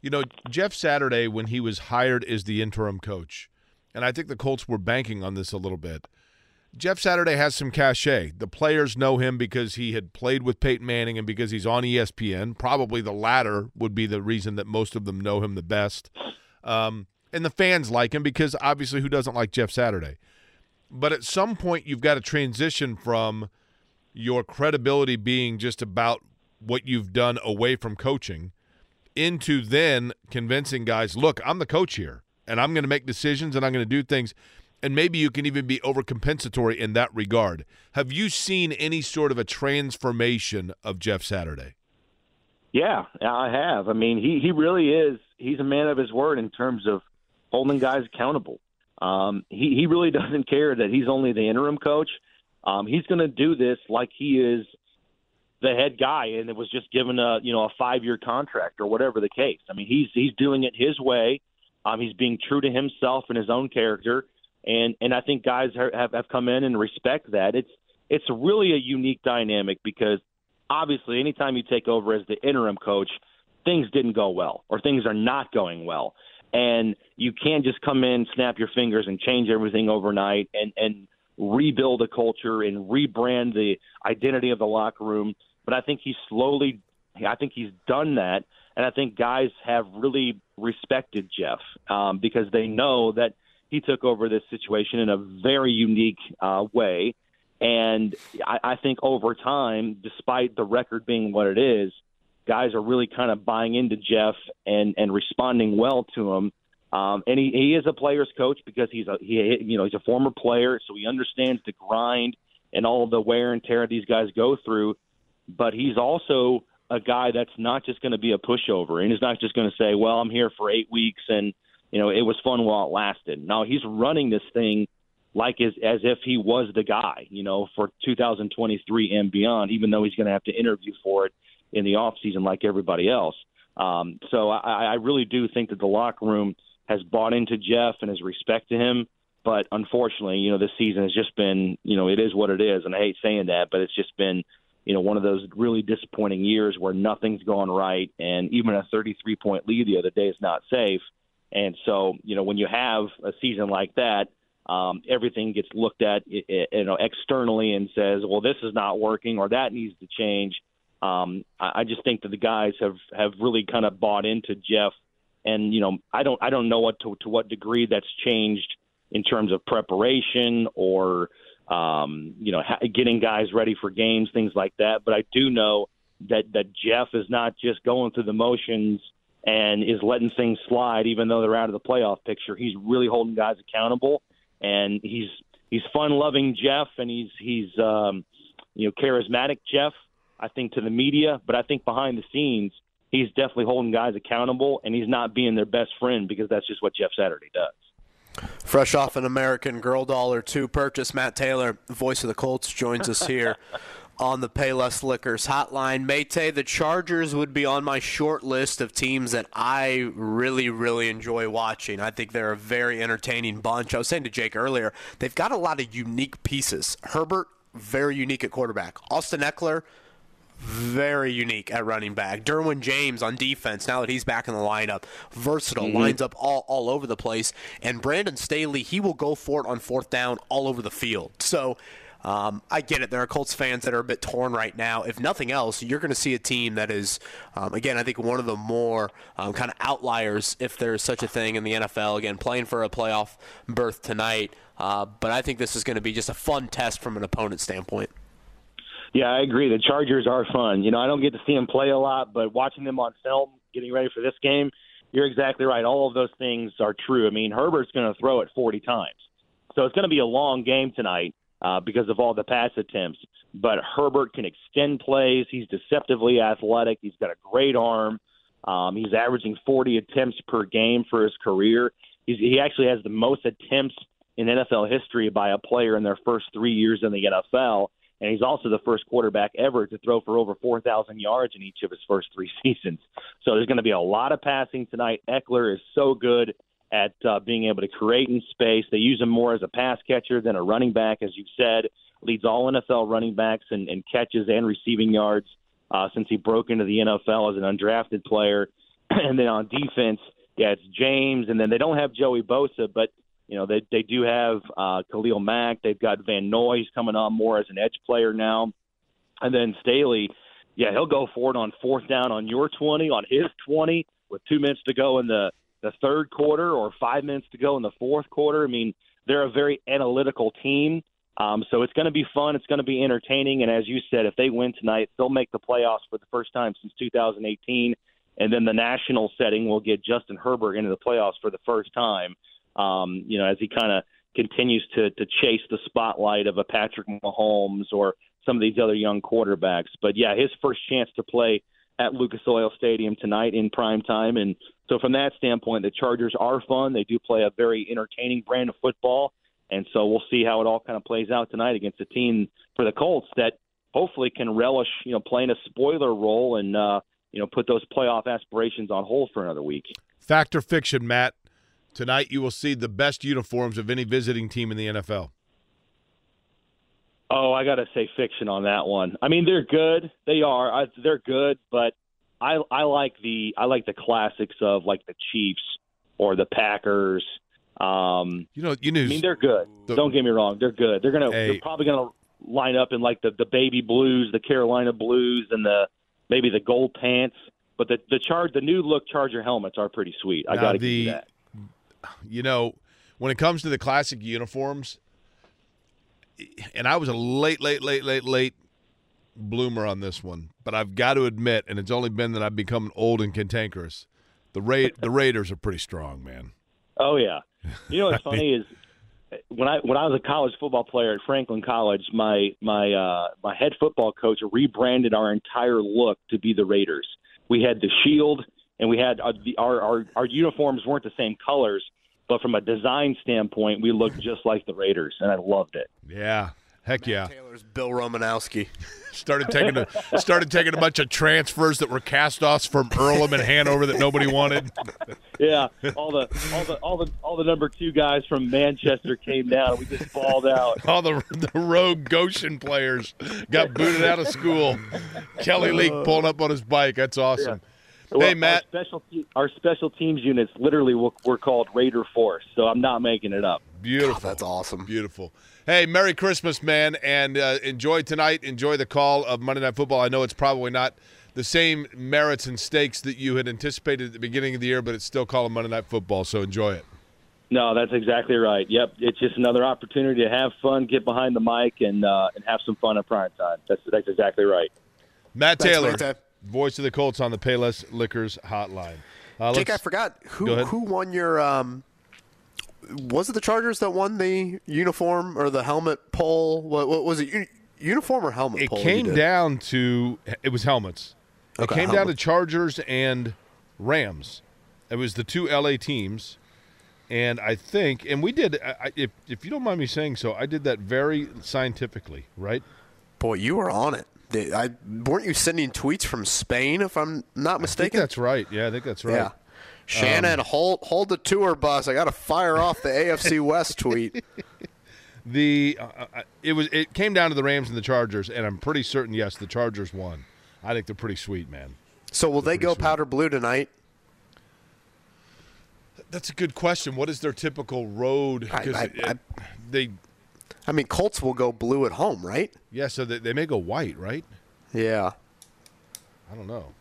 you know, Jeff Saturday, when he was hired as the interim coach, and I think the Colts were banking on this a little bit. Jeff Saturday has some cachet. The players know him because he had played with Peyton Manning and because he's on ESPN. Probably the latter would be the reason that most of them know him the best. Um, and the fans like him because obviously who doesn't like Jeff Saturday? But at some point, you've got to transition from your credibility being just about what you've done away from coaching into then convincing guys, look, I'm the coach here and I'm going to make decisions and I'm going to do things. And maybe you can even be overcompensatory in that regard. Have you seen any sort of a transformation of Jeff Saturday? Yeah, I have. I mean, he he really is. He's a man of his word in terms of holding guys accountable. Um, he he really doesn't care that he's only the interim coach. Um, he's going to do this like he is the head guy, and it was just given a you know a five year contract or whatever the case. I mean, he's he's doing it his way. Um, he's being true to himself and his own character, and and I think guys have have come in and respect that. It's it's really a unique dynamic because obviously, anytime you take over as the interim coach, things didn't go well or things are not going well. And you can't just come in, snap your fingers, and change everything overnight and, and rebuild a culture and rebrand the identity of the locker room. But I think he's slowly, I think he's done that. And I think guys have really respected Jeff um, because they know that he took over this situation in a very unique uh, way. And I, I think over time, despite the record being what it is, guys are really kind of buying into Jeff and and responding well to him. Um, and he, he is a player's coach because he's a he you know he's a former player, so he understands the grind and all the wear and tear these guys go through. But he's also a guy that's not just going to be a pushover, and he's not just going to say, "Well, I'm here for eight weeks and you know it was fun while it lasted." No, he's running this thing like as as if he was the guy, you know, for 2023 and beyond. Even though he's going to have to interview for it in the off season like everybody else. Um, so I, I really do think that the locker room has bought into Jeff and has respect to him. But unfortunately, you know, this season has just been, you know, it is what it is, and I hate saying that, but it's just been, you know, one of those really disappointing years where nothing's gone right, and even a 33 point lead the other day is not safe. And so, you know, when you have a season like that, um, everything gets looked at, you know, externally and says, well, this is not working or that needs to change. Um, I, I just think that the guys have have really kind of bought into Jeff, and you know, I don't I don't know what to to what degree that's changed in terms of preparation or um, you know getting guys ready for games, things like that. But I do know that that Jeff is not just going through the motions and is letting things slide, even though they're out of the playoff picture. He's really holding guys accountable, and he's he's fun loving Jeff, and he's he's um, you know charismatic Jeff. I think to the media, but I think behind the scenes, he's definitely holding guys accountable, and he's not being their best friend because that's just what Jeff Saturday does. Fresh off an American Girl doll or two purchase, Matt Taylor, voice of the Colts, joins us here on the Payless Liquors hotline. Mate, the Chargers would be on my short list of teams that I really, really enjoy watching. I think they're a very entertaining bunch. I was saying to Jake earlier, they've got a lot of unique pieces. Herbert, very unique at quarterback. Austin Ekeler, very unique at running back. Derwin James on defense, now that he's back in the lineup, versatile, Mhm. lines up all, all over the place. And Brandon Staley, he will go for it on fourth down all over the field. So um, I get it. There are Colts fans that are a bit torn right now. If nothing else, you're going to see a team that is, um, again, I think one of the more um, kind of outliers, if there is such a thing in the NFL. Again, playing for a playoff berth tonight. Uh, but I think this is going to be just a fun test from an opponent standpoint. Yeah, I agree. The Chargers are fun. You know, I don't get to see them play a lot, but watching them on film, getting ready for this game, you're exactly right. All of those things are true. I mean, Herbert's going to throw it 40 times. So it's going to be a long game tonight uh, because of all the pass attempts. But Herbert can extend plays. He's deceptively athletic. He's got a great arm. Um, he's averaging 40 attempts per game for his career. He's, he actually has the most attempts in NFL history by a player in their first three years in the NFL. And he's also the first quarterback ever to throw for over 4,000 yards in each of his first three seasons. So there's going to be a lot of passing tonight. Ekeler is so good at uh, being able to create in space. They use him more as a pass catcher than a running back, as you've said. Leads all NFL running backs in, in catches and receiving yards uh, since he broke into the NFL as an undrafted player. and then on defense, yeah, it's James, and then they don't have Joey Bosa, but you know they they do have uh, Khalil Mack. They've got Van Noy coming on more as an edge player now, and then Staley. Yeah, he'll go for it on fourth down on your twenty, on his twenty, with two minutes to go in the the third quarter or five minutes to go in the fourth quarter. I mean, they're a very analytical team. Um, so it's going to be fun. It's going to be entertaining. And as you said, if they win tonight, they'll make the playoffs for the first time since 2018. And then the national setting will get Justin Herbert into the playoffs for the first time. Um, you know, as he kind of continues to to chase the spotlight of a Patrick Mahomes or some of these other young quarterbacks. But yeah, his first chance to play at Lucas Oil Stadium tonight in prime time. And so from that standpoint, the Chargers are fun. They do play a very entertaining brand of football. And so we'll see how it all kind of plays out tonight against a team for the Colts that hopefully can relish, you know, playing a spoiler role and uh, you know, put those playoff aspirations on hold for another week. Fact or fiction, Matt? Tonight you will see the best uniforms of any visiting team in the NFL. Oh, I got to say fiction on that one. I mean, they're good. They are. I, they're good, but I I like the I like the classics of like the Chiefs or the Packers. Um, you know, you knew. I mean, they're good. Don't get me wrong. They're good. They're gonna. They're probably gonna line up in like the the baby blues, the Carolina blues, and the maybe the gold pants. But the the charge the new look Charger helmets are pretty sweet. I Now, got to the- give you that. you know, when it comes to the classic uniforms, and I was a late, late, late, late, late bloomer on this one, but I've got to admit, and it's only been that I've become old and cantankerous. The Ra- the Raiders are pretty strong, man. Oh yeah. You know what's funny is when I when I was a college football player at Franklin College, my my uh, my head football coach rebranded our entire look to be the Raiders. We had the shield and we had uh, the, our, our our uniforms weren't the same colors, but from a design standpoint, we looked just like the Raiders, and I loved it. Yeah, heck yeah. Taylor's Bill Romanowski. Started taking a, started taking a bunch of transfers that were cast offs from Earlham and Hanover that nobody wanted. Yeah, all the all the all the all the number two guys from Manchester came down. We just balled out. All the the rogue Goshen players got booted out of school. Kelly Leak uh, pulling up on his bike. That's awesome. Well, Hey Matt, our special te- our special teams units literally were, were called Raider Force, so I'm not making it up. Beautiful. that's awesome. Beautiful. Hey, Merry Christmas, man, and uh, enjoy tonight. Enjoy the call of Monday Night Football. I know it's probably not the same merits and stakes that you had anticipated at the beginning of the year, but it's still called Monday Night Football, so enjoy it. No, that's exactly right. Yep, it's just another opportunity to have fun, get behind the mic, and uh, and have some fun at prime time. That's that's exactly right. Matt Thanks, Taylor, Matt. Voice of the Colts on the Payless Liquors hotline. Uh, Jake, I forgot who who won your. Um, was it the Chargers that won the uniform or the helmet poll? What, what was it? Uni- uniform or helmet It came down to it was helmets. It Okay, came down to. Chargers and Rams. It was the two LA teams, and I think, and we did. I- if if you don't mind me saying so, I did that very scientifically, right? Boy, you were on it. I weren't you sending tweets from Spain, if I'm not I think mistaken. that's right. Yeah, I think that's right. Yeah. Shannon, Um, hold hold the tour bus. I got to fire off the AFC West tweet. The uh, uh, it was it came down to the Rams and the Chargers, and I'm pretty certain yes, the Chargers won. I think they're pretty sweet, man. So will they go powder blue tonight? That's a good question. What is their typical road? 'Cause I- it- I- it- they I mean, Colts will go blue at home, right? yeah, so they, they may go white, right? Yeah. I don't know.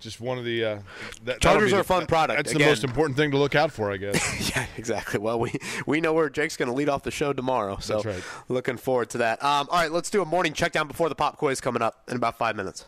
Just one of the uh, that, Chargers are a fun product. That's Again- the most important thing to look out for, I guess. yeah, exactly. Well, we we know where Jake's going to lead off the show tomorrow, so That's right. looking forward to that. Um, all right, let's do a morning check down before the pop quiz coming up in about five minutes.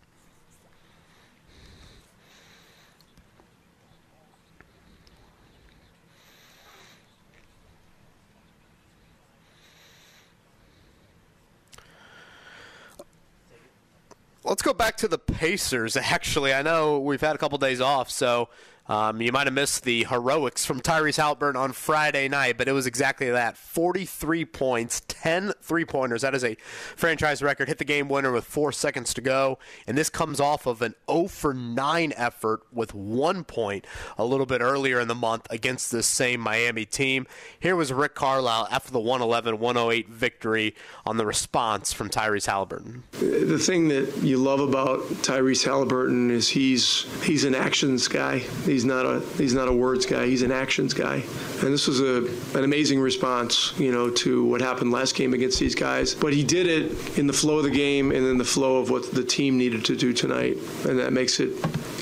Let's go back to the Pacers. Actually, I know we've had a couple days off, so um, you might have missed the heroics from Tyrese Haliburton on Friday night, but it was exactly that 43 points, 10 three pointers. That is a franchise record. Hit the game winner with four seconds to go, and this comes off of an 0 for 9 effort with one point a little bit earlier in the month against this same Miami team. Here was Rick Carlisle after the 111 108 victory on the response from Tyrese Haliburton. The thing that you love about Tyrese Haliburton is he's he's an actions guy. Not a he's not a words guy. He's an actions guy. And this was a an amazing response, you know, to what happened last game against these guys. But he did it in the flow of the game and in the flow of what the team needed to do tonight, and that makes it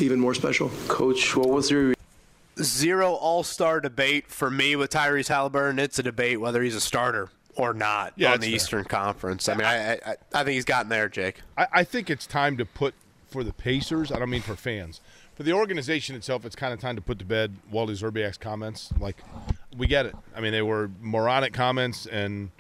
even more special. Coach, what was your zero All Star debate for me with Tyrese Haliburton? It's a debate whether he's a starter or not Yeah, on the fair. Eastern Conference. I mean, I, I I think he's gotten there, Jake. I, I think it's time to put for the Pacers. I don't mean for fans. For the organization itself, it's kind of time to put to bed Wally Szczerbiak's comments. Like, we get it. I mean, they were moronic comments, and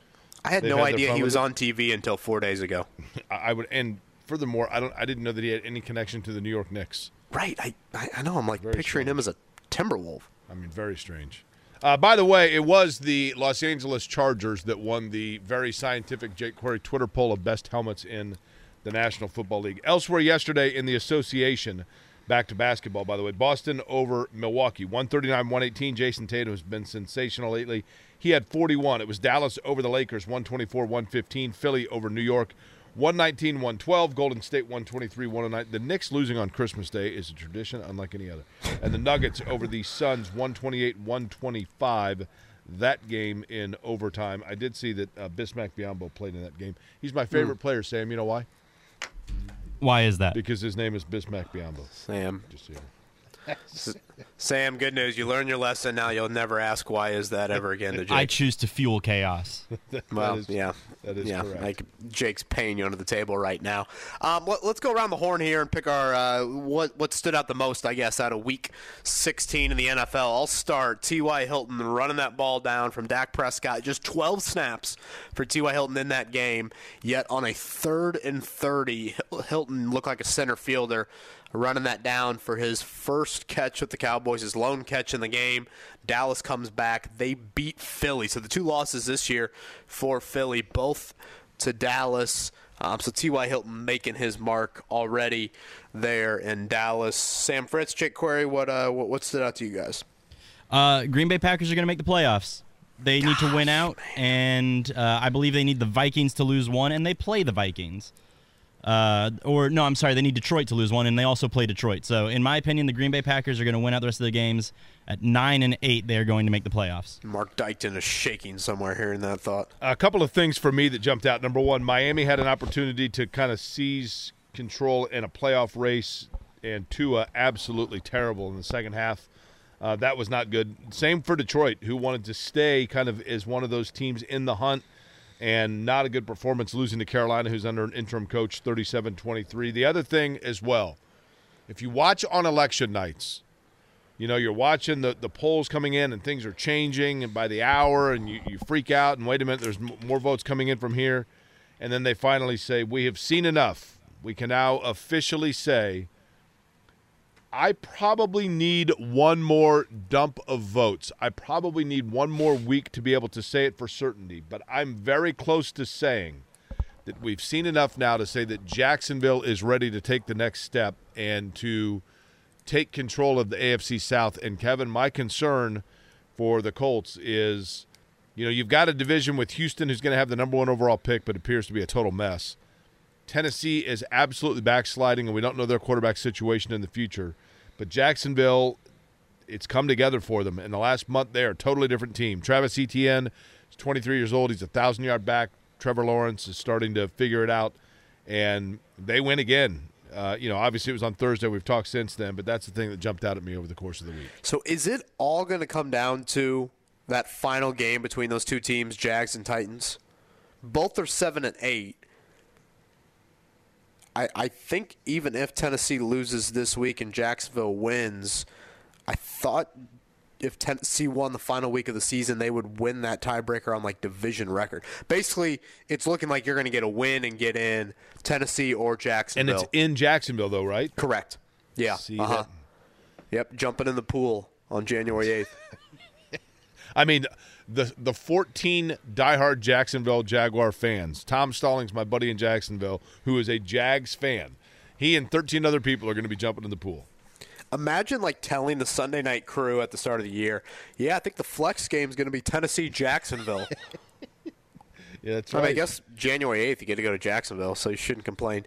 I had no their idea he was on TV until four days ago. I would, and furthermore, I don't. I didn't know that he had any connection to the New York Knicks. Right. I I, know. I'm like Very picturing him as a Timberwolf. I mean, very strange. Uh, by the way, it was the Los Angeles Chargers that won the very scientific Jake Query Twitter poll of best helmets in the National Football League. Elsewhere yesterday in the association, back to basketball, by the way, Boston over Milwaukee, 139 118. Jayson Tatum has been sensational lately. He had 41. It was Dallas over the Lakers, 124 115. Philly over New York, 119 112. Golden State, 123 109. The Knicks losing on Christmas Day is a tradition unlike any other. And the Nuggets over the Suns, 128 125. That game in overtime. I did see that uh, Bismack Biyombo played in that game. He's my favorite player, Sam. You know why? Why is that? Because his name is Bismack Biyombo. Sam. Just so you know. S- Sam, good news. You learned your lesson. Now you'll never ask why is that ever again to Jake. I choose to fuel chaos. well, is- yeah, that is yeah. correct. Like Jake's paying you under the table right now. Um, let, us go around the horn here and pick our uh, what what stood out the most, I guess, out of Week 16 in the NFL. I'll start T.Y. Hilton running that ball down from Dak Prescott. Just 12 snaps for T.Y. Hilton in that game. Yet on a third and 30, Hilton looked like a center fielder running that down for his first catch with the Cowboys, his lone catch in the game. Dallas comes back. They beat Philly. So the two losses this year for Philly, both to Dallas. Um, so T.Y. Hilton making his mark already there in Dallas. Sam Fritz, Jake Query, what, uh, what, what stood out to you guys? Uh, Green Bay Packers are going to make the playoffs. They need to win out, and uh, I believe they need the Vikings to lose one, and they play the Vikings. Uh, or no, I'm sorry, they need Detroit to lose one, and they also play Detroit. So, in my opinion, the Green Bay Packers are going to win out the rest of the games. At nine and eight, they are going to make the playoffs. Mark Dykton is shaking somewhere hearing that thought. A couple of things for me that jumped out. Number one, Miami had an opportunity to kind of seize control in a playoff race, and Tua absolutely terrible in the second half. Uh, that was not good. Same for Detroit, who wanted to stay kind of as one of those teams in the hunt, and not a good performance losing to Carolina, who's under an interim coach, 37 23. The other thing as well, if you watch on election nights, you know, you're watching the, the polls coming in and things are changing and by the hour and you, you freak out and wait a minute, there's more votes coming in from here. And then they finally say, We have seen enough. We can now officially say, I probably need one more dump of votes. I probably need one more week to be able to say it for certainty. But I'm very close to saying that we've seen enough now to say that Jacksonville is ready to take the next step and to take control of the AFC South. And Kevin, my concern for the Colts is, you know, you've got a division with Houston who's going to have the number one overall pick, but appears to be a total mess. Tennessee is absolutely backsliding, and we don't know their quarterback situation in the future. But Jacksonville, it's come together for them. In the last month, they're a totally different team. Travis Etienne is 23 years old. He's a thousand yard back. Trevor Lawrence is starting to figure it out, and they win again. Uh, you know, obviously it was on Thursday. We've talked since then, but that's the thing that jumped out at me over the course of the week. So is it all going to come down to that final game between those two teams, Jags and Titans? Both are seven and eight. I, I think even if Tennessee loses this week and Jacksonville wins, I thought if Tennessee won the final week of the season, they would win that tiebreaker on like division record. Basically, it's looking like you're going to get a win and get in Tennessee or Jacksonville. And it's in Jacksonville, though, right? Correct. Yeah. Uh-huh. Yep. Jumping in the pool on January 8th. I mean, the the 14 diehard Jacksonville Jaguar fans. Tom Stallings, my buddy in Jacksonville, who is a Jags fan. He and 13 other people are going to be jumping in the pool. Imagine like telling the Sunday night crew at the start of the year, yeah, I think the flex game is going to be Tennessee Jacksonville. Yeah, that's I, mean, I guess January 8th, you get to go to Jacksonville, so you shouldn't complain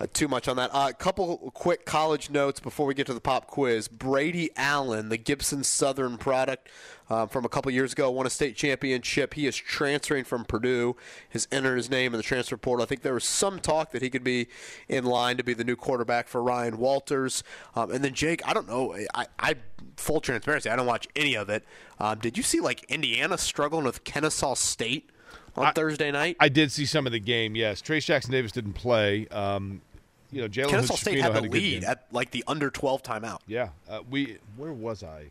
uh, too much on that. A uh, couple quick college notes before we get to the pop quiz. Brady Allen, the Gibson Southern product uh, from a couple years ago, won a state championship. He is transferring from Purdue. Has entered his name in the transfer portal. I think there was some talk that he could be in line to be the new quarterback for Ryan Walters. Um, and then Jake, I don't know. I, I full transparency, I don't watch any of it. Um, did you see like Indiana struggling with Kennesaw State? On Thursday night. I did see some of the game. Yes, Trayce Jackson Davis didn't play. Um, you know, Jalen Kennesaw State Schifino had the a lead game. at like the under 12 timeout. Yeah, uh, we where was I?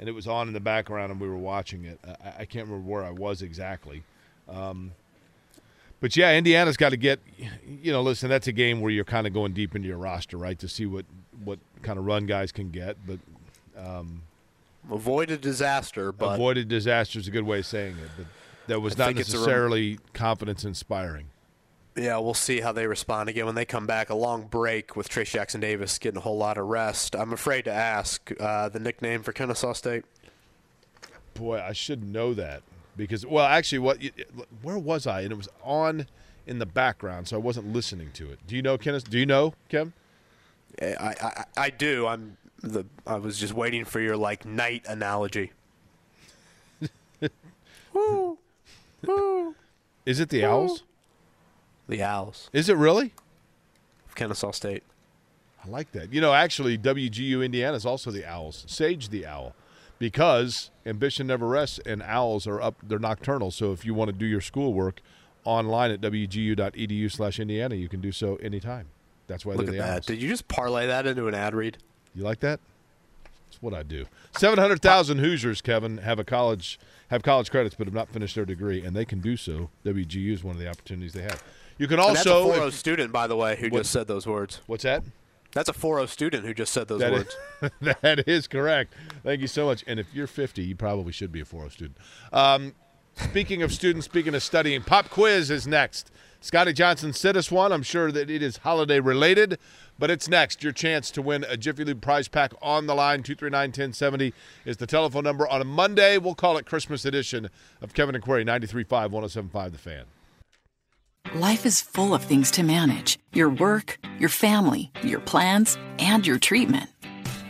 And it was on in the background, and we were watching it. I, I can't remember where I was exactly. Um, but yeah, Indiana's got to get. You know, listen, that's a game where you're kind of going deep into your roster, right, to see what what kind of run guys can get. But um, Avoid a disaster, but a disaster is a good way of saying it. But that was I not a rem- necessarily confidence inspiring. yeah, we'll see how they respond again when they come back. A long break with Trayce Jackson Davis getting a whole lot of rest. I'm afraid to ask uh, the nickname for Kennesaw State. Boy, I should know that. because well, actually, what where was I? And it was on in the background, so I wasn't listening to it. Do you know, Kenneth? Do you know, Kim? I, I I do. I'm the. I was just waiting for your like night analogy. Woo. Is it the Owls? The Owls. Is it really? Kennesaw State. I like that. You know, actually, WGU Indiana is also the Owls. Sage the Owl, because ambition never rests, and owls are up. They're nocturnal. So if you want to do your schoolwork online at wgu.edu/indiana, you can do so anytime. That's why Look they're at the that. Owls. Did you just parlay that into an ad read? You like that? That's what I do. Seven hundred thousand Hoosiers, Kevin, have a college have college credits, but have not finished their degree, and they can do so. WGU is one of the opportunities they have. You can And that's a also 4.0 if- student, by the way, who What- just said those words. What's that? That's a 4.0 student who just said those That words. is, that is correct. Thank you so much. And if you're 50, you probably should be a 4.0 student. Um, speaking of students, speaking of studying, pop quiz is next. Scotty Johnson sent us one. I'm sure that it is holiday related, but it's next. Your chance to win a Jiffy Lube prize pack on the line. 239 1070 is the telephone number. On a Monday, we'll call it Christmas edition of Kevin and Query 93.5, 107.5 The Fan. Life is full of things to manage your work, your family, your plans, and your treatment.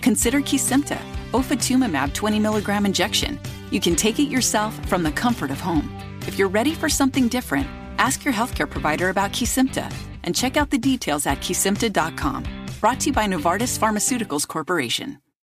Consider Kesimpta, ofatumumab 20 milligram injection. You can take it yourself from the comfort of home. If you're ready for something different, ask your healthcare provider about Kesimpta and check out the details at kesimpta.com. Brought to you by Novartis Pharmaceuticals Corporation.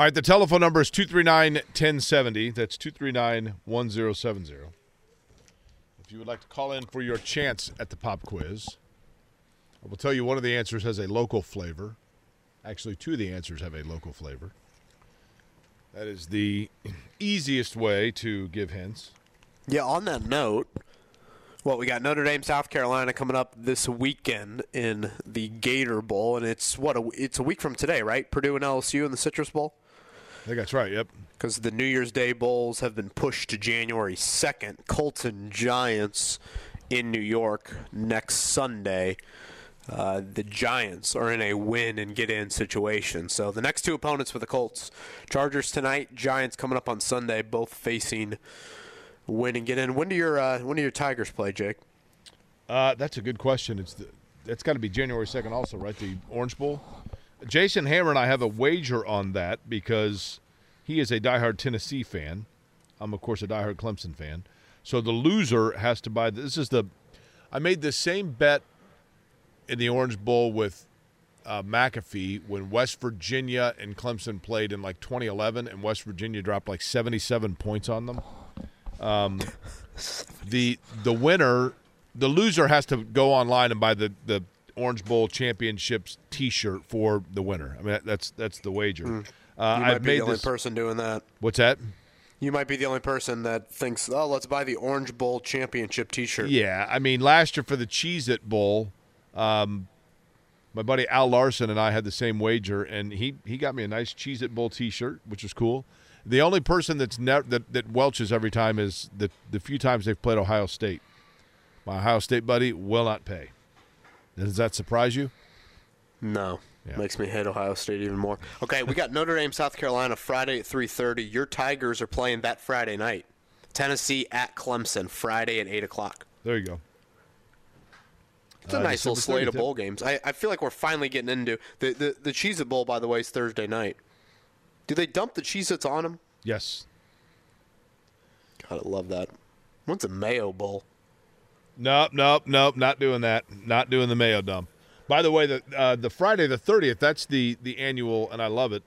All right, the telephone number is 239 1070. That's 239 1070. If you would like to call in for your chance at the pop quiz, I will tell you one of the answers has a local flavor. Actually, two of the answers have a local flavor. That is the easiest way to give hints. Yeah, on that note, well, we got Notre Dame, South Carolina coming up this weekend in the Gator Bowl, and it's what a, it's a week from today, right? Purdue and LSU in the Citrus Bowl. I think that's right. Yep. Because the New Year's Day bowls have been pushed to January second. Colts and Giants in New York next Sunday. Uh, the Giants are in a win and get in situation. So the next two opponents for the Colts, Chargers tonight, Giants coming up on Sunday, both facing win and get in. When do your uh, when do your Tigers play, Jake? Uh, that's a good question. It's the, that's got to be January second, also, right? The Orange Bowl. Jason Hammer and I have a wager on that because he is a diehard Tennessee fan. I'm of course a diehard Clemson fan. So the loser has to buy. This is the. I made the same bet in the Orange Bowl with uh, McAfee when West Virginia and Clemson played in like 2011, and West Virginia dropped like 77 points on them. Um, the the winner, the loser has to go online and buy the the Orange Bowl championships T-shirt for the winner. I mean that's that's the wager. Mm. Uh, you might I've be made the only this. person doing that. What's that? You might be the only person that thinks, oh, let's buy the Orange Bowl championship T-shirt. Yeah, I mean, last year for the Cheez It Bowl, um, my buddy Al Larson and I had the same wager, and he, he got me a nice Cheez It Bowl T-shirt, which was cool. The only person that's never that, that welches every time is the the few times they've played Ohio State. My Ohio State buddy will not pay. Does that surprise you? No. Makes me hate Ohio State even more. Okay, we got Notre Dame, South Carolina Friday at 3:30. Your Tigers are playing that Friday night. Tennessee at Clemson Friday at 8 o'clock. There you go. It's a Uh, nice little December slate of bowl games. I, I feel like we're finally getting into the the the Bowl. By the way, is Thursday night. Do they dump the Cheez Its on them? Yes. God, I love that. What's a Mayo Bowl? Nope, nope, nope. Not doing that. Not doing the Mayo dump. By the way, the uh, the Friday the thirtieth. That's the the annual, and I love it.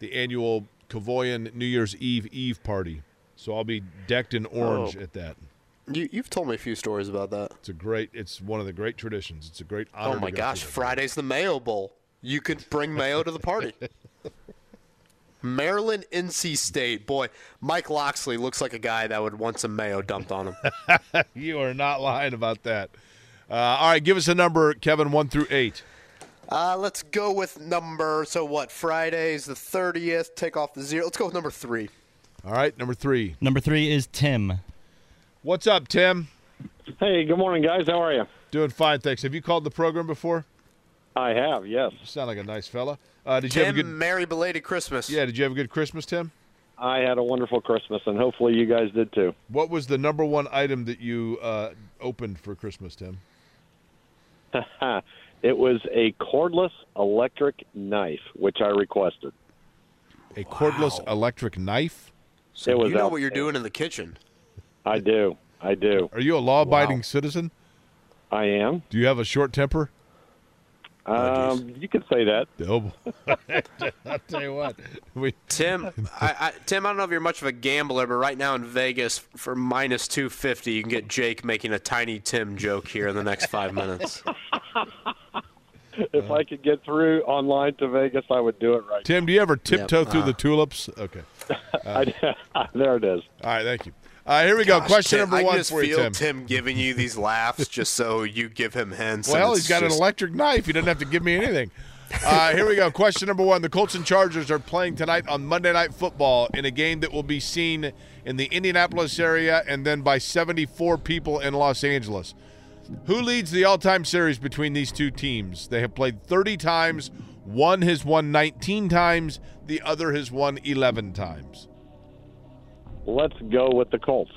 The annual Cavoyan New Year's Eve Eve party. So I'll be decked in orange Oh. at that. You you've told me a few stories about that. It's a great. It's one of the great traditions. It's a great honor. Oh my gosh. Friday's the Mayo Bowl. You could bring mayo to the party. Maryland, NC State. Boy, Mike Locksley looks like a guy that would want some mayo dumped on him. you are not lying about that. Uh, all right, give us a number, Kevin, one through eight. Uh, let's go with number. So what? Friday's the thirtieth. Take off the zero. Let's go with number three. All right, number three. Number three is Tim. What's up, Tim? Hey, good morning, guys. How are you? Doing fine, thanks. Have you called the program before? I have, yes. You sound like a nice fella. Uh, did you have a good? Merry belated Christmas. Yeah, did you have a good Christmas, Tim? I had a wonderful Christmas, and hopefully you guys did too. What was the number one item that you uh, opened for Christmas, Tim? it was a cordless electric knife, which I requested. A cordless electric knife. So It you know out what you're doing in the kitchen. I do. I do. Are you a law-abiding citizen? I am. Do you have a short temper? Um, you could say that. Oh, I'll tell you what. We, Tim, I, I, Tim, I don't know if you're much of a gambler, but right now in Vegas, for minus two fifty, you can get Jake making a tiny Tim joke here in the next five minutes. if I could get through online to Vegas, I would do it right. Tim, do you ever tiptoe through Uh. the tulips? Okay. I, there it is. All right, thank you. Right, here we go. Question Tim, number I one just for you, feel Tim. giving you these laughs just so you give him hints. Well, he's got an electric knife. He doesn't have to give me anything. Uh, here we go. Question number one. The Colts and Chargers are playing tonight on Monday Night Football in a game that will be seen in the Indianapolis area and then by 74 people in Los Angeles. Who leads the all time series between these two teams? They have played 30 times. One has won 19 times, the other has won 11 times. Let's go with the Colts.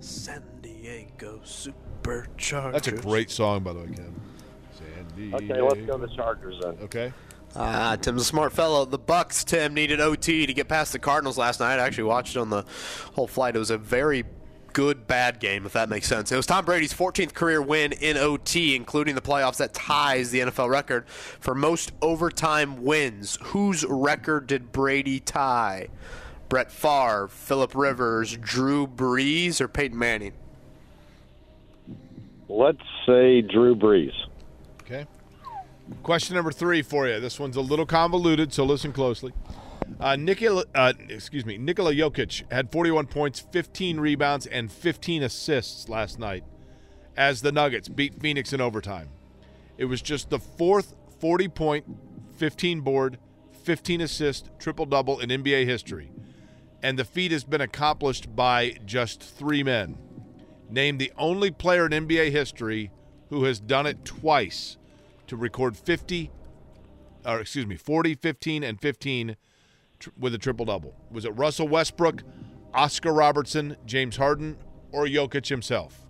San Diego Superchargers. That's a great song, by the way, Ken. San Diego. Okay, let's go the Chargers then. Okay. Ah, Tim's a smart fellow. The Bucks, Tim, needed OT to get past the Cardinals last night. I actually watched it on the whole flight. It was a very good bad game, if that makes sense. It was Tom Brady's 14th career win in OT, including the playoffs that ties the NFL record for most overtime wins. Whose record did Brady tie? Brett Favre, Philip Rivers, Drew Brees, or Peyton Manning? Let's say Drew Brees. Okay. Question number three for you. This one's a little convoluted, so listen closely. Uh, Nikola, uh, excuse me, Nikola Jokic had 41 points, 15 rebounds, and 15 assists last night as the Nuggets beat Phoenix in overtime. It was just the fourth 40 point, 15 board, 15 assist triple double in NBA history, and the feat has been accomplished by just three men. Named the only player in NBA history who has done it twice to record 50, or excuse me, 40, 15, and 15 tr- with a triple double. Was it Russell Westbrook, Oscar Robertson, James Harden, or Jokic himself?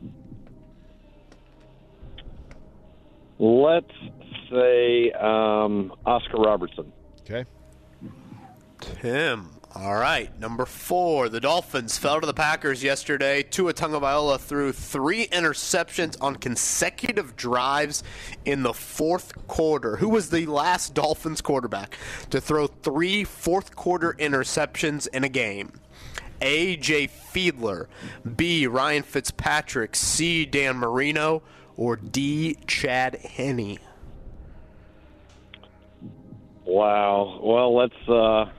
Let's say um, Oscar Robertson. Okay. Tim. All right, number four. The Dolphins fell to the Packers yesterday. Tua Tagovailoa threw three interceptions on consecutive drives in the fourth quarter. Who was the last Dolphins quarterback to throw three fourth quarter interceptions in a game? A. Jay Fiedler, B. Ryan Fitzpatrick, C. Dan Marino, or D. Chad Henne? Wow. Well, let's uh,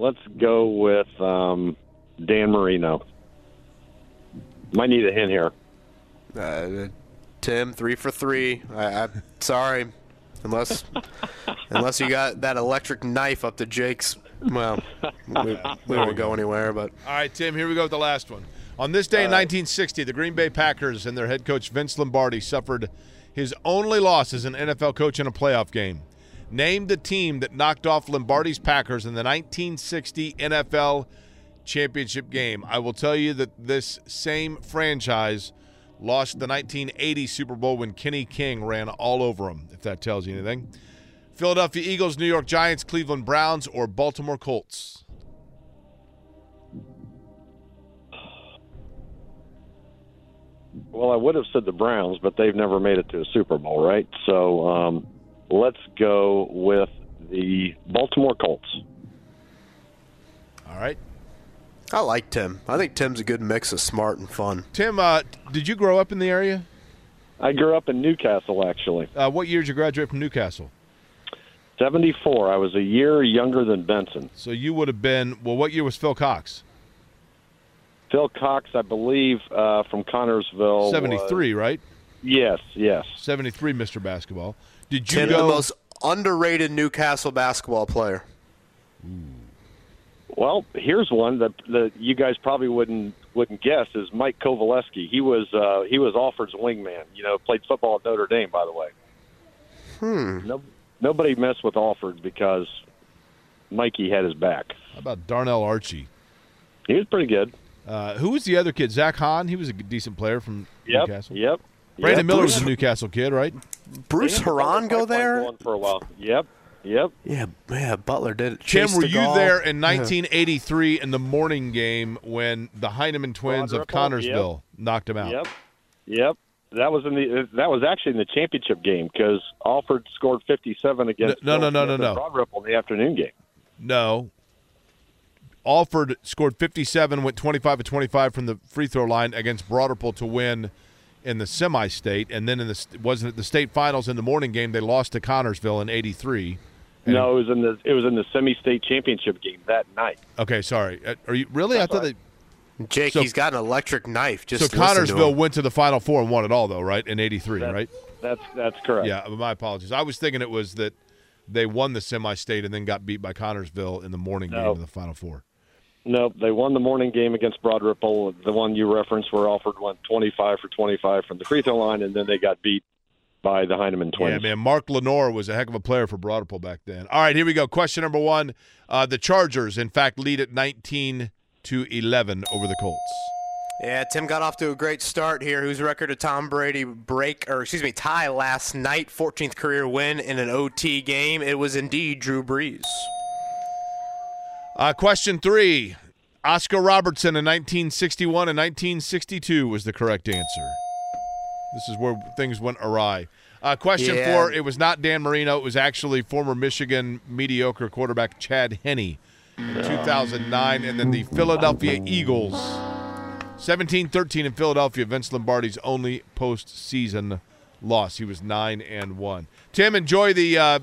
let's go with um, Dan Marino. Might need a hint here. Uh, Tim, three for three. I, I'm sorry, unless unless you got that electric knife up to Jake's. Well, we, we won't go anywhere. But All right, Tim, here we go with the last one. On this day in 1960, the Green Bay Packers and their head coach Vince Lombardi suffered his only loss as an NFL coach in a playoff game. Name the team that knocked off Lombardi's Packers in the 1960 NFL championship game. I will tell you that this same franchise lost the 1980 Super Bowl when Kenny King ran all over them, if that tells you anything. Philadelphia Eagles, New York Giants, Cleveland Browns, or Baltimore Colts? Well, I would have said the Browns, but they've never made it to a Super Bowl, right? So um, let's go with the Baltimore Colts. All right. I like Tim. I think Tim's a good mix of smart and fun. Tim, uh, did you grow up in the area? I grew up in Newcastle, actually. Uh, what year did you graduate from Newcastle? 74. I was a year younger than Benson. So you would have been well. What year was Phil Cox? Phil Cox, I believe, uh, from Connersville. was- Seventy-three, right? Yes, yes. Seventy-three, Mr. Basketball. Did you Tim, go? the most underrated Newcastle basketball player. Well, here's one that that you guys probably wouldn't wouldn't guess is Mike Kovaleski. He was uh, he was Alford's wingman. You know, played football at Notre Dame, by the way. Hmm. No, nobody messed with Alford because Mikey had his back. How about Darnell Archey? He was pretty good. Uh, who was the other kid? Zach Hahn. He was a decent player from Yep, Newcastle. yep. Brandon Yep. Miller was a Newcastle kid, right? Bruce They Haran go there? going for a while. Yep, yep. Yeah, yeah. Butler did it. Tim, Chase were you Gall. there in Yeah. 1983 in the morning game when the Heineman twins of Broad Ripple, Connersville knocked him out? Yep, yep. That was in the uh, that was actually in the championship game because Alford scored 57 against No, no, no, no, no. and Broad Ripple in the afternoon game. No. Alford scored 57, went 25 of 25 from the free throw line against Broad Ripple to win in the semi-state, and then in the wasn't it the state finals in the morning game they lost to Connersville in '83. No, it was in the it was in the semi-state championship game that night. Okay, sorry. Uh, Are you really? I thought they. Jake, So- he's got an electric knife. Just so listen to Connersville him. went to the Final Four and won it all, though, right? In '83, That's- right? That's that's correct. Yeah, my apologies. I was thinking it was that they won the semi-state and then got beat by Connersville in the morning game No. of the Final Four. No, they won the morning game against Broad Ripple, the one you referenced where Alford went 25 for 25 from the free throw line, and then they got beat by the Heineman twins. Yeah, man. Mark Lenore was a heck of a player for Broad Ripple back then. All right, here we go. Question number one: uh, The Chargers, in fact, lead at 19 to 11 over the Colts. Yeah, Tim got off to a great start here. Whose record did Tom Brady break, or excuse me, tie last night? 14th career win in an OT game. It was indeed Drew Brees. Uh, question three: Oscar Robertson in 1961 and 1962 was the correct answer. This is where things went awry. Uh, question Yeah. four: It was not Dan Marino. It was actually former Michigan mediocre quarterback Chad Henne in 2009, and then the Philadelphia Eagles. 17-13 in Philadelphia, Vince Lombardi's only postseason loss. He was nine and one. Tim, enjoy the uh,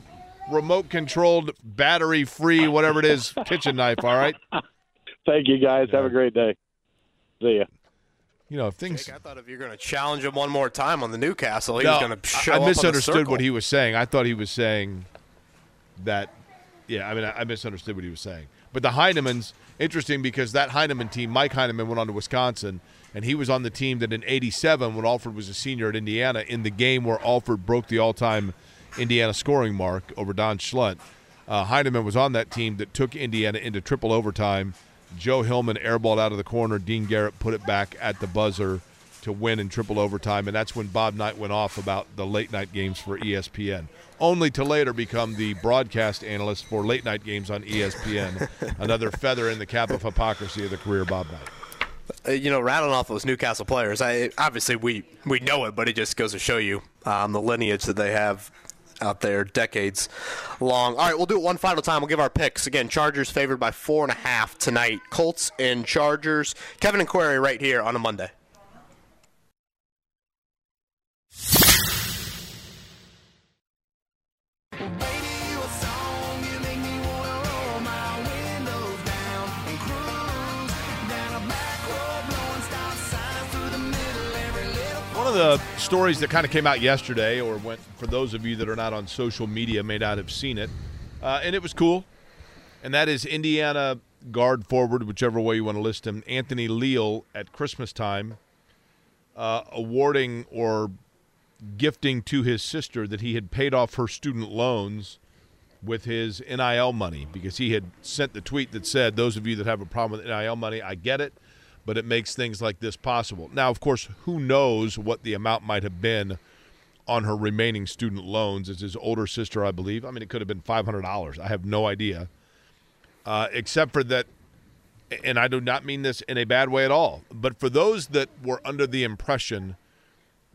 remote-controlled, battery-free, whatever it is, kitchen knife. All right. Thank you, guys. Have a great day. See ya. You know, if things. Jake, I thought if you're going to challenge him one more time on the Newcastle, he No, was going to show I, up I on the misunderstood what he was saying. I thought he was saying that. Yeah, I mean, I, I misunderstood what he was saying. But the Heinemans, interesting because that Heineman team, Mike Heineman, went on to Wisconsin, and he was on the team that in '87, when Alford was a senior at Indiana, in the game where Alford broke the all-time Indiana scoring mark over Don Schlundt, uh, Heineman was on that team that took Indiana into triple overtime. Joe Hillman airballed out of the corner. Dean Garrett put it back at the buzzer to win in triple overtime, and that's when Bob Knight went off about the late night games for ESPN, only to later become the broadcast analyst for late night games on ESPN. Another feather in the cap of hypocrisy of the career of Bob Knight. Uh, you know, rattling off those Newcastle players. I obviously we we know it, but it just goes to show you um, the lineage that they have out there, decades long. All right, we'll do it one final time. We'll give our picks again. Chargers favored by four and a half tonight. Colts and Chargers. Kevin and Query right here on a Monday. The stories that kind of came out yesterday, or went for those of you that are not on social media may not have seen it, uh, and it was cool, and that is Indiana guard forward, whichever way you want to list him, Anthony Leal at Christmas time, uh, awarding or gifting to his sister that he had paid off her student loans with his NIL money because he had sent the tweet that said, Those of you that have a problem with NIL money, I get it, but it makes things like this possible. Now, of course, who knows what the amount might have been on her remaining student loans as his older sister, I believe. I mean, it could have been $500. I have no idea. Uh, except for that, and I do not mean this in a bad way at all, but for those that were under the impression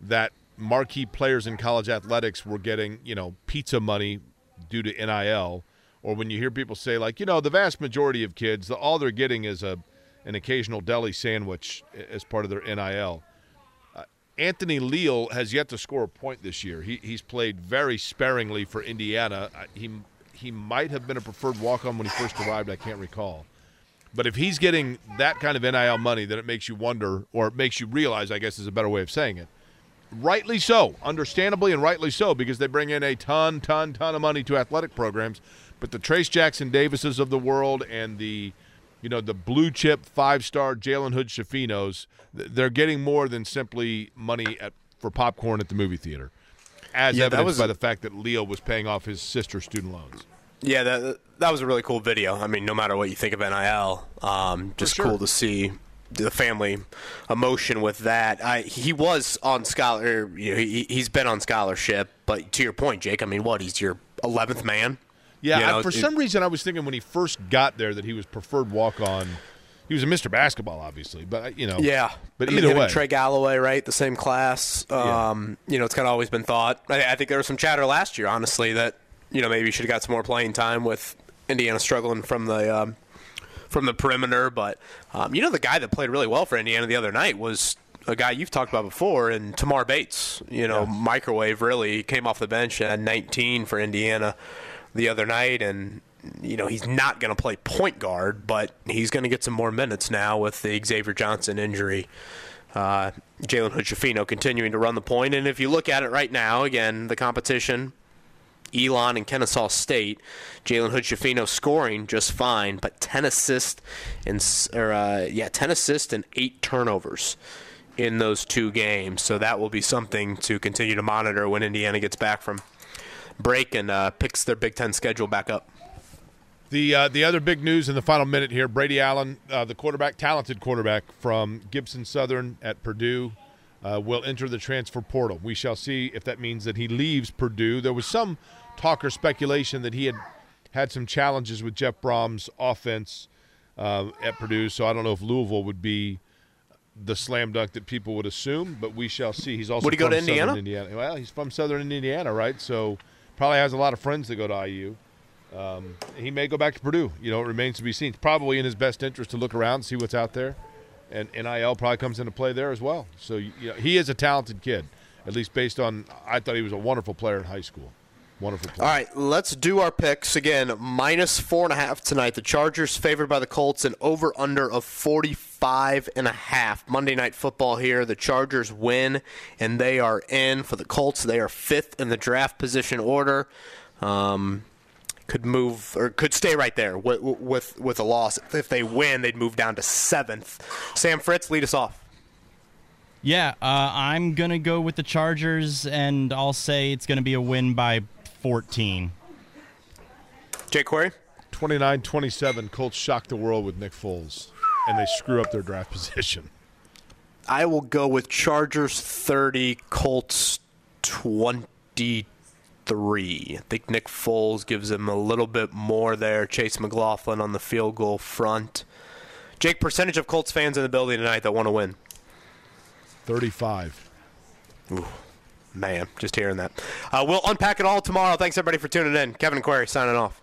that marquee players in college athletics were getting, you know, pizza money due to NIL, or when you hear people say like, you know, the vast majority of kids, all they're getting is a an occasional deli sandwich as part of their NIL. Uh, Anthony Leal has yet to score a point this year. He, he's played very sparingly for Indiana. Uh, he he might have been a preferred walk on when he first arrived. I can't recall. But if he's getting that kind of NIL money, then it makes you wonder, or it makes you realize, I guess is a better way of saying it. Rightly so, understandably and rightly so, because they bring in a ton, ton, ton of money to athletic programs. But the Trayce Jackson Davises of the world and the, you know, the blue chip five star Jalen Hood Schifinos, they're getting more than simply money at, for popcorn at the movie theater, as Yeah, evidenced was- by the fact that Leal was paying off his sister's student loans. Yeah, that that was a really cool video. I mean, no matter what you think of NIL, um, just sure. cool to see the family emotion with that. I, he was on scholar. You know, he, he's been on scholarship, but to your point, Jake. I mean, what? He's your eleventh man. Yeah, You I- for it- some reason, I was thinking when he first got there that he was preferred walk on. He was a Mr. Basketball, obviously, but you know. Yeah, But I mean, either way, Trey Galloway, right? The same class. Um, You know, it's kind of always been thought. I, I think there was some chatter last year, honestly, that you know maybe he should have got some more playing time with Indiana struggling from the um, from the perimeter. But um, you know, the guy that played really well for Indiana the other night was a guy you've talked about before, and Tamar Bates. You know, microwave really He came off the bench at 19 for Indiana the other night, and you know he's not going to play point guard, but he's going to get some more minutes now with the Xavier Johnson injury. Uh, Jalen Hood continuing to run the point, and if you look at it right now, again the competition. Elon and Kennesaw State, Jalen Hood scoring just fine, but ten assists and or uh, yeah, ten assists and eight turnovers in those two games. So that will be something to continue to monitor when Indiana gets back from break and uh, picks their Big Ten schedule back up. The uh, the other big news in the final minute here: Brady Allen, uh, the quarterback, talented quarterback from Gibson Southern at Purdue, uh, will enter the transfer portal. We shall see if that means that he leaves Purdue. There was some talk or speculation that he had had some challenges with Jeff Brohm's offense uh, at Purdue, so I don't know if Louisville would be the slam dunk that people would assume, but we shall see. He's also Would he go to Indiana? Indiana. Well, he's from Southern Indiana, right? So probably has a lot of friends that go to IU. Um, he may go back to Purdue. You know, it remains to be seen. It's probably in his best interest to look around, see what's out there, and NIL probably comes into play there as well. So you know, he is a talented kid, at least based on. I thought he was a wonderful player in high school. Wonderful player. All right, let's do our picks again. Minus four and a half tonight. The Chargers favored by the Colts, and over under of 45 and a half. Monday night football here. The Chargers win, and they are in. For the Colts, they are fifth in the draft position order. Um, could move or could stay right there with with with a loss. If they win, they'd move down to seventh. Sam Fritz, lead us off. Yeah, uh, I'm gonna go with the Chargers, and I'll say it's gonna be a win by 14. Jake Query? 29 27. Colts shock the world with Nick Foles, and they screw up their draft position. I will go with Chargers 30, Colts 23. I think Nick Foles gives him a little bit more there. Chase McLaughlin on the field goal front. Jake, percentage of Colts fans in the building tonight that want to win? 35. Ooh, man, just hearing that. Uh, we'll unpack it all tomorrow. Thanks, everybody, for tuning in. Kevin and Query signing off.